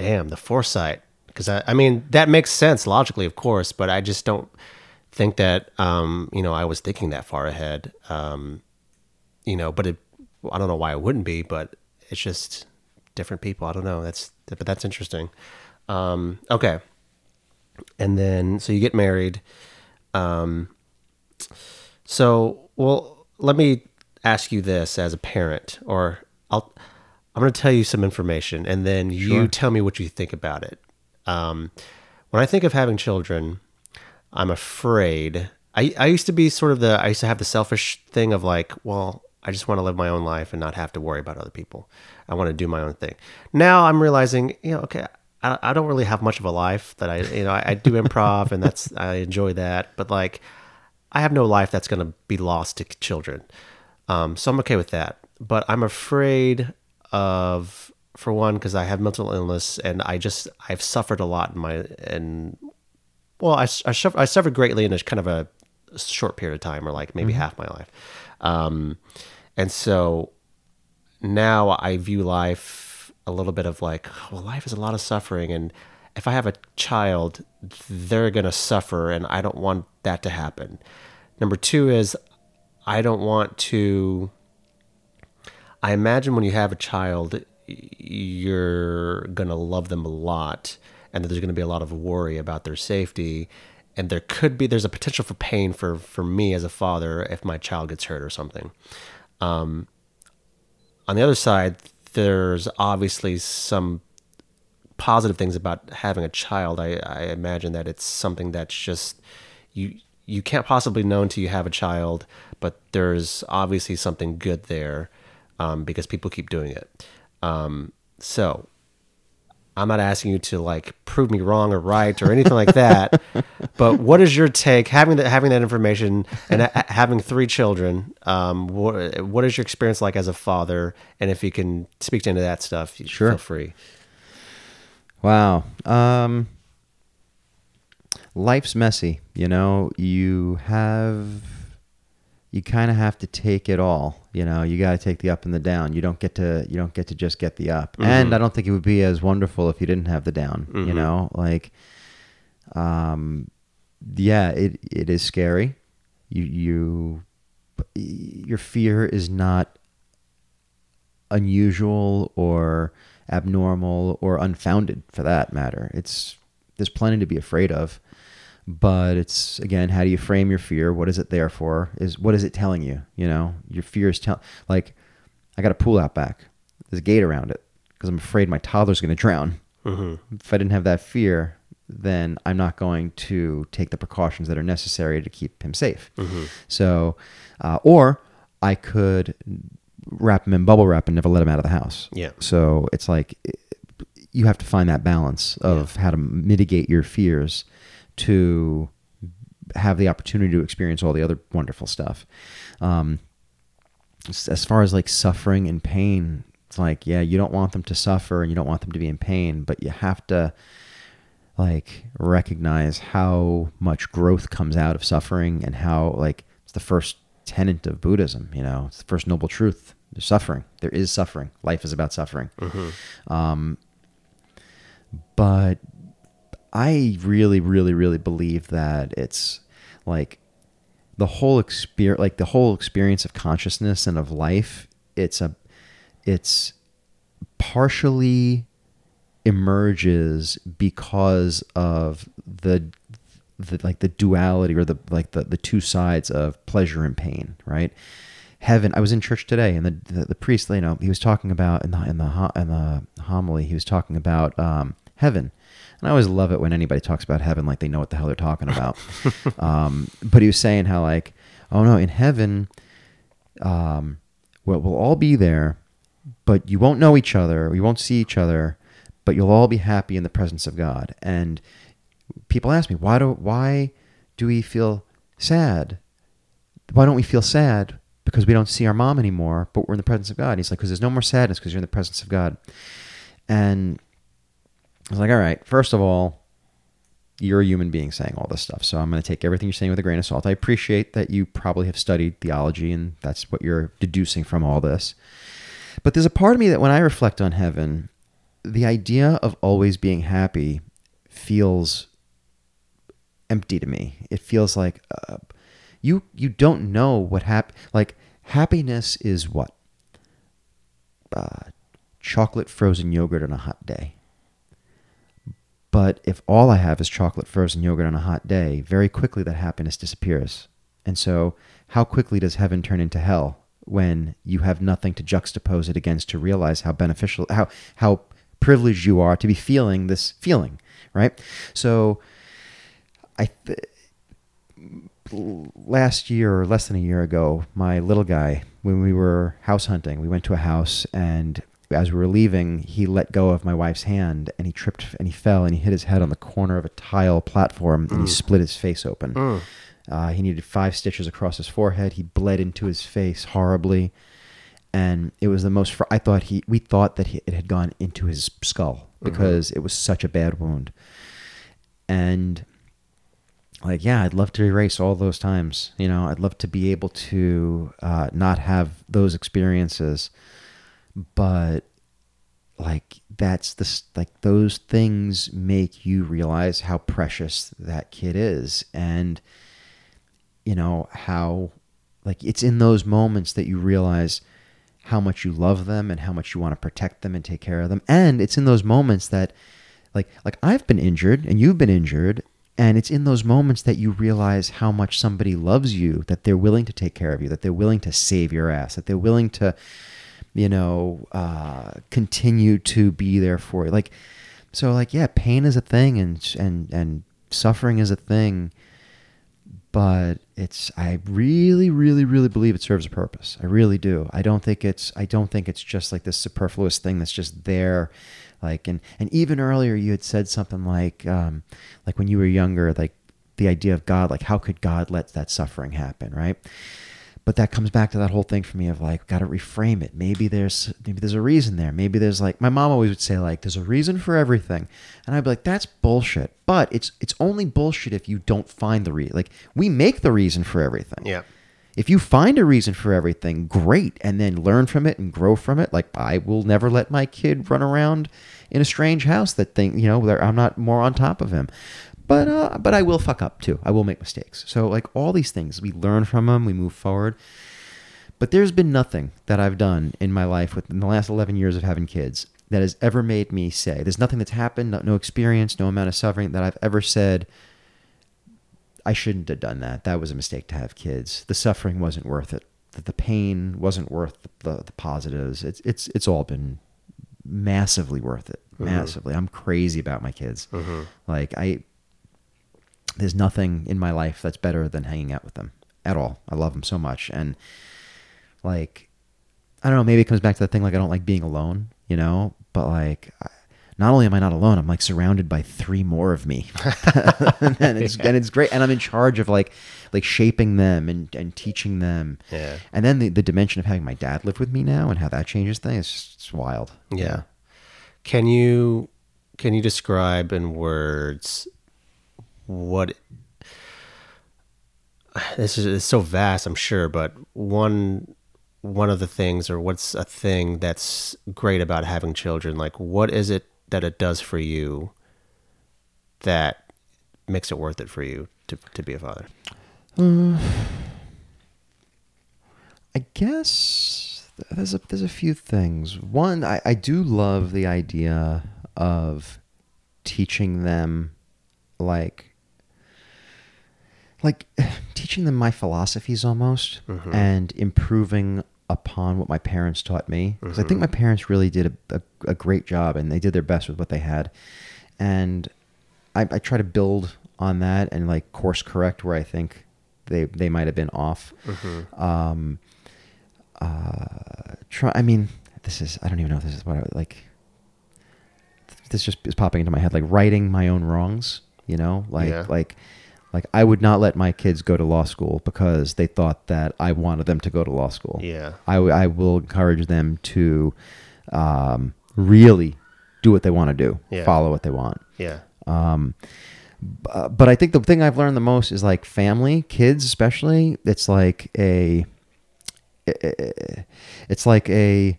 Damn, the foresight. Because I, I mean, that makes sense logically, of course, but I just don't think that, um, you know, I was thinking that far ahead. Um, you know, but it, I don't know why it wouldn't be, but it's just different people. I don't know. That's, but that's interesting. Um, okay. And then, so you get married. Um, so, well, let me ask you this as a parent, or I'll, I'm going to tell you some information, and then you tell me what you think about it. Um, when I think of having children, I'm afraid. I, I used to be sort of the, I used to have the selfish thing of like, well, I just want to live my own life and not have to worry about other people. I want to do my own thing. Now I'm realizing, you know, okay, I, I don't really have much of a life that I, you know, I, I do improv and that's, I enjoy that. But like, I have no life that's going to be lost to children. Um, so I'm okay with that. But I'm afraid of, for one, because I have mental illness and I just, I've suffered a lot in my, and well, I, I, suffered, I suffered greatly in a kind of a short period of time, or like maybe half my life. Um, and so now I view life a little bit of like, well, life is a lot of suffering. And if I have a child, they're going to suffer, and I don't want that to happen. Number two is I don't want to. I imagine when you have a child, you're going to love them a lot and that there's going to be a lot of worry about their safety. And there could be there's a potential for pain for for me as a father if my child gets hurt or something. Um, on the other side there's obviously some positive things about having a child. I, I imagine that it's something that's just you you can't possibly know until you have a child but there's obviously something good there um, because people keep doing it um, so I'm not asking you to like prove me wrong or right or anything like that. But what is your take having that having that information and ha- having three children? Um, what what is your experience like as a father? And if you can speak to into that stuff, Sure. feel free. Wow. Um, life's messy. You know, you have, you kind of have to take it all. You know, you got to take the up and the down. You don't get to, you don't get to just get the up. And I don't think it would be as wonderful if you didn't have the down. You know, like, um, yeah, it it is scary. You you, your fear is not unusual or abnormal or unfounded for that matter. It's there's plenty to be afraid of, but it's again, how do you frame your fear? What is it there for? Is what is it telling you? You know, your fear is tell like I got a pool out back. There's a gate around it because I'm afraid my toddler's going to drown. If I didn't have that fear, then I'm not going to take the precautions that are necessary to keep him safe. So, uh, or I could wrap him in bubble wrap and never let him out of the house. Yeah. So it's like you have to find that balance of how to mitigate your fears to have the opportunity to experience all the other wonderful stuff. Um, as far as like suffering and pain, it's like, yeah, you don't want them to suffer and you don't want them to be in pain, but you have to like recognize how much growth comes out of suffering and how like it's the first tenet of Buddhism, you know, it's the first noble truth. There's suffering. There is suffering. Life is about suffering. Um, but I really, really, really believe that it's like the whole experience, like the whole experience of consciousness and of life. It's a, it's partially emerges because of the, the like the duality or the like the the two sides of pleasure and pain, right? Heaven. I was in church today, and the the, the priest, you know, he was talking about in the in the in the homily, he was talking about um, heaven. And I always love it when anybody talks about heaven like they know what the hell they're talking about. um, but he was saying how like, oh no, in heaven, um, well, we'll all be there, but you won't know each other, you won't see each other, but you'll all be happy in the presence of God. And people ask me, why do why do we feel sad? Why don't we feel sad? Because we don't see our mom anymore, but we're in the presence of God. And he's like, because there's no more sadness because you're in the presence of God. And I was like, all right, first of all, you're a human being saying all this stuff. So I'm going to take everything you're saying with a grain of salt. I appreciate that you probably have studied theology and that's what you're deducing from all this. But there's a part of me that when I reflect on heaven, the idea of always being happy feels empty to me. It feels like uh, you you don't know what hap like happiness is what uh, chocolate frozen yogurt on a hot day. But if all I have is chocolate frozen yogurt on a hot day, very quickly that happiness disappears. And so, how quickly does heaven turn into hell when you have nothing to juxtapose it against to realize how beneficial, how how privileged you are to be feeling this feeling, right? So, I th- last year or less than a year ago, my little guy, when we were house hunting, we went to a house and as we were leaving, he let go of my wife's hand and he tripped and he fell and he hit his head on the corner of a tile platform and he split his face open. Uh, he needed five stitches across his forehead. He bled into his face horribly, and it was the most. Fr- I thought he, we thought that he, it had gone into his skull because it was such a bad wound. And like, yeah, I'd love to erase all those times. You know, I'd love to be able to uh, not have those experiences, but like that's the like those things make you realize how precious that kid is and you know how like it's in those moments that you realize how much you love them and how much you want to protect them and take care of them. And it's in those moments that like like I've been injured and you've been injured and it's in those moments that you realize how much somebody loves you that they're willing to take care of you that they're willing to save your ass that they're willing to you know uh continue to be there for you like so like yeah pain is a thing and and and suffering is a thing but it's i really really really believe it serves a purpose. I really do. I don't think it's i don't think it's just like this superfluous thing that's just there like and and even earlier you had said something like um like when you were younger like the idea of god like how could god let that suffering happen right but that comes back to that whole thing for me of like got to reframe it maybe there's maybe there's a reason there maybe there's like my mom always would say like there's a reason for everything and i'd be like that's bullshit but it's it's only bullshit if you don't find the reason like we make the reason for everything Yeah. if you find a reason for everything, great, and then learn from it and grow from it. Like I will never let my kid run around in a strange house that thing, you know, I'm not more on top of him. But uh, but I will fuck up too. I will make mistakes. So like all these things, we learn from them, we move forward. But there's been nothing that I've done in my life within the last 11 years of having kids that has ever made me say, there's nothing that's happened, no, no experience, no amount of suffering that I've ever said, I shouldn't have done that. That was a mistake to have kids. The suffering wasn't worth it. The, the pain wasn't worth the, the positives. It's it's it's all been massively worth it. Massively. I'm crazy about my kids. Like I there's nothing in my life that's better than hanging out with them at all. I love them so much and like I don't know, maybe it comes back to the thing like I don't like being alone, you know, but like I, not only am I not alone, I'm like surrounded by three more of me, and it's and it's great, and I'm in charge of like like shaping them and and teaching them, Yeah. and then the, the dimension of having my dad live with me now and how that changes things, it's, just, it's wild. Yeah. Can you can you describe in words what this is so vast, I'm sure, but one one of the things or what's a thing that's great about having children? Like what is it that it does for you that makes it worth it for you to, to be a father? Uh, I guess there's a there's a few things. One, I, I do love the idea of teaching them like like teaching them my philosophies almost and improving upon what my parents taught me because I think my parents really did a, a, a great job and they did their best with what they had and I, I try to build on that and like course correct where I think they they might have been off. Um, uh, try. I mean, this is. I don't even know if this is what I like. This just is popping into my head, like righting my own wrongs. You know, like Yeah. like like I would not let my kids go to law school because they thought that I wanted them to go to law school. Yeah. I, w- I will encourage them to um, really do what they want to do, Yeah. follow what they want. Yeah. Um, b- uh, but I think the thing I've learned the most is like family, kids especially. It's like a, it's like a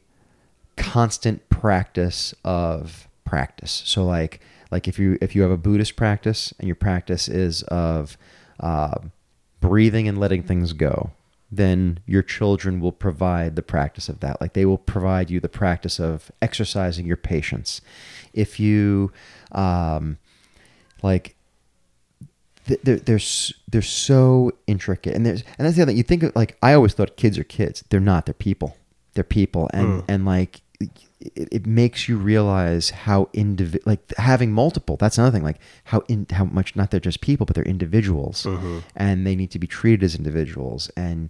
constant practice of practice. So like like if you if you have a Buddhist practice and your practice is of uh, breathing and letting things go, then your children will provide the practice of that. Like they will provide you the practice of exercising your patience. If you um, like th- they're, they're, they're so intricate. And there's and that's the other thing. You think of like i always thought kids are kids. They're not. They're people. They're people. And and like it, it makes you realize how indivi- like having multiple that's another thing like how in how much not they're just people but they're individuals. Mm-hmm. And they need to be treated as individuals. And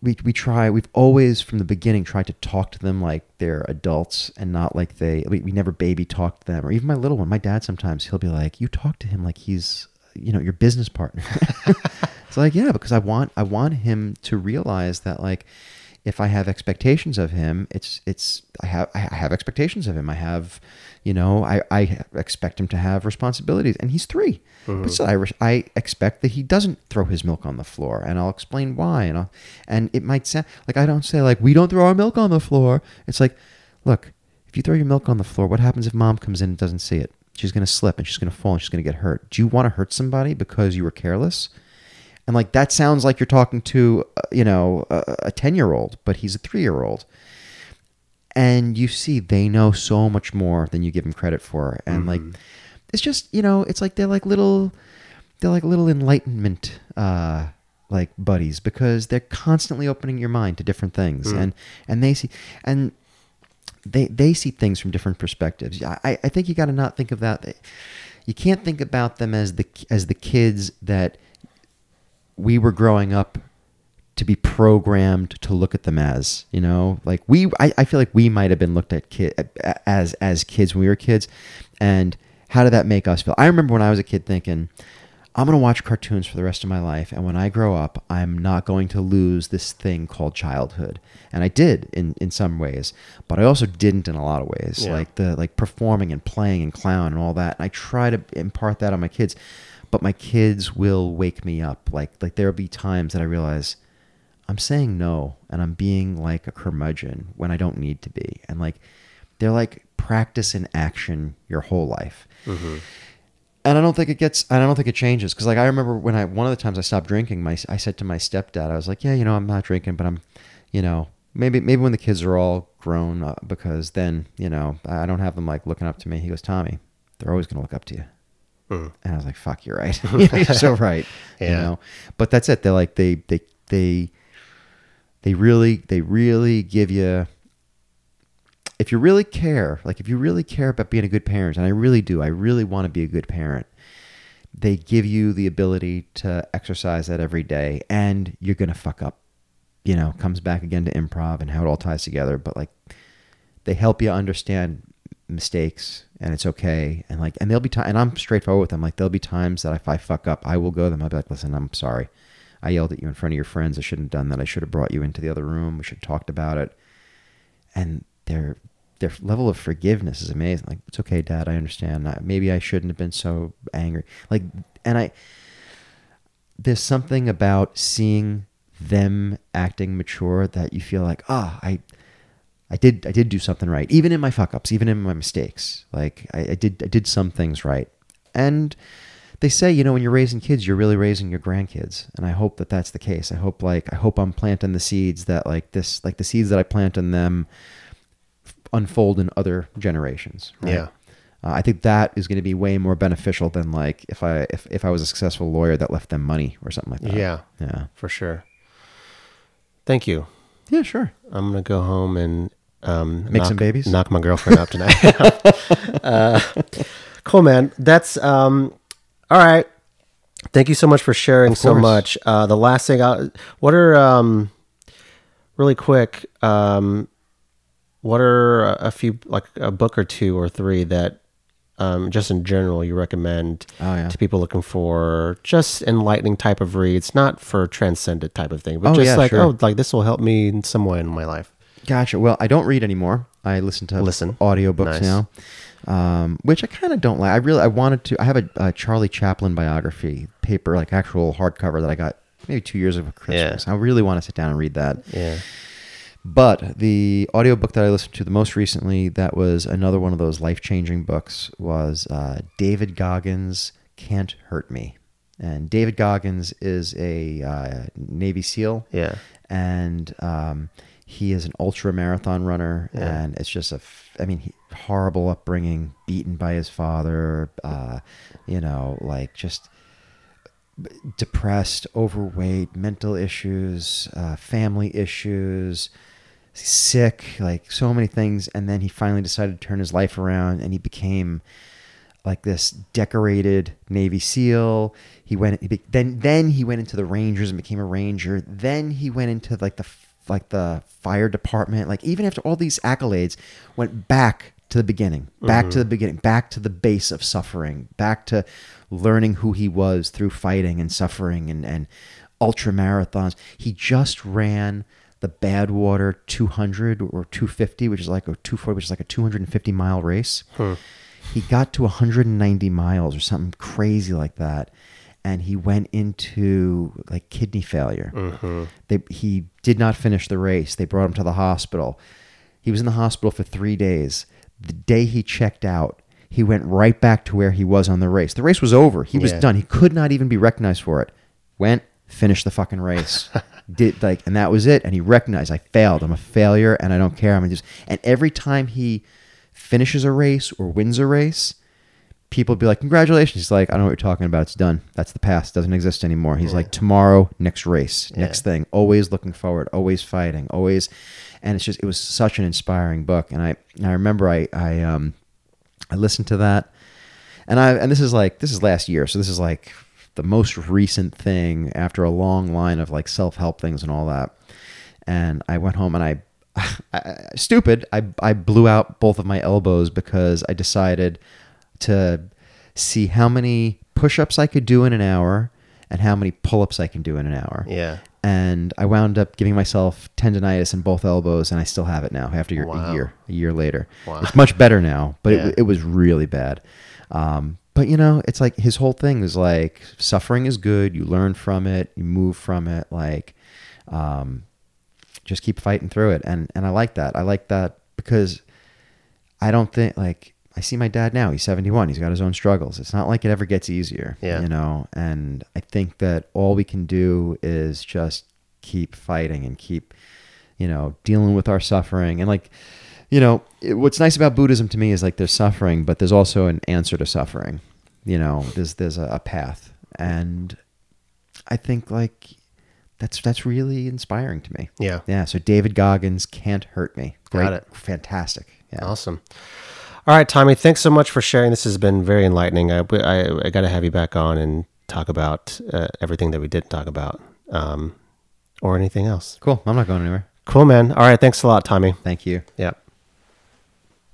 we, we try we've always from the beginning tried to talk to them like they're adults and not like they we, we never baby talk them. Or even my little one my dad sometimes he'll be like you talk to him like he's you know your business partner. It's like yeah because i want i want him to realize that like if i have expectations of him it's it's i have i have expectations of him. I have you know i i expect him to have responsibilities and he's 3 mm-hmm. but still I, res- I expect that he doesn't throw his milk on the floor and i'll explain why and I'll, and it might sound like i don't say like we don't throw our milk on the floor. It's like look if you throw your milk on the floor what happens if mom comes in and doesn't see it? She's going to slip and she's going to fall and she's going to get hurt. Do you want to hurt somebody because you were careless and like that sounds like you're talking to uh, you know a 10 year old but he's a 3 year old and you see they know so much more than you give them credit for. And like it's just you know it's like they're like little they're like little enlightenment uh like buddies because they're constantly opening your mind to different things. And and they see and they they see things from different perspectives. I i think you got to not think of that you can't think about them as the as the kids that we were growing up to be programmed to look at them as you know? Like we I, I feel like we might have been looked at kid as as kids when we were kids. And how did that make us feel? I remember when i was a kid thinking i'm going to watch cartoons for the rest of my life and when i grow up i'm not going to lose this thing called childhood. And i did in in some ways but i also didn't in a lot of ways. Yeah. like the like performing and playing and clown and all that. And i try to impart that on my kids but my kids will wake me up like like there'll be times that i realize I'm saying no and I'm being like a curmudgeon when I don't need to be. And like they're like practice in action your whole life. And I don't think it gets I don't think it changes cuz like I remember when I one of the times I stopped drinking my I said to my stepdad I was like, "Yeah, you know, I'm not drinking, but I'm, you know, maybe maybe when the kids are all grown uh, because then, you know, I don't have them like looking up to me." He goes, "Tommy, they're always going to look up to you." Mm. And I was like, "Fuck, you're right. you're so right." You Yeah. know, but that's it. They're like they they they they really they really give you if you really care like if you really care about being a good parent and i really do i really want to be a good parent they give you the ability to exercise that every day and you're gonna fuck up you know comes back again to improv and how it all ties together but like they help you understand mistakes and it's okay. And like and there'll be time and i'm straightforward with them. Like there'll be times that if i fuck up i will go to them. I'll be like listen i'm sorry. I yelled at you in front of your friends. I shouldn't have done that. I should have brought you into the other room. We should have talked about it. And their their level of forgiveness is amazing. Like it's okay dad. I understand. Maybe i shouldn't have been so angry. Like and i there's something about seeing them acting mature that you feel like ah i I did I did do something right, even in my fuck ups, even in my mistakes. Like I, I did I did some things right, and they say you know when you're raising kids, you're really raising your grandkids, and I hope that that's the case. I hope like I hope I'm planting the seeds that like this like the seeds that I plant in them unfold in other generations. right? Yeah. Uh, I think that is going to be way more beneficial than like if I if, if I was a successful lawyer that left them money or something like that. Yeah, Yeah. for sure. Thank you. Yeah. Sure. I'm gonna go home and um, Make knock, some babies? Knock my girlfriend up tonight. uh, cool, man. That's um, all right. Thank you so much for sharing so much. Uh, the last thing, I, what are um, really quick? Um, what are a few like a book or two or three that um, just in general you recommend Oh, yeah. to people looking for just enlightening type of reads, not for transcendent type of thing, but Oh, just yeah, like sure. oh, like this will help me in some way in my life. Gotcha. Well, I don't read anymore. I listen to Listen. audiobooks Nice. now, um, which I kind of don't like. I really I wanted to. I have a, a Charlie Chaplin biography paper, like actual hardcover that I got maybe two years ago for Christmas. I really want to sit down and read that. Yeah. But the audiobook that I listened to the most recently, that was another one of those life changing books, was uh, David Goggins' Can't Hurt Me. And David Goggins is a uh, Navy SEAL Yeah. and um, he is an ultra marathon runner, Yeah. and it's just a, I mean, he, horrible upbringing, beaten by his father, uh, you know, like just depressed, overweight, mental issues, uh, family issues, sick, like so many things, and then he finally decided to turn his life around, and he became like this decorated Navy SEAL. He went he be, then then he went into the Rangers and became a Ranger. Then he went into like the like the fire department. Like even after all these accolades, went back to the beginning, back to the mm-hmm. beginning, back to the base of suffering, back to learning who he was through fighting and suffering and and ultra marathons. He just ran the Badwater 200 or 250, which is like a 240, which is like a 250 mile race he got to 190 miles or something crazy like that and he went into like kidney failure. Mm-hmm. They, he did not finish the race. They brought him to the hospital. He was in the hospital for three days. The day he checked out he went right back to where he was on the race. The race was over. He was Yeah. done. He could not even be recognized for it. Went finished the fucking race. Did like and that was it. And he recognized i failed. I'm a failure and i don't care. I'm just and every time he finishes a race or wins a race, people be like, "Congratulations!" He's like, "I don't know what you're talking about. It's done. That's the past. Doesn't exist anymore." He's like, "Tomorrow, next race, Yeah. next thing. Always looking forward. Always fighting. Always." And it's just it was such an inspiring book. And I I remember I I um I listened to that, and I and this is like this is last year, so this is like the most recent thing after a long line of like self help things and all that. And I went home and I, I, stupid, I, I blew out both of my elbows because I decided to see how many push ups I could do in an hour and how many pull ups I can do in an hour. Yeah. And I wound up giving myself tendonitis in both elbows, and I still have it now after Wow. a year, a year later. Wow. It's much better now, but Yeah. it, it was really bad. Um, but you know, it's like his whole thing is like suffering is good. You learn from it, you move from it. Like, um, just keep fighting through it, and and I like that. I like that because I don't think like I see my dad now. He's 71. He's got his own struggles. It's not like it ever gets easier. Yeah. You know, and I think that all we can do is just keep fighting and keep, you know, dealing with our suffering. And like, you know, it, what's nice about Buddhism to me is like there's suffering, but there's also an answer to suffering. You know, there's there's a, a path, and I think like that's that's really inspiring to me. Yeah. Yeah. So David Goggins can't hurt me. Got it. Fantastic. Yeah. Awesome. All right, Tommy, thanks so much for sharing. This has been very enlightening. I, I, I got to have you back on and talk about uh, everything that we didn't talk about um, or anything else. Cool. I'm not going anywhere. Cool, man. All right. Thanks a lot, Tommy. Thank you. Yeah.